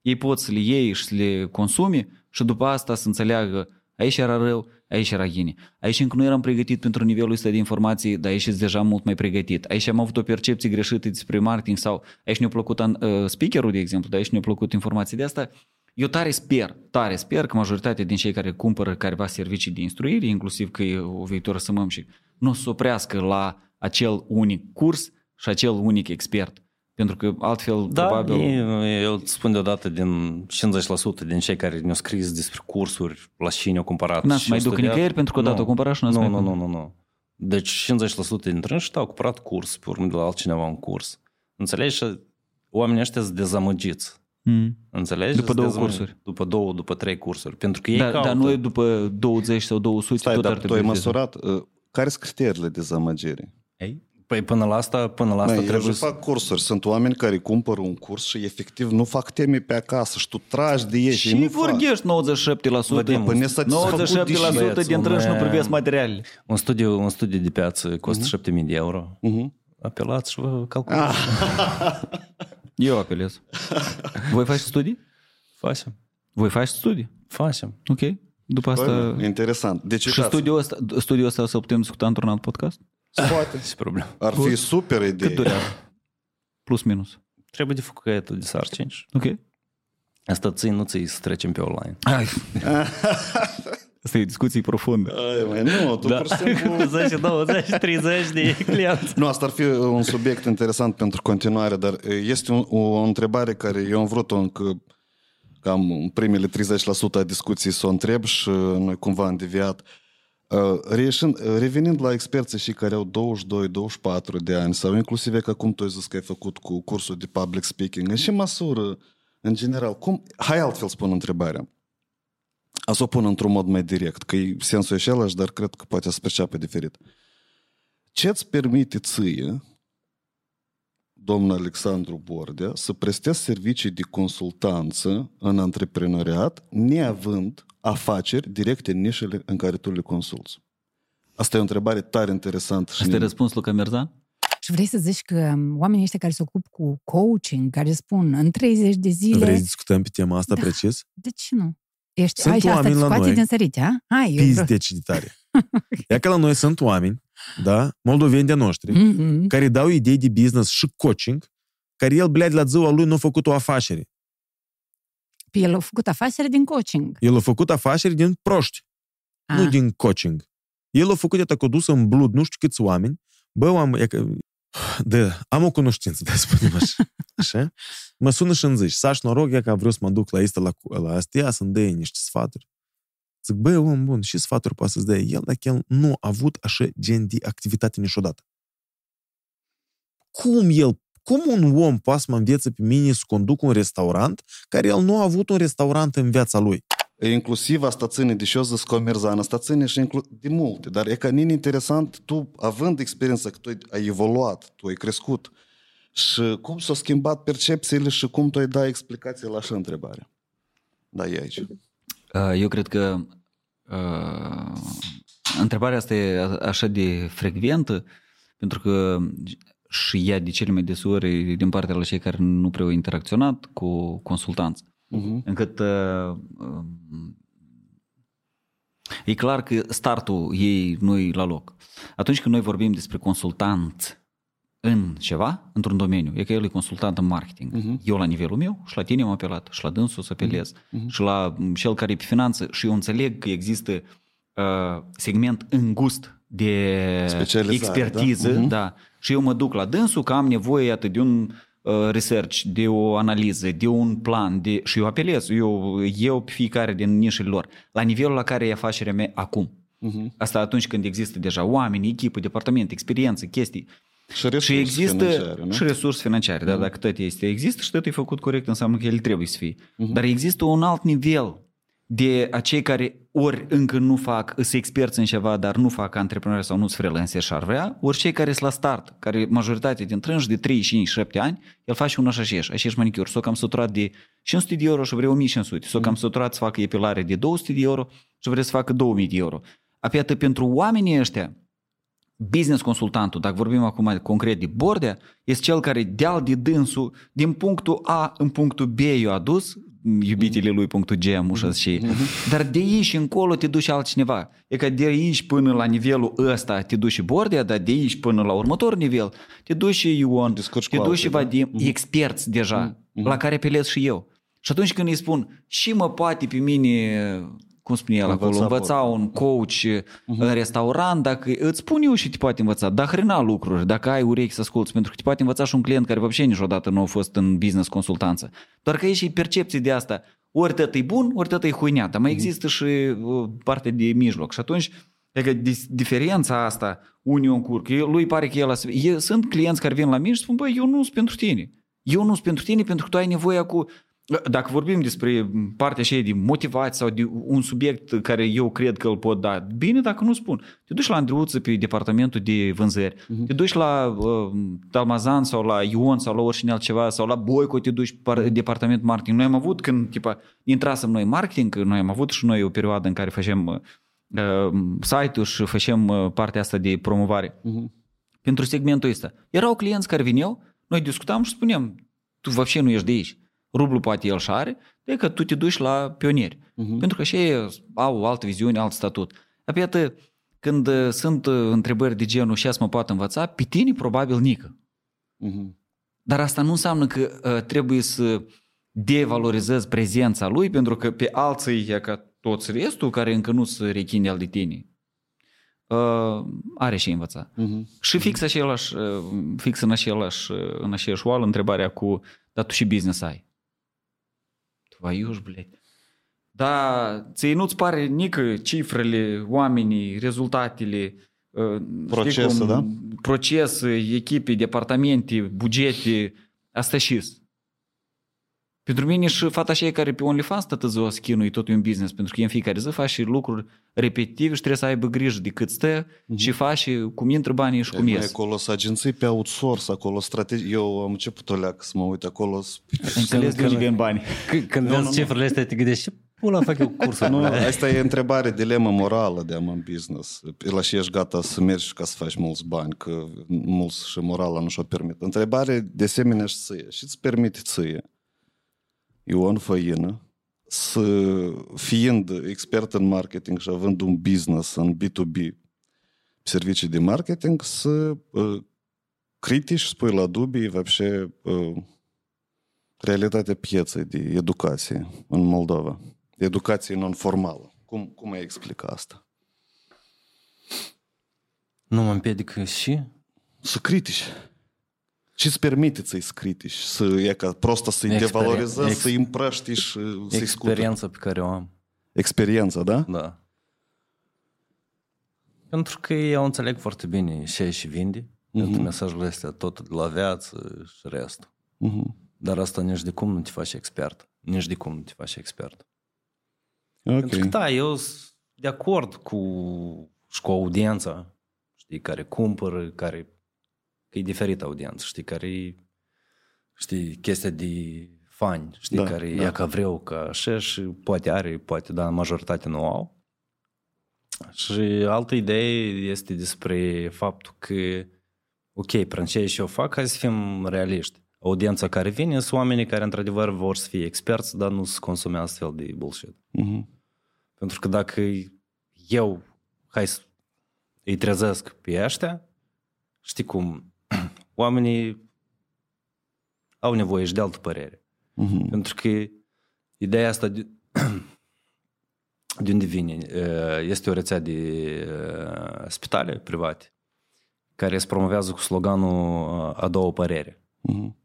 ei pot să le iei și să le consumi și după asta să înțeleagă aici era rău, aici era gine. Aici încă nu eram pregătit pentru nivelul ăsta de informații, dar aici sunt deja mult mai pregătit. Aici am avut o percepție greșită despre marketing sau aici ne-a plăcut uh, speakerul, de exemplu, dar aici ne-a plăcut informații de asta. Eu tare sper, tare sper că majoritatea din cei care cumpără careva servicii de instruire, inclusiv că e o viitoră sămâmșic, nu se oprească la acel unic curs și acel unic expert. Pentru că altfel, Da, probabil... ei, eu îți spun deodată din 50% din cei care ne-au scris despre cursuri, la cine au cumpărat. N-a să și mai au duc studiat. nicăieri pentru că odată Nu. au cumpărat și n-a să Nu, mai nu, cumpăr. nu, nu, nu. Deci 50% dintre ei au cumpărat curs, pe urmă de la altcineva un curs. Înțelegi? Și oamenii ăștia sunt dezamăgiți. Mm. Înțelegi? După Sunt două dezamăgiți. cursuri. După două, după trei cursuri. Pentru că ei Dar, caută... dar nu e după 20 sau 200, Stai, tot dar ar tu trebui ai să- măsurat uh, care sunt criteriile de dezamăgire? Ei? Păi până la asta, până la asta Băi, eu trebuie și să... fac cursuri. Sunt oameni care cumpără un curs și efectiv nu fac teme pe acasă și tu tragi de ei și, Și nu fac. vorghești 97%. Vedem, Păi nesatisfăcut 97% băieți, dintre un, ei nu e, privesc materialele. Un studiu, un studiu de piață costă Mhm. 7000 de euro. Mhm. Apelați și vă calculați. Eu apelez. Voi faci studii? Facem. Voi faci studii? Facem. Ok. După asta... Băi, interesant. Deci, și uitați, studiul ăsta, studiul ăsta o să putem discuta într-un alt podcast? Poate. Ce problemă. Ar fi super idee. Cât durează? Plus minus. Trebuie de făcut caietul de sarcini. și Ok. Asta ții, nu ții să trecem pe online. Hai. Asta e discuții profundă. Ai, mai, nu, tu da. pur și simplu... 10, 20, 30 de clienți. Nu, asta ar fi un subiect interesant pentru continuare, dar este un, o întrebare care eu am vrut-o încă cam în primele 30% a discuției să o întreb și noi cumva am deviat. Uh, Reieșind, revenind la experții și care au 22-24 de ani sau inclusiv e că acum tu ai zis că ai făcut cu cursul de public speaking, în ce măsură, în general, cum, hai altfel spun întrebarea. A să o pun într-un mod mai direct, că e sensul e același, dar cred că poate să perceapă diferit. Ce îți permite ție, domnul Alexandru Bordea, să prestezi servicii de consultanță în antreprenoriat, neavând afaceri directe în nișele în care tu le consulți? Asta e o întrebare tare interesantă. Și Asta e răspunsul lui Camerzan? Și vrei să zici că oamenii ăștia care se ocupă cu coaching, care spun în 30 de zile... Vrei să discutăm pe tema asta Da. precis? De ce nu? Ești, Sunt ai și asta oameni la scoate noi. din sărite, a? Hai, eu vreau... Pizdeci de tare. E că la noi sunt oameni, da, moldoveni de noștri, Mm-hmm. care dau idei de business și coaching, care el, bled, la ziua lui nu a făcut o afacere. Păi El a făcut afacere din coaching. El a făcut afaceri din proști, A, nu din coaching. El a făcut iată că a dus în blud nu știu câți oameni. Bă, am, e că, de, am o cunoștință, de spunem așa. așa? Mă sună și îmi zici, Saș, noroc, e că vreau să mă duc la asta, la, la astea, să-mi dea niște sfaturi. Zic, băi, om bun, și sfaturi poate să-ți dea el dacă el nu a avut așa gen de activitate niciodată? Cum el, cum un om poate să mă învețe pe mine să conduc un restaurant care el nu a avut un restaurant în viața lui? Inclusiv asta ține, deși eu zis comerzan, asta ține și inclu- de multe, dar e ca nini interesant, tu având experiența că tu ai evoluat, tu ai crescut și cum s-au schimbat percepțiile și cum tu ai dat explicații la așa întrebare. Da, e aici. Uh, Eu cred că uh, întrebarea asta e a- așa de frecventă pentru că și ea de cele mai des ori din partea la cei care nu prea au interacționat cu consultanți. Uh-huh. Încât uh, um, e clar că startul ei nu e la loc. Atunci când noi vorbim despre consultant în ceva, într-un domeniu, e că el e consultant în marketing. Uh-huh. Eu la nivelul meu și la tine am apelat și la dânsul să apelez uh-huh. și la cel care e pe finanță și eu înțeleg că există uh, segment îngust de Specializare, expertiză, da? da? Mhm. da, și eu mă duc la dânsul că am nevoie iată, de un uh, research, de o analiză, de un plan, de... și eu apelez, eu, eu pe fiecare din nișele lor, la nivelul la care e afacerea mea acum. Uh-huh. Asta atunci când există deja oameni, echipă, departament, experiență, chestii. Și resurse Și există financiare, nu? și resurse financiare, dar dacă tot este, există și tot e făcut corect, înseamnă că el trebuie să fie. Dar există un alt nivel de acei care ori încă nu fac, îs experți în ceva, dar nu fac antreprenori sau nu sunt freelancer și ar vrea, ori cei care sunt la start, care majoritatea dintre ei de 3, 5, 7 ani, el face un așa și așa manicur, s-o cam săturat de 500 de euro și vrea 1500, s-o cam săturat să facă epilare de 200 de euro și vrea să facă 2000 de euro. Apiată pentru oamenii ăștia, business consultantul, dacă vorbim acum concret de Bordea, este cel care de de dânsul, din punctul A în punctul B i-a adus, iubitele lui punctul G, mușă și dar de aici încolo te duci altcineva. E că de aici până la nivelul ăsta te duci Bordea, dar de aici până la următor nivel te duci Ion, Discuți te cu duci alții, da? Vadim, experți deja, la care apelez și eu. Și atunci când îi spun, și mă poate pe mine cum spune el acolo, Învăța învăța un coach în restaurant, dacă îți spun eu și te poate învăța, dar hrăna lucruri, dacă ai urechi să asculți, pentru că te poate învăța și un client care văbșe niciodată nu a fost în business consultanță. Doar că e și percepție de asta, ori tot e bun, ori tot e huineat, dar mai există și uh, partea de mijloc. Și atunci, e că dis- diferența asta, unii o încurc, eu- lui pare că el, a- e, sunt clienți care vin la mine și spun, băi, eu nu sunt pentru tine. Eu nu sunt pentru tine pentru că tu ai nevoie cu dacă vorbim despre partea așa de motivație sau de un subiect care eu cred că îl pot da, bine dacă nu spun. Te duci la Andreuță pe departamentul de vânzări, uh-huh. te duci la uh, Talmazan sau la Ion sau la oricine altceva sau la Boico te duci par, departamentul marketing. Noi am avut când tipa, intrasem noi marketing, noi am avut și noi o perioadă în care facem uh, site-uri și facem uh, partea asta de promovare. Uh-huh. Pentru segmentul ăsta. Erau clienți care vineau, noi discutam și spuneam, tu вообще nu ești de aici rublu poate el și are, de că tu te duci la pionieri. Uh-huh. Pentru că și ei au o altă viziune, alt statut. Apoi, iată, când uh, sunt uh, întrebări de genul și mă poate învăța, pe tine probabil nică. Mhm. Dar asta nu înseamnă că uh, trebuie să devalorizezi prezența lui, pentru că pe alții, e ca toți restul, care încă nu se rechine el de tine, uh, are și învăța. Mhm. Și fix, același, uh, fix în, același, uh, în aceeași oală întrebarea cu, dar tu și business ai Твою ж, блядь. Da, ție nu-ți pare nică cifrele, oamenii, rezultatele, uh, Procese, știi cum, da? Proces, echipe, departamente, bugete, asta și pentru mine și fata aceea care pe OnlyFans tătă ziua schinul e tot un business, pentru că e în fiecare zi faci și lucruri repetitive și trebuie să aibă grijă de cât stă Mhm. și faci și cum intră banii și cum Mai ies. acolo sunt agenții pe outsource, acolo strategii. Eu am început o leacă să mă uit acolo. Ai înțeles de unde în bani. C- Când vezi cifrele astea, te gândești, ce pula fac eu cursul? Nu, asta e întrebare, dilemă morală de am în business. La și ești gata să mergi ca să faci mulți bani, că mulți și morala nu și-o permit. Întrebare de asemenea și ție. Și îți permite ție, Ion Făină, să fiind expert în marketing și având un business în B2B, servicii de marketing, să uh, critici, spui la dubii, вообще, uh, realitatea pieței de educație în Moldova. Educație non-formală. Cum, cum ai explica asta? Nu mă împiedică și? Să critici. Și îți permite să-i critici, să e ca prosta să-i Experien- devalorizezi, ex- să-i împrăști și să-i scută. Experiența pe care o am. Experiența, da? Da. Pentru că eu înțeleg foarte bine ce și vinde. Pentru mesajul astea tot de la viață și restul. Mhm. Dar asta nici de cum nu te faci expert. Nici de cum nu te faci expert. Ok. Pentru că da, eu sunt de acord cu și cu audiența, știi, care cumpără, care că e diferită audiență, știi, care e, știi, chestia de fani, știi, Da, care da. ia ca vreau, ca așa și poate are, poate, dar majoritatea nu au. Și altă idee este despre faptul că, ok, prin ce și eu fac, hai să fim realiști. Audiența care vine sunt oamenii care într-adevăr vor să fie experți, dar nu să consume astfel de bullshit. Mhm. Pentru că dacă eu, hai să îi trezesc pe ăștia, știi cum, oamenii au nevoie și de altă părere. Mhm. Pentru că ideea asta de, de unde vine? Uh, Este o rețea de uh, spitale private care se promovează cu sloganul uh, a doua părere. Mhm.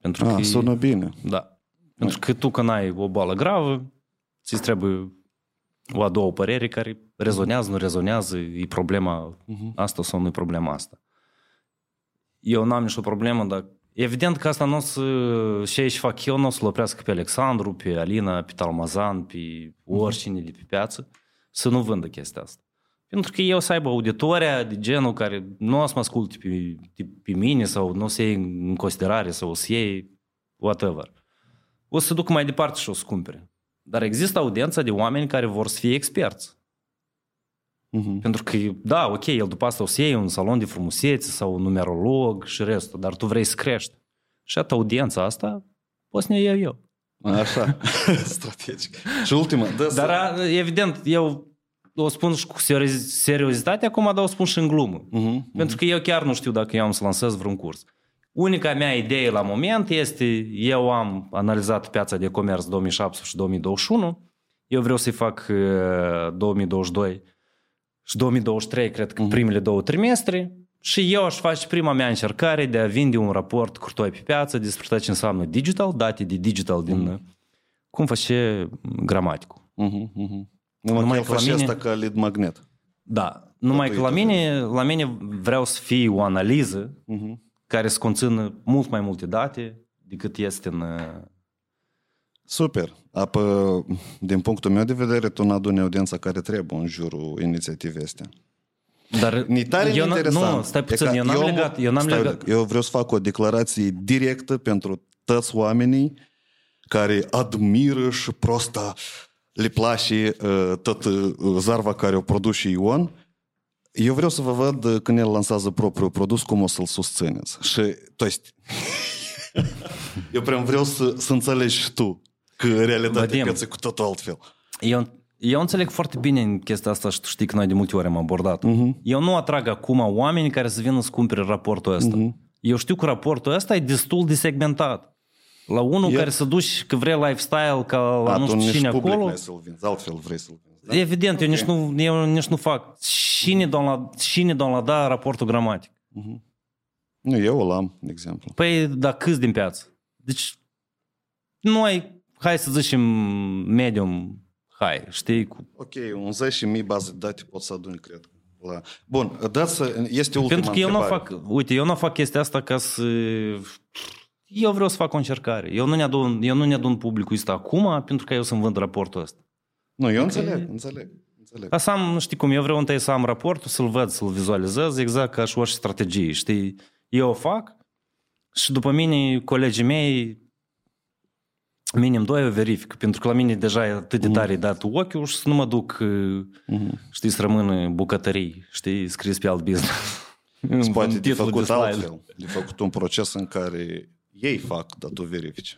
Pentru Ah, că, sună bine. Da. Pentru că tu când ai o boală gravă, ți trebuie o a doua părere care rezonează, nu rezonează, e problema Mhm. asta sau nu e problema asta. Eu n-am nicio problemă, dar Evident că asta nu o să, și aici fac eu, nu o să-l oprească pe Alexandru, pe Alina, pe Talmazan, pe oricine de pe piață, să nu vândă chestia asta. Pentru că eu să aibă auditoria de genul care nu o să mă asculte pe, pe, pe mine sau nu o să iei în considerare sau o să iei whatever. O să se ducă mai departe și o să cumpere. Dar există audiența de oameni care vor să fie experți. Mhm. Pentru că, da, ok, el după asta o să iei un salon de frumusețe sau un numerolog și restul, dar tu vrei să crești. Și atât audiența asta poți să ne iau eu. Așa, strategic. Și ultima, da, Dar, a, evident, eu o spun și cu serioz- seriozitate acum, dar o spun și în glumă. Mhm, Pentru că eu chiar nu știu dacă eu am să lansez vreun curs. Unica mea idee la moment este, eu am analizat piața de comerț 2017 și 2021, eu vreau să-i fac uh, 2022 și 2023, cred că primele două trimestre, și eu aș face prima mea încercare de a vinde un raport curtoi pe piață despre tot ce înseamnă digital, date de digital din uh, cum face gramaticul. mhm, mhm. Numai, Numai că el că la face mine- asta ca lead magnet. Da, numai că la Datorită mine, la mine vreau să fie o analiză Mhm. care să conțină mult mai multe date decât este în... Super. Apă, din punctul meu de vedere, tu nu aduni audiența care trebuie în jurul inițiativei astea. Dar Ni tare eu interesant. Nu, stai puțin, eu n-am eu, legat. Eu, n-am stai, legat. eu vreau să fac o declarație directă pentru toți oamenii care admiră și prosta le place uh, tot uh, zarva care o produce Ion. Eu vreau să vă văd uh, când el lansează propriul produs, cum o să-l susțineți. Și, toți, eu prea vreau să, să înțelegi tu că realitatea Vadim. pieței e cu totul altfel. Eu, eu înțeleg foarte bine în chestia asta și tu știi că noi de multe ori am abordat. Mhm. Eu nu atrag acum oameni care să vină să cumpere raportul ăsta. Eu știu că raportul ăsta e destul de segmentat. La unul E- care să duci că vrea lifestyle ca la A, nu tu știu nici cine public acolo. n-ai să-l vinzi, altfel vrei să-l vinzi. Da? Evident, eu, nici nu, eu nici nu fac. Cine doon la, cine doon la da raportul gramatic? Nu, eu îl am, de exemplu. Păi, da, câți din piață? Deci, noi, hai să zicem, medium high, știi? Cu... Ok, un 10.000 baze de date pot să adun, cred. La... Bun, dați, este ultima Pentru că eu nu întrebare. fac, uite, eu nu fac chestia asta ca să... Eu vreau să fac o încercare. Eu nu ne adun, eu nu ne adun publicul ăsta acum pentru că eu să-mi vând raportul ăsta. Nu, eu înțeleg, înțeleg. înțeleg. Ca să am, știi cum, eu vreau întâi să am raportul, să-l văd, să-l vizualizez, exact ca și orice strategie, știi? Eu o fac și după mine, colegii mei, minim doi o verific, pentru că la mine deja e atât de tare dat ochiul și să nu mă duc, știi, să rămână bucătării, știi, scris pe alt business. Îți poate În de titlul făcut slide. altfel. De făcut un proces în care ei fac, dar tu verifici.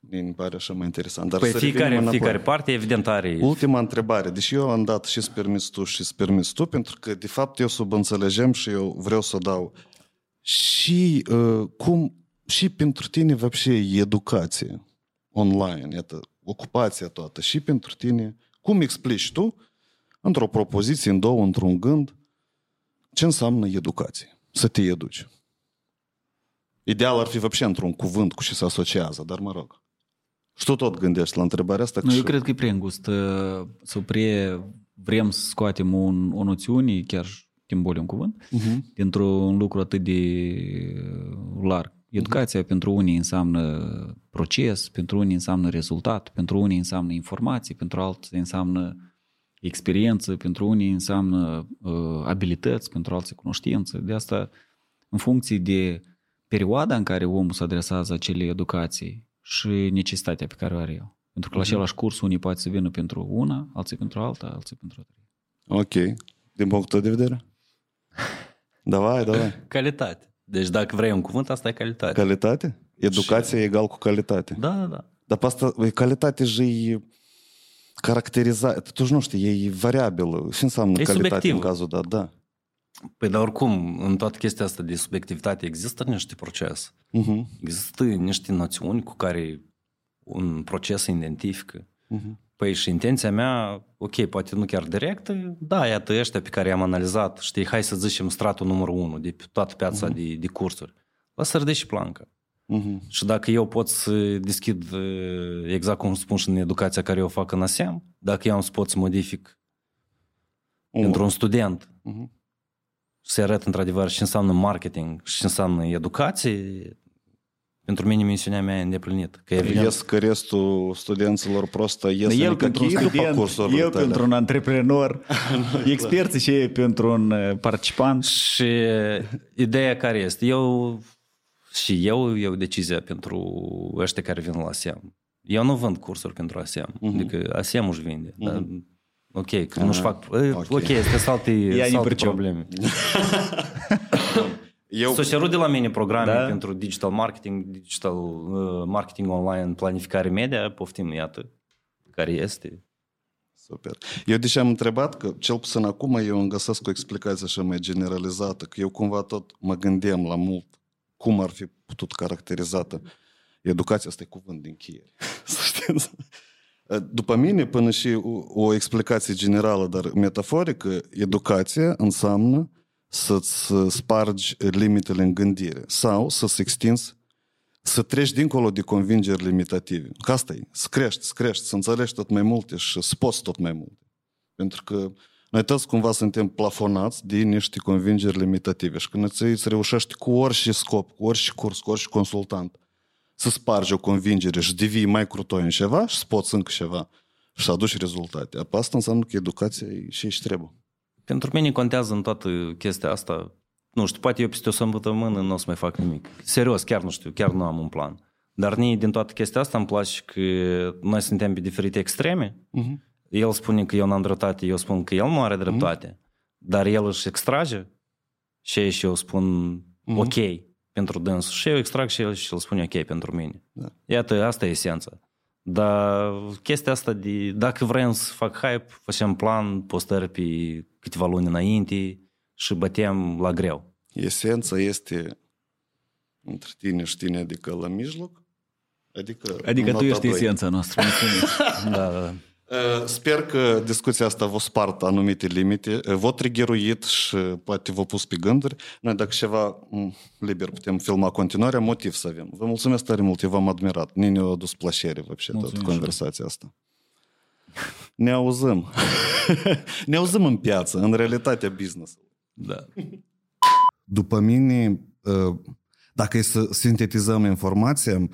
Mi pare așa mai interesant. Dar Păi să revenim fiecare, înapoi. fiecare parte, evident, are... Ultima întrebare. Deși eu am dat și-ți permis tu și-ți permis tu, pentru că, de fapt, eu subînțelegem și eu vreau să dau și uh, cum și pentru tine, вообще, educație online, iată, ocupația toată, și pentru tine, cum explici tu, într-o propoziție, în două, într-un gând, ce înseamnă educație? Să te educi. Ideal ar fi вообще într-un cuvânt cu ce se asociază, dar mă rog. Și tu tot gândești la întrebarea asta? că Nu, eu și- cred că e prea îngust. uh, Sau prea vrem să scoatem un, o noțiune, chiar timboli un cuvânt, Mhm. dintr-un lucru atât de larg. Educația pentru unii înseamnă proces, pentru unii înseamnă rezultat, pentru unii înseamnă informații, pentru alții înseamnă experiență, pentru unii înseamnă uh, abilități, pentru alții cunoștință. De asta, în funcție de perioada în care omul se adresează acele educații și necesitatea pe care o are el. Pentru că la același curs unii poate să vină pentru una, alții pentru alta, alții pentru alta. Ok. Din punctul tău de vedere? Davai, davai. Calitate. Deci dacă vrei un cuvânt, asta e calitate. Calitate? Educația e egal cu calitate. Da, da, da. Dar pe asta, e calitate și e caracterizată. Tu nu știi, e variabilă. Ce înseamnă E calitate subiectivă. în cazul dat? Da. Păi, dar oricum, în toată chestia asta de subiectivitate există niște procese. Uh-huh. Există niște noțiuni cu care un proces se identifică. Mhm. Păi și intenția mea, ok, poate nu chiar directă, da, iată ăștia pe care i-am analizat, știi, hai să zicem stratul numărul 1 de pe toată piața de, de cursuri. La să ridici și planca. Uh-huh. Și dacă eu pot să deschid, uh, exact cum spun și în educația care eu fac în ASEAM, dacă eu am să pot să modific pentru un student Mhm. să arăt într-adevăr ce înseamnă marketing și ce înseamnă educație, pentru mine misiunea mea e îndeplinită. Că evident, Ies că restul studenților prostă ies el adică pentru un cheii după student, cursurile eu tale. pentru un antreprenor, experții și ei pentru un uh, participant. Și ideea care este? Eu și eu iau decizia pentru ăștia care vin la SEM. Eu nu vând cursuri pentru ASEM. Mhm. Adică ASEM își vinde. Dar, ok, că nu-și Aha, fac... Ok, ok. okay sunt alte, Ea sunt ne alte pricep. probleme. Eu, S-au cerut de la mine programe Da. pentru digital marketing, digital uh, marketing online, planificare media, poftim, iată, care este. Super. Eu de ce am întrebat, că cel puțin acum eu îmi găsesc o explicație așa mai generalizată, că eu cumva tot mă gândeam la mult cum ar fi putut caracterizată educația, asta e cuvânt din încheiere, să știți. După mine, până și o, o explicație generală, dar metaforică, educația înseamnă să-ți spargi limitele în gândire sau să-ți extinzi să treci dincolo de convingeri limitative. Că asta e, să crești, să crești, să înțelegi tot mai multe și să poți tot mai multe. Pentru că noi toți cumva suntem plafonați de niște convingeri limitative și când îți, îți reușești cu orice scop, cu orice curs, cu orice consultant, să spargi o convingere și devii mai crutoi în ceva și să poți încă ceva și să aduci rezultate. Apoi asta înseamnă că educația e și ești trebuie. Pentru mine contează în toată chestia asta, nu știu, poate eu peste o săptămână nu o să mai fac nimic. Serios, chiar nu știu, chiar nu am un plan. Dar mie din toată chestia asta îmi place că noi suntem pe diferite extreme. Mhm. El spune că eu n-am dreptate, eu spun că el nu are dreptate. Dar el își extrage și și eu spun ok pentru dânsul. Și eu extrag și el și el spune ok pentru mine. Da. Iată, asta e esența. Dar chestia asta de, dacă vrem să fac hype, facem plan, postări pe câteva luni înainte și bătem la greu. Esența este între tine și tine, adică la mijloc. Adică, Adică tu nota ești doi. esența noastră. mulțumesc. Da, da. Uh, Sper că discuția asta vă spart anumite limite, uh, v-a triggeruit și poate v-a pus pe gânduri. Noi dacă ceva m, liber putem filma continuarea, motiv să avem. Vă mulțumesc tare mult, eu v-am admirat. Ne ne-a adus plăcere, вообще, toată Mulțumim și conversația asta. Ne auzim. ne auzim în piață, în realitatea business. Da. După mine, uh, dacă e să sintetizăm informația,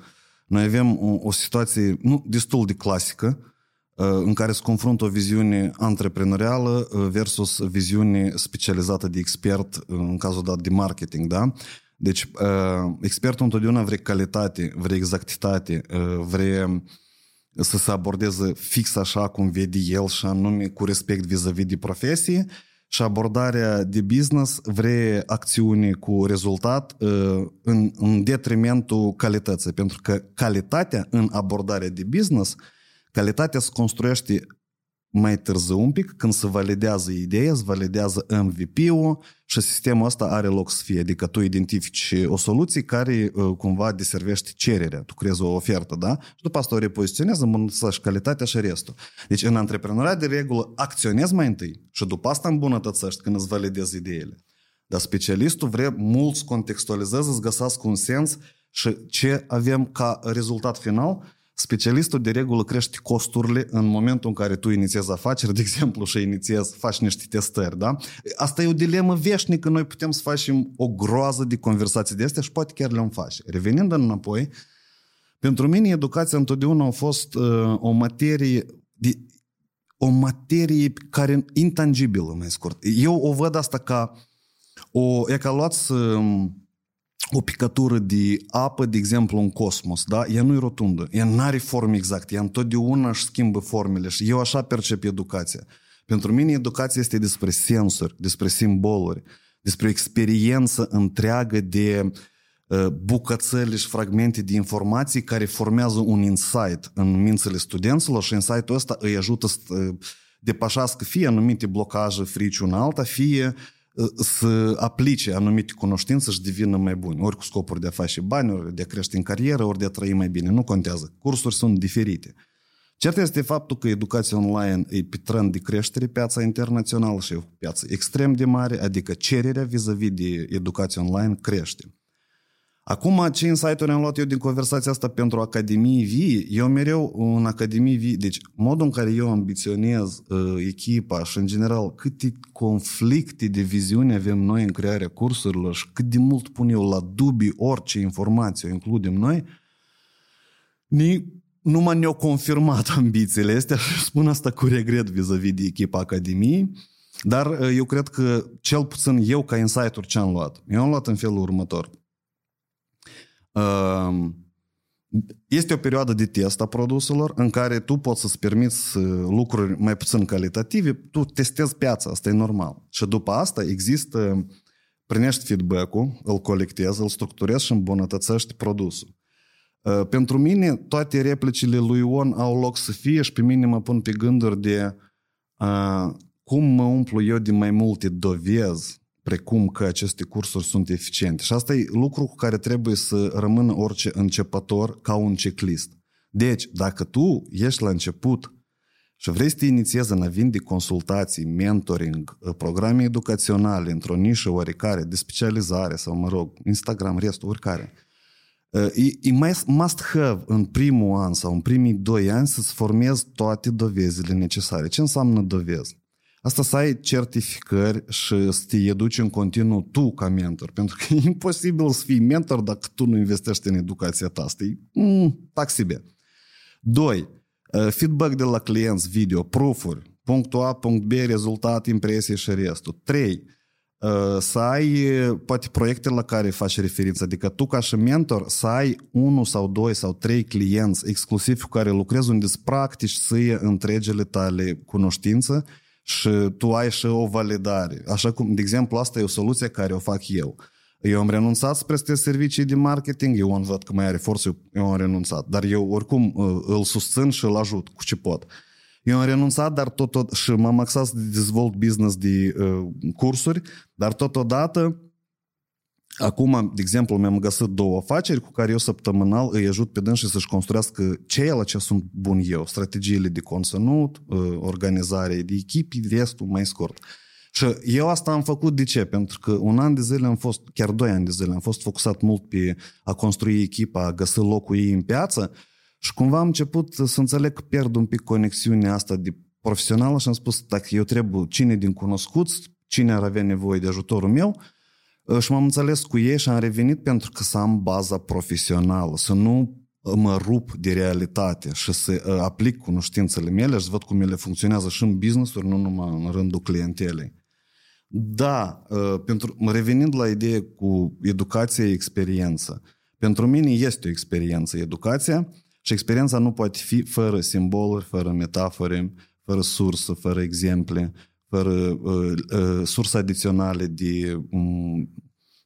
noi avem o, o situație nu, destul de clasică uh, în care se confruntă o viziune antreprenorială uh, versus viziune specializată de expert, uh, în cazul dat de marketing, da? Deci, uh, expertul întotdeauna vrea calitate, vrea exactitate, uh, vrea să se abordeze fix așa cum vede el și anume cu respect vis-a-vis de profesie. Și abordarea de business vrea acțiune cu rezultat uh, în, în detrimentul calității, pentru că calitatea în abordarea de business, calitatea se construiește mai târziu un pic, când se validează ideea, se validează MVP-ul și sistemul ăsta are loc să fie. Adică tu identifici o soluție care uh, cumva deservește cererea. Tu creezi o ofertă, da? Și după asta o repoziționezi, îmbunătățești calitatea și restul. Deci în antreprenoriat de regulă acționezi mai întâi și după asta îmbunătățești când îți validezi ideile. Dar specialistul vrea mult să contextualizeze, să găsească un sens și ce avem ca rezultat final. Specialistul de regulă crește costurile în momentul în care tu inițiezi afaceri, de exemplu, și inițiezi, faci niște testări, da? Asta e o dilemă veșnică, noi putem să facem o groază de conversații de astea și poate chiar le-am face. Revenind înapoi, pentru mine educația întotdeauna a fost uh, o materie de, o materie care intangibilă, mai scurt. Eu o văd asta ca o, e ca luați um, o picătură de apă, de exemplu, în cosmos, da? Ea nu e rotundă, ea nu are forme exacte, ea întotdeauna își schimbă formele și eu așa percep educația. Pentru mine educația este despre sensuri, despre simboluri, despre o experiență întreagă de uh, bucățări și fragmente de informații care formează un insight în mințile studenților și insight-ul ăsta îi ajută să uh, depășească fie anumite blocaje, frici una alta, fie uh, să aplice anumite cunoștințe și devină mai buni. Ori cu scopuri de a face bani, ori de a crește în carieră, ori de a trăi mai bine. Nu contează. Cursuri sunt diferite. Cert este faptul că educația online e pe trend de creștere piața internațională și e o piață extrem de mare, adică cererea vis-a-vis de educație online crește. Acum, ce insight-uri am luat eu din conversația asta pentru Academii Vii? Eu mereu în Academii Vii, deci modul în care eu ambiționez uh, echipa și, în general, câte conflicte de viziune avem noi în crearea cursurilor și cât de mult pun eu la dubii orice informație o includem noi, ni, numai ne-au confirmat ambițiile astea și spun asta cu regret vis-a-vis de echipa Academiei, dar uh, eu cred că, cel puțin eu, ca insight-uri ce am luat, eu am luat în felul următor – este o perioadă de test a produselor în care tu poți să-ți permiți lucruri mai puțin calitative, tu testezi piața, asta e normal. Și după asta există, primești feedback-ul, îl colectezi, îl structurezi și îmbunătățești produsul. Pentru mine, toate replicile lui Ion au loc să fie și pe mine mă pun pe gânduri de uh, cum mă umplu eu de mai multe dovezi precum că aceste cursuri sunt eficiente. Și asta e lucru cu care trebuie să rămână orice începător ca un checklist. Deci, dacă tu ești la început și vrei să te inițiezi în a vinde consultații, mentoring, programe educaționale într-o nișă oricare, de specializare sau, mă rog, Instagram, restul, oricare, e, e must have în primul an sau în primii doi ani să-ți formezi toate dovezile necesare. Ce înseamnă dovezi? Asta să ai certificări și să te educi în continuu tu ca mentor. Pentru că e imposibil să fii mentor dacă tu nu investești în educația ta. Asta e mm, taxibe. Doi, uh, feedback de la clienți video, proof-uri, punctul A, punct B, rezultat, impresie și restul. Trei, uh, să ai poate proiecte la care faci referință, adică tu ca și mentor să ai unul sau doi sau trei clienți exclusiv cu care lucrezi unde îți practici să iei întregele tale cunoștință și tu ai și o validare. Așa cum, de exemplu, asta e o soluție care o fac eu. Eu am renunțat să prestez servicii de marketing, eu am văd că mai are forță, eu am renunțat. Dar eu oricum uh, îl susțin și îl ajut cu ce pot. Eu am renunțat, dar tot, tot și m-am axat să dezvolt business de uh, cursuri, dar totodată Acum, de exemplu, mi-am găsit două afaceri cu care eu săptămânal îi ajut pe dânsii să-și construiască ce la ce sunt bun eu, strategiile de conținut, uh, organizare de echipi, restul mai scurt. Și eu asta am făcut de ce? Pentru că un an de zile am fost, chiar doi ani de zile, am fost focusat mult pe a construi echipa, a găsi locul ei în piață și cumva am început să înțeleg că pierd un pic conexiunea asta de profesională și am spus, dacă eu trebuie cine din cunoscuți, cine ar avea nevoie de ajutorul meu, și m-am înțeles cu ei și am revenit pentru că să am baza profesională, să nu mă rup de realitate și să aplic cunoștințele mele și să văd cum ele funcționează și în business-uri, nu numai în rândul clientelei. Da, pentru, revenind la idee cu educație, experiență. Pentru mine este o experiență educația și experiența nu poate fi fără simboluri, fără metafore, fără sursă, fără exemple, fără uh, uh, surse adiționale de, um,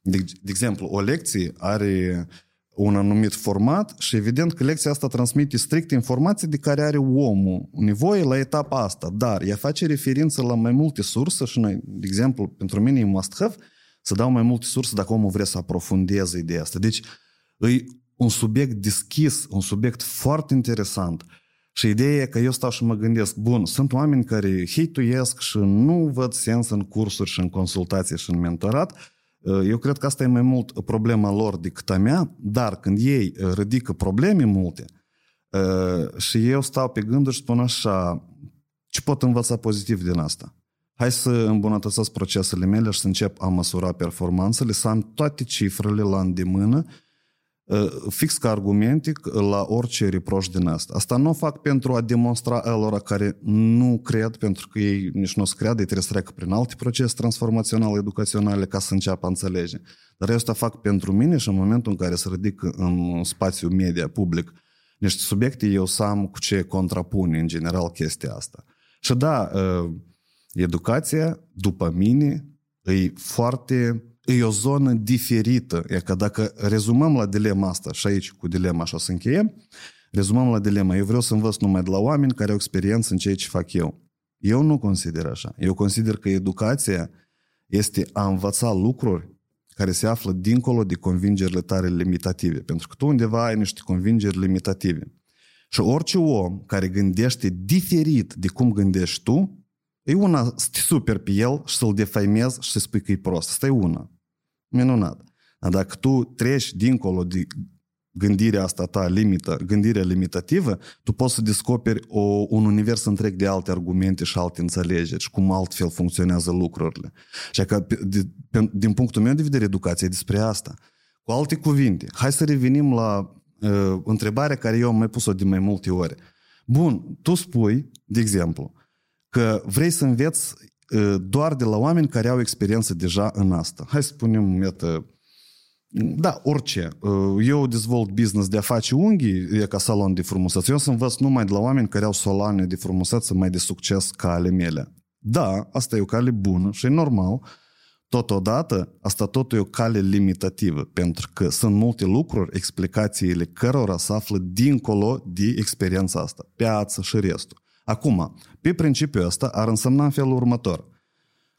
de, de exemplu, o lecție are un anumit format și evident că lecția asta transmite strict informații de care are omul nevoie la etapa asta, dar ea face referință la mai multe surse și noi, de exemplu, pentru mine e must have să dau mai multe surse dacă omul vrea să aprofundeze ideea asta. Deci e un subiect deschis, un subiect foarte interesant și ideea e că eu stau și mă gândesc, bun, sunt oameni care hituiesc și nu văd sens în cursuri și în consultații și în mentorat. Eu cred că asta e mai mult problema lor decât a mea, dar când ei ridică probleme multe și eu stau pe gânduri și spun așa, ce pot învăța pozitiv din asta? Hai să îmbunătățesc procesele mele și să încep a măsura performanțele, să am toate cifrele la îndemână fix ca argumente la orice reproș din asta. Asta nu o fac pentru a demonstra elora care nu cred, pentru că ei nici nu o să creadă, ei trebuie să treacă prin alte procese transformaționale, educaționale ca să înceapă a înțelege. Dar eu asta fac pentru mine și în momentul în care se ridic în spațiu media public niște subiecte, eu să am cu ce contrapune în general chestia asta. Și da, educația, după mine, e foarte e o zonă diferită. E că dacă rezumăm la dilema asta, și aici cu dilema așa să încheiem, rezumăm la dilema, eu vreau să învăț numai de la oameni care au experiență în ceea ce fac eu. Eu nu consider așa. Eu consider că educația este a învăța lucruri care se află dincolo de convingerile tale limitative. Pentru că tu undeva ai niște convingeri limitative. Și orice om care gândește diferit de cum gândești tu, E una să te super pe el și să-l defaimezi și să spui că e prost. Asta e una. Minunat. Dar dacă tu treci dincolo de gândirea asta ta limită, gândirea limitativă, tu poți să descoperi o, un univers întreg de alte argumente și alte înțelegeri și cum altfel funcționează lucrurile. Și că, de, pe, din punctul meu de vedere, educația e despre asta. Cu alte cuvinte, hai să revenim la uh, întrebarea care eu am mai pus-o de mai multe ori. Bun, tu spui, de exemplu, că vrei să înveți uh, doar de la oameni care au experiență deja în asta. Hai să spunem, iată, da, orice. Eu dezvolt business de a face unghii, e ca salon de frumusețe. Eu să învăț numai de la oameni care au saloane de frumusețe mai de succes ca ale mele. Da, asta e o cale bună și e normal. Totodată, asta tot e o cale limitativă, pentru că sunt multe lucruri, explicațiile cărora se află dincolo de experiența asta, piață și restul. Acum, pe principiul ăsta ar însemna în felul următor –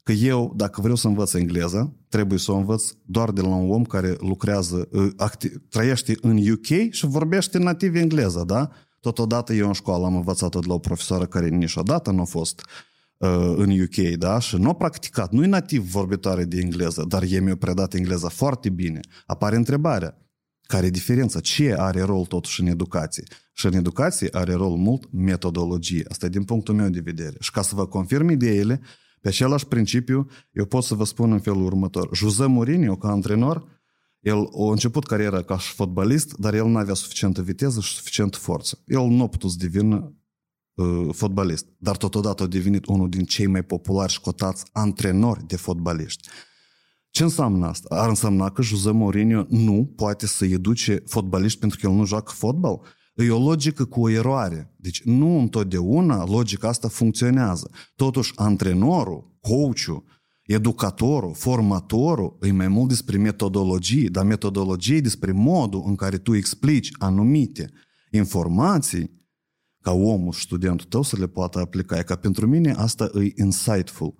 că eu, dacă vreau să învăț engleză, trebuie să o învăț doar de la un om care lucrează, ă, acti- trăiește în UK și vorbește nativ engleză, da? Totodată eu în școală am învățat de la o profesoară care niciodată nu a fost uh, în UK, da? Și nu a practicat, nu e nativ vorbitoare de engleză, dar ei mi-au predat engleza foarte bine. Apare întrebarea, care e diferența? Ce are rol totuși în educație? Și în educație are rol mult metodologie. Asta e din punctul meu de vedere. Și ca să vă confirm ideile, pe același principiu, eu pot să vă spun în felul următor. José Mourinho, ca antrenor, el a început cariera ca și fotbalist, dar el nu avea suficientă viteză și suficientă forță. El nu a putut să devină uh, fotbalist, dar totodată a devenit unul din cei mai populari și cotați antrenori de fotbaliști. Ce înseamnă asta? Ar însemna că José Mourinho nu poate să educe fotbaliști pentru că el nu joacă fotbal? E o logică cu o eroare. Deci nu întotdeauna logica asta funcționează. Totuși, antrenorul, coachul, educatorul, formatorul e mai mult despre metodologie, dar metodologie despre modul în care tu explici anumite informații ca omul și studentul tău să le poată aplica. E ca pentru mine asta e insightful.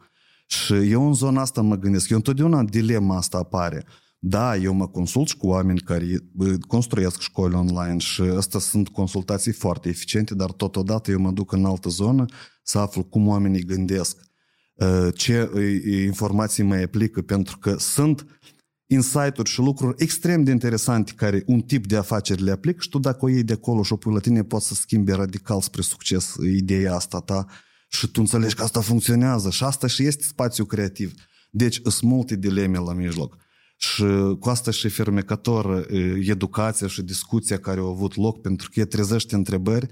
Și eu în zona asta mă gândesc, eu întotdeauna dilema asta apare. Da, eu mă consult și cu oameni care construiesc școli online și astea sunt consultații foarte eficiente, dar totodată eu mă duc în altă zonă să aflu cum oamenii gândesc, ce informații mai aplică, pentru că sunt insight-uri și lucruri extrem de interesante care un tip de afaceri le aplică și tu dacă o iei de acolo și o pui la tine poți să schimbi radical spre succes ideea asta ta și tu înțelegi că asta funcționează și asta și este spațiu creativ. Deci sunt multe dileme la mijloc. Și cu asta și fermecător educația și discuția care au avut loc, pentru că e trezește întrebări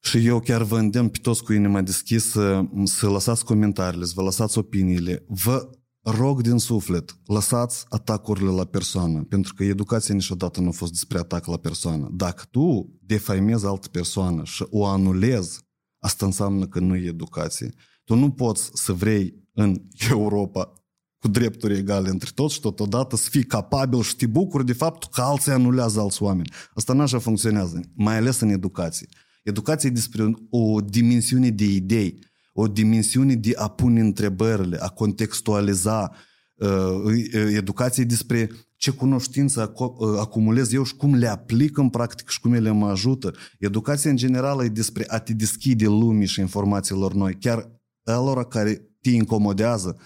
și eu chiar vă îndemn pe toți cu inima deschisă să lăsați comentariile, să vă lăsați opiniile. Vă rog din suflet, lăsați atacurile la persoană, pentru că educația niciodată nu a fost despre atac la persoană. Dacă tu defaimezi altă persoană și o anulezi, asta înseamnă că nu e educație. Tu nu poți să vrei în Europa cu drepturi egale între toți și totodată să fii capabil și te bucuri de faptul că alții anulează alți oameni. Asta nu așa funcționează, mai ales în educație. Educația e despre o dimensiune de idei, o dimensiune de a pune întrebările, a contextualiza. Educația e despre ce cunoștință acumulez eu și cum le aplic în practică și cum ele mă ajută. Educația în general e despre a te deschide lumii și informațiilor noi, chiar alora care te incomodează,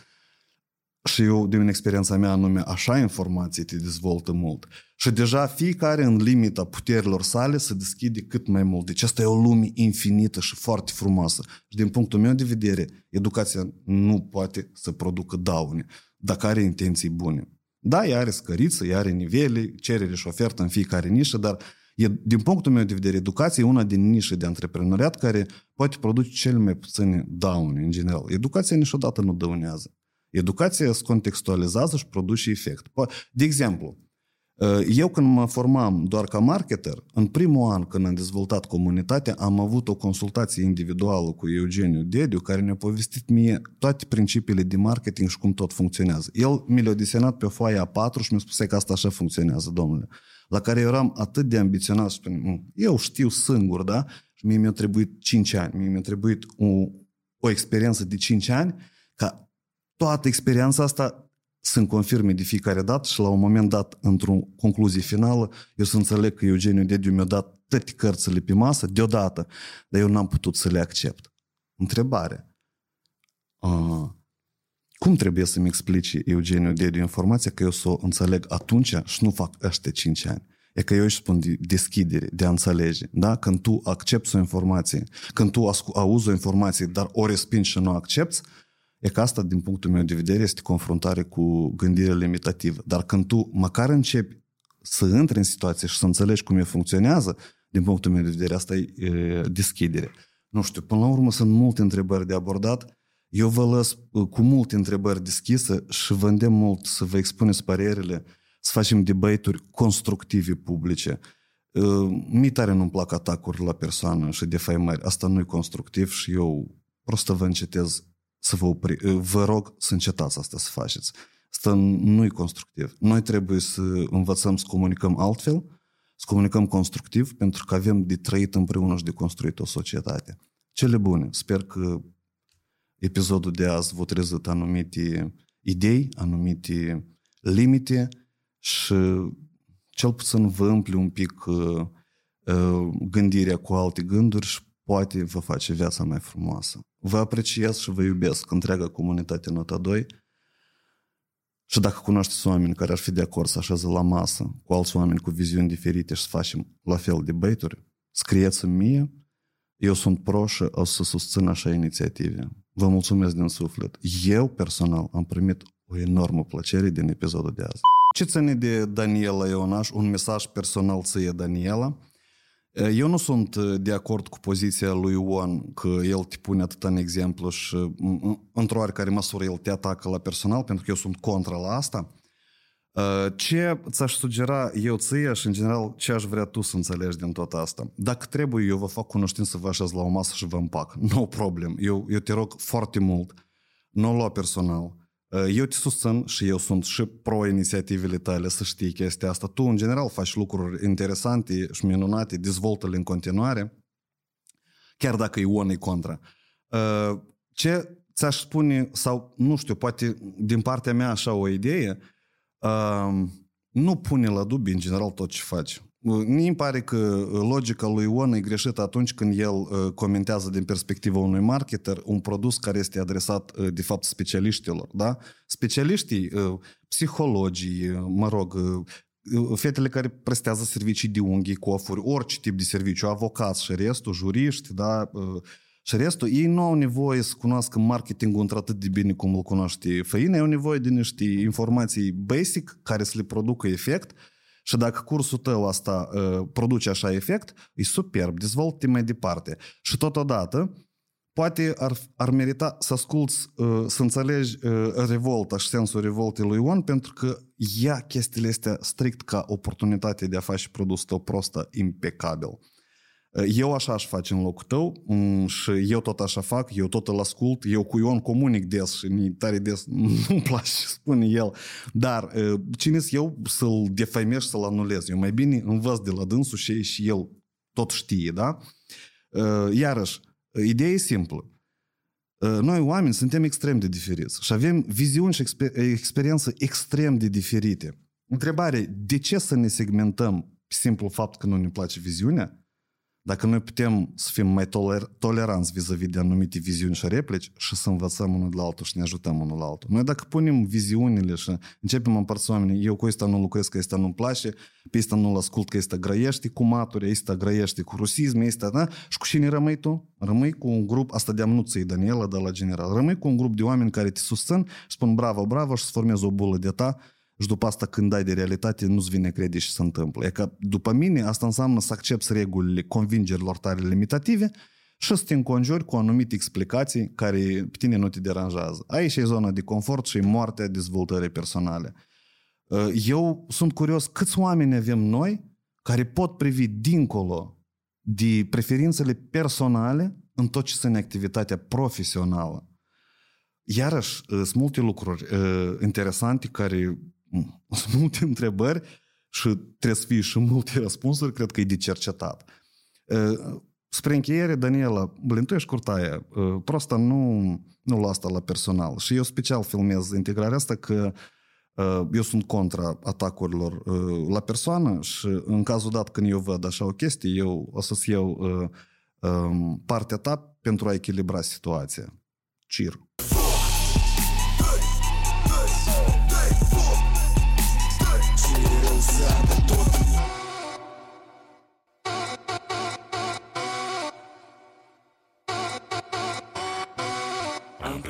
și eu, din experiența mea anume, așa informații te dezvoltă mult. Și deja fiecare în limita puterilor sale se deschide cât mai mult. Deci asta e o lume infinită și foarte frumoasă. Și din punctul meu de vedere, educația nu poate să producă daune, dacă are intenții bune. Da, ea are scăriță, ea are nivele, cerere și ofertă în fiecare nișă, dar e, din punctul meu de vedere, educația e una din nișe de antreprenoriat care poate produce cel mai puține daune în general. Educația niciodată nu dăunează. Educația se contextualizează și produce efect. De exemplu, eu când mă formam doar ca marketer, în primul an când am dezvoltat comunitatea, am avut o consultație individuală cu Eugeniu Dediu, care ne-a povestit mie toate principiile de marketing și cum tot funcționează. El mi le-a desenat pe o foaie A4 și mi-a spus că asta așa funcționează, domnule. La care eu eram atât de ambiționat și spune, eu știu singur, da? Și mie mi-a trebuit 5 ani, mie mi-a trebuit o, o experiență de 5 ani ca toată experiența asta să-mi confirme de fiecare dată și la un moment dat, într-o concluzie finală, eu să înțeleg că Eugeniu Dediu mi-a dat toate cărțile pe masă deodată, dar eu n-am putut să le accept. Întrebare. Uh, Cum trebuie să-mi explici, Eugeniu, de informația că eu să o înțeleg atunci și nu fac ăștia 5 ani? E că eu își spun de deschidere, de a înțelege. Da? Când tu accepti o informație, când tu auzi o informație, dar o respingi și nu accepti, e că asta, din punctul meu de vedere, este confruntare cu gândire limitativă. Dar când tu măcar începi să intri în situație și să înțelegi cum e funcționează, din punctul meu de vedere, asta e, e deschidere. Nu știu, până la urmă sunt multe întrebări de abordat. Eu vă las uh, cu multe întrebări deschise și vă îndemn mult să vă expuneți părerile, să facem debate-uri constructive publice. Uh, mie tare nu-mi plac atacuri la persoană și defăimări. Asta nu e constructiv și eu prost vă încetez să vă opri. Uh, vă rog să încetați asta să faceți. Asta nu e constructiv. Noi trebuie să învățăm să comunicăm altfel, să comunicăm constructiv, pentru că avem de trăit împreună și de construit o societate. Cele bune. Sper că episodul de azi vă trezit anumite idei, anumite limite și cel puțin vă împle un pic uh, uh, gândirea cu alte gânduri și poate vă face viața mai frumoasă. Vă apreciez și vă iubesc întreaga comunitate Nota 2 și dacă cunoașteți oameni care ar fi de acord să așeze la masă cu alți oameni cu viziuni diferite și să facem la fel de băituri, scrieți-mi mie, eu sunt pro și o să susțin așa inițiative. Vă mulțumesc din suflet. Eu, personal, am primit o enormă plăcere din episodul de azi. Ce ține de Daniela Ionaș? Un mesaj personal ție, Daniela. Eu nu sunt de acord cu poziția lui Ion că el te pune atât în exemplu și într-o oarecare măsură el te atacă la personal, pentru că eu sunt contra la asta. Ce ți-aș sugera eu ție și în general ce aș vrea tu să înțelegi din tot asta? Dacă trebuie, eu vă fac cunoștință, vă așez la o masă și vă împac. No problem. Eu, eu te rog foarte mult, nu o lua personal. Eu te susțin și eu sunt și pro-inițiativele tale, să știi chestia asta. Tu, în general, faci lucruri interesante și minunate, dezvoltă-le în continuare, chiar dacă Ion e contra. Ce ți-aș spune, sau nu știu, poate din partea mea așa o idee, nu pune la dubii în general tot ce faci. Mi îmi pare că logica lui Ion e greșită atunci când el comentează din perspectiva unui marketer un produs care este adresat de fapt specialiștilor. Da? Specialiștii, psihologii, mă rog, fetele care prestează servicii de unghii, cofuri, orice tip de serviciu, avocați și restul, juriști, da? Și restul, ei nu au nevoie să cunoască marketingul într-atât de bine cum îl cunoaște făina, au nevoie de niște informații basic care să le producă efect și dacă cursul tău asta uh, produce așa efect, e superb, dezvoltă mai departe. Și totodată, poate ar, ar merita să asculți, uh, să înțelegi uh, revolta și sensul revoltei lui Ion, pentru că ia chestiile astea strict ca oportunitate de a face produsul tău prostă impecabil. Eu așa aș face în locul tău și eu tot așa fac, eu tot îl ascult, eu cu Ion comunic des și mi tare des nu-mi place ce spune el, dar cine eu să-l defăimez și să-l anulez? Eu mai bine învăț de la dânsul și, și el tot știe, da? Iarăși, ideea e simplă. Noi oameni suntem extrem de diferiți și avem viziuni și exper- experiență extrem de diferite. Întrebare, de ce să ne segmentăm pe simplu fapt că nu ne place viziunea? Dacă noi putem să fim mai toler- toleranți vis-a-vis de anumite viziuni și replici și să învățăm unul de la altul și ne ajutăm unul la altul. Noi dacă punem viziunile și începem împărți oamenii, eu cu ăsta nu lucrez, că ăsta nu-mi place, pe ăsta nu-l ascult, că ăsta grăiește cu maturi, ăsta grăiește cu rusism, ăsta, da? Și cu cine rămâi tu? Rămâi cu un grup, asta de nu ți Daniela de la general, rămâi cu un grup de oameni care te susțin, spun bravo, bravo și să formezi o bulă de ta și după asta când dai de realitate nu-ți vine crede și se întâmplă. E că după mine asta înseamnă să accepti regulile convingerilor tale limitative și să te înconjuri cu anumite explicații care pe tine nu te deranjează. Aici e zona de confort și moartea dezvoltării personale. Eu sunt curios câți oameni avem noi care pot privi dincolo de preferințele personale în tot ce înseamnă activitatea profesională. Iarăși, sunt multe lucruri uh, interesante care sunt multe întrebări și trebuie să fie și multe răspunsuri, cred că e de cercetat. Spre încheiere, Daniela, blin, tu ești curtaia, prosta nu, nu lua asta la personal. Și eu special filmez integrarea asta că eu sunt contra atacurilor la persoană și în cazul dat când eu văd așa o chestie, eu o să-ți iau partea ta pentru a echilibra situația. Cir.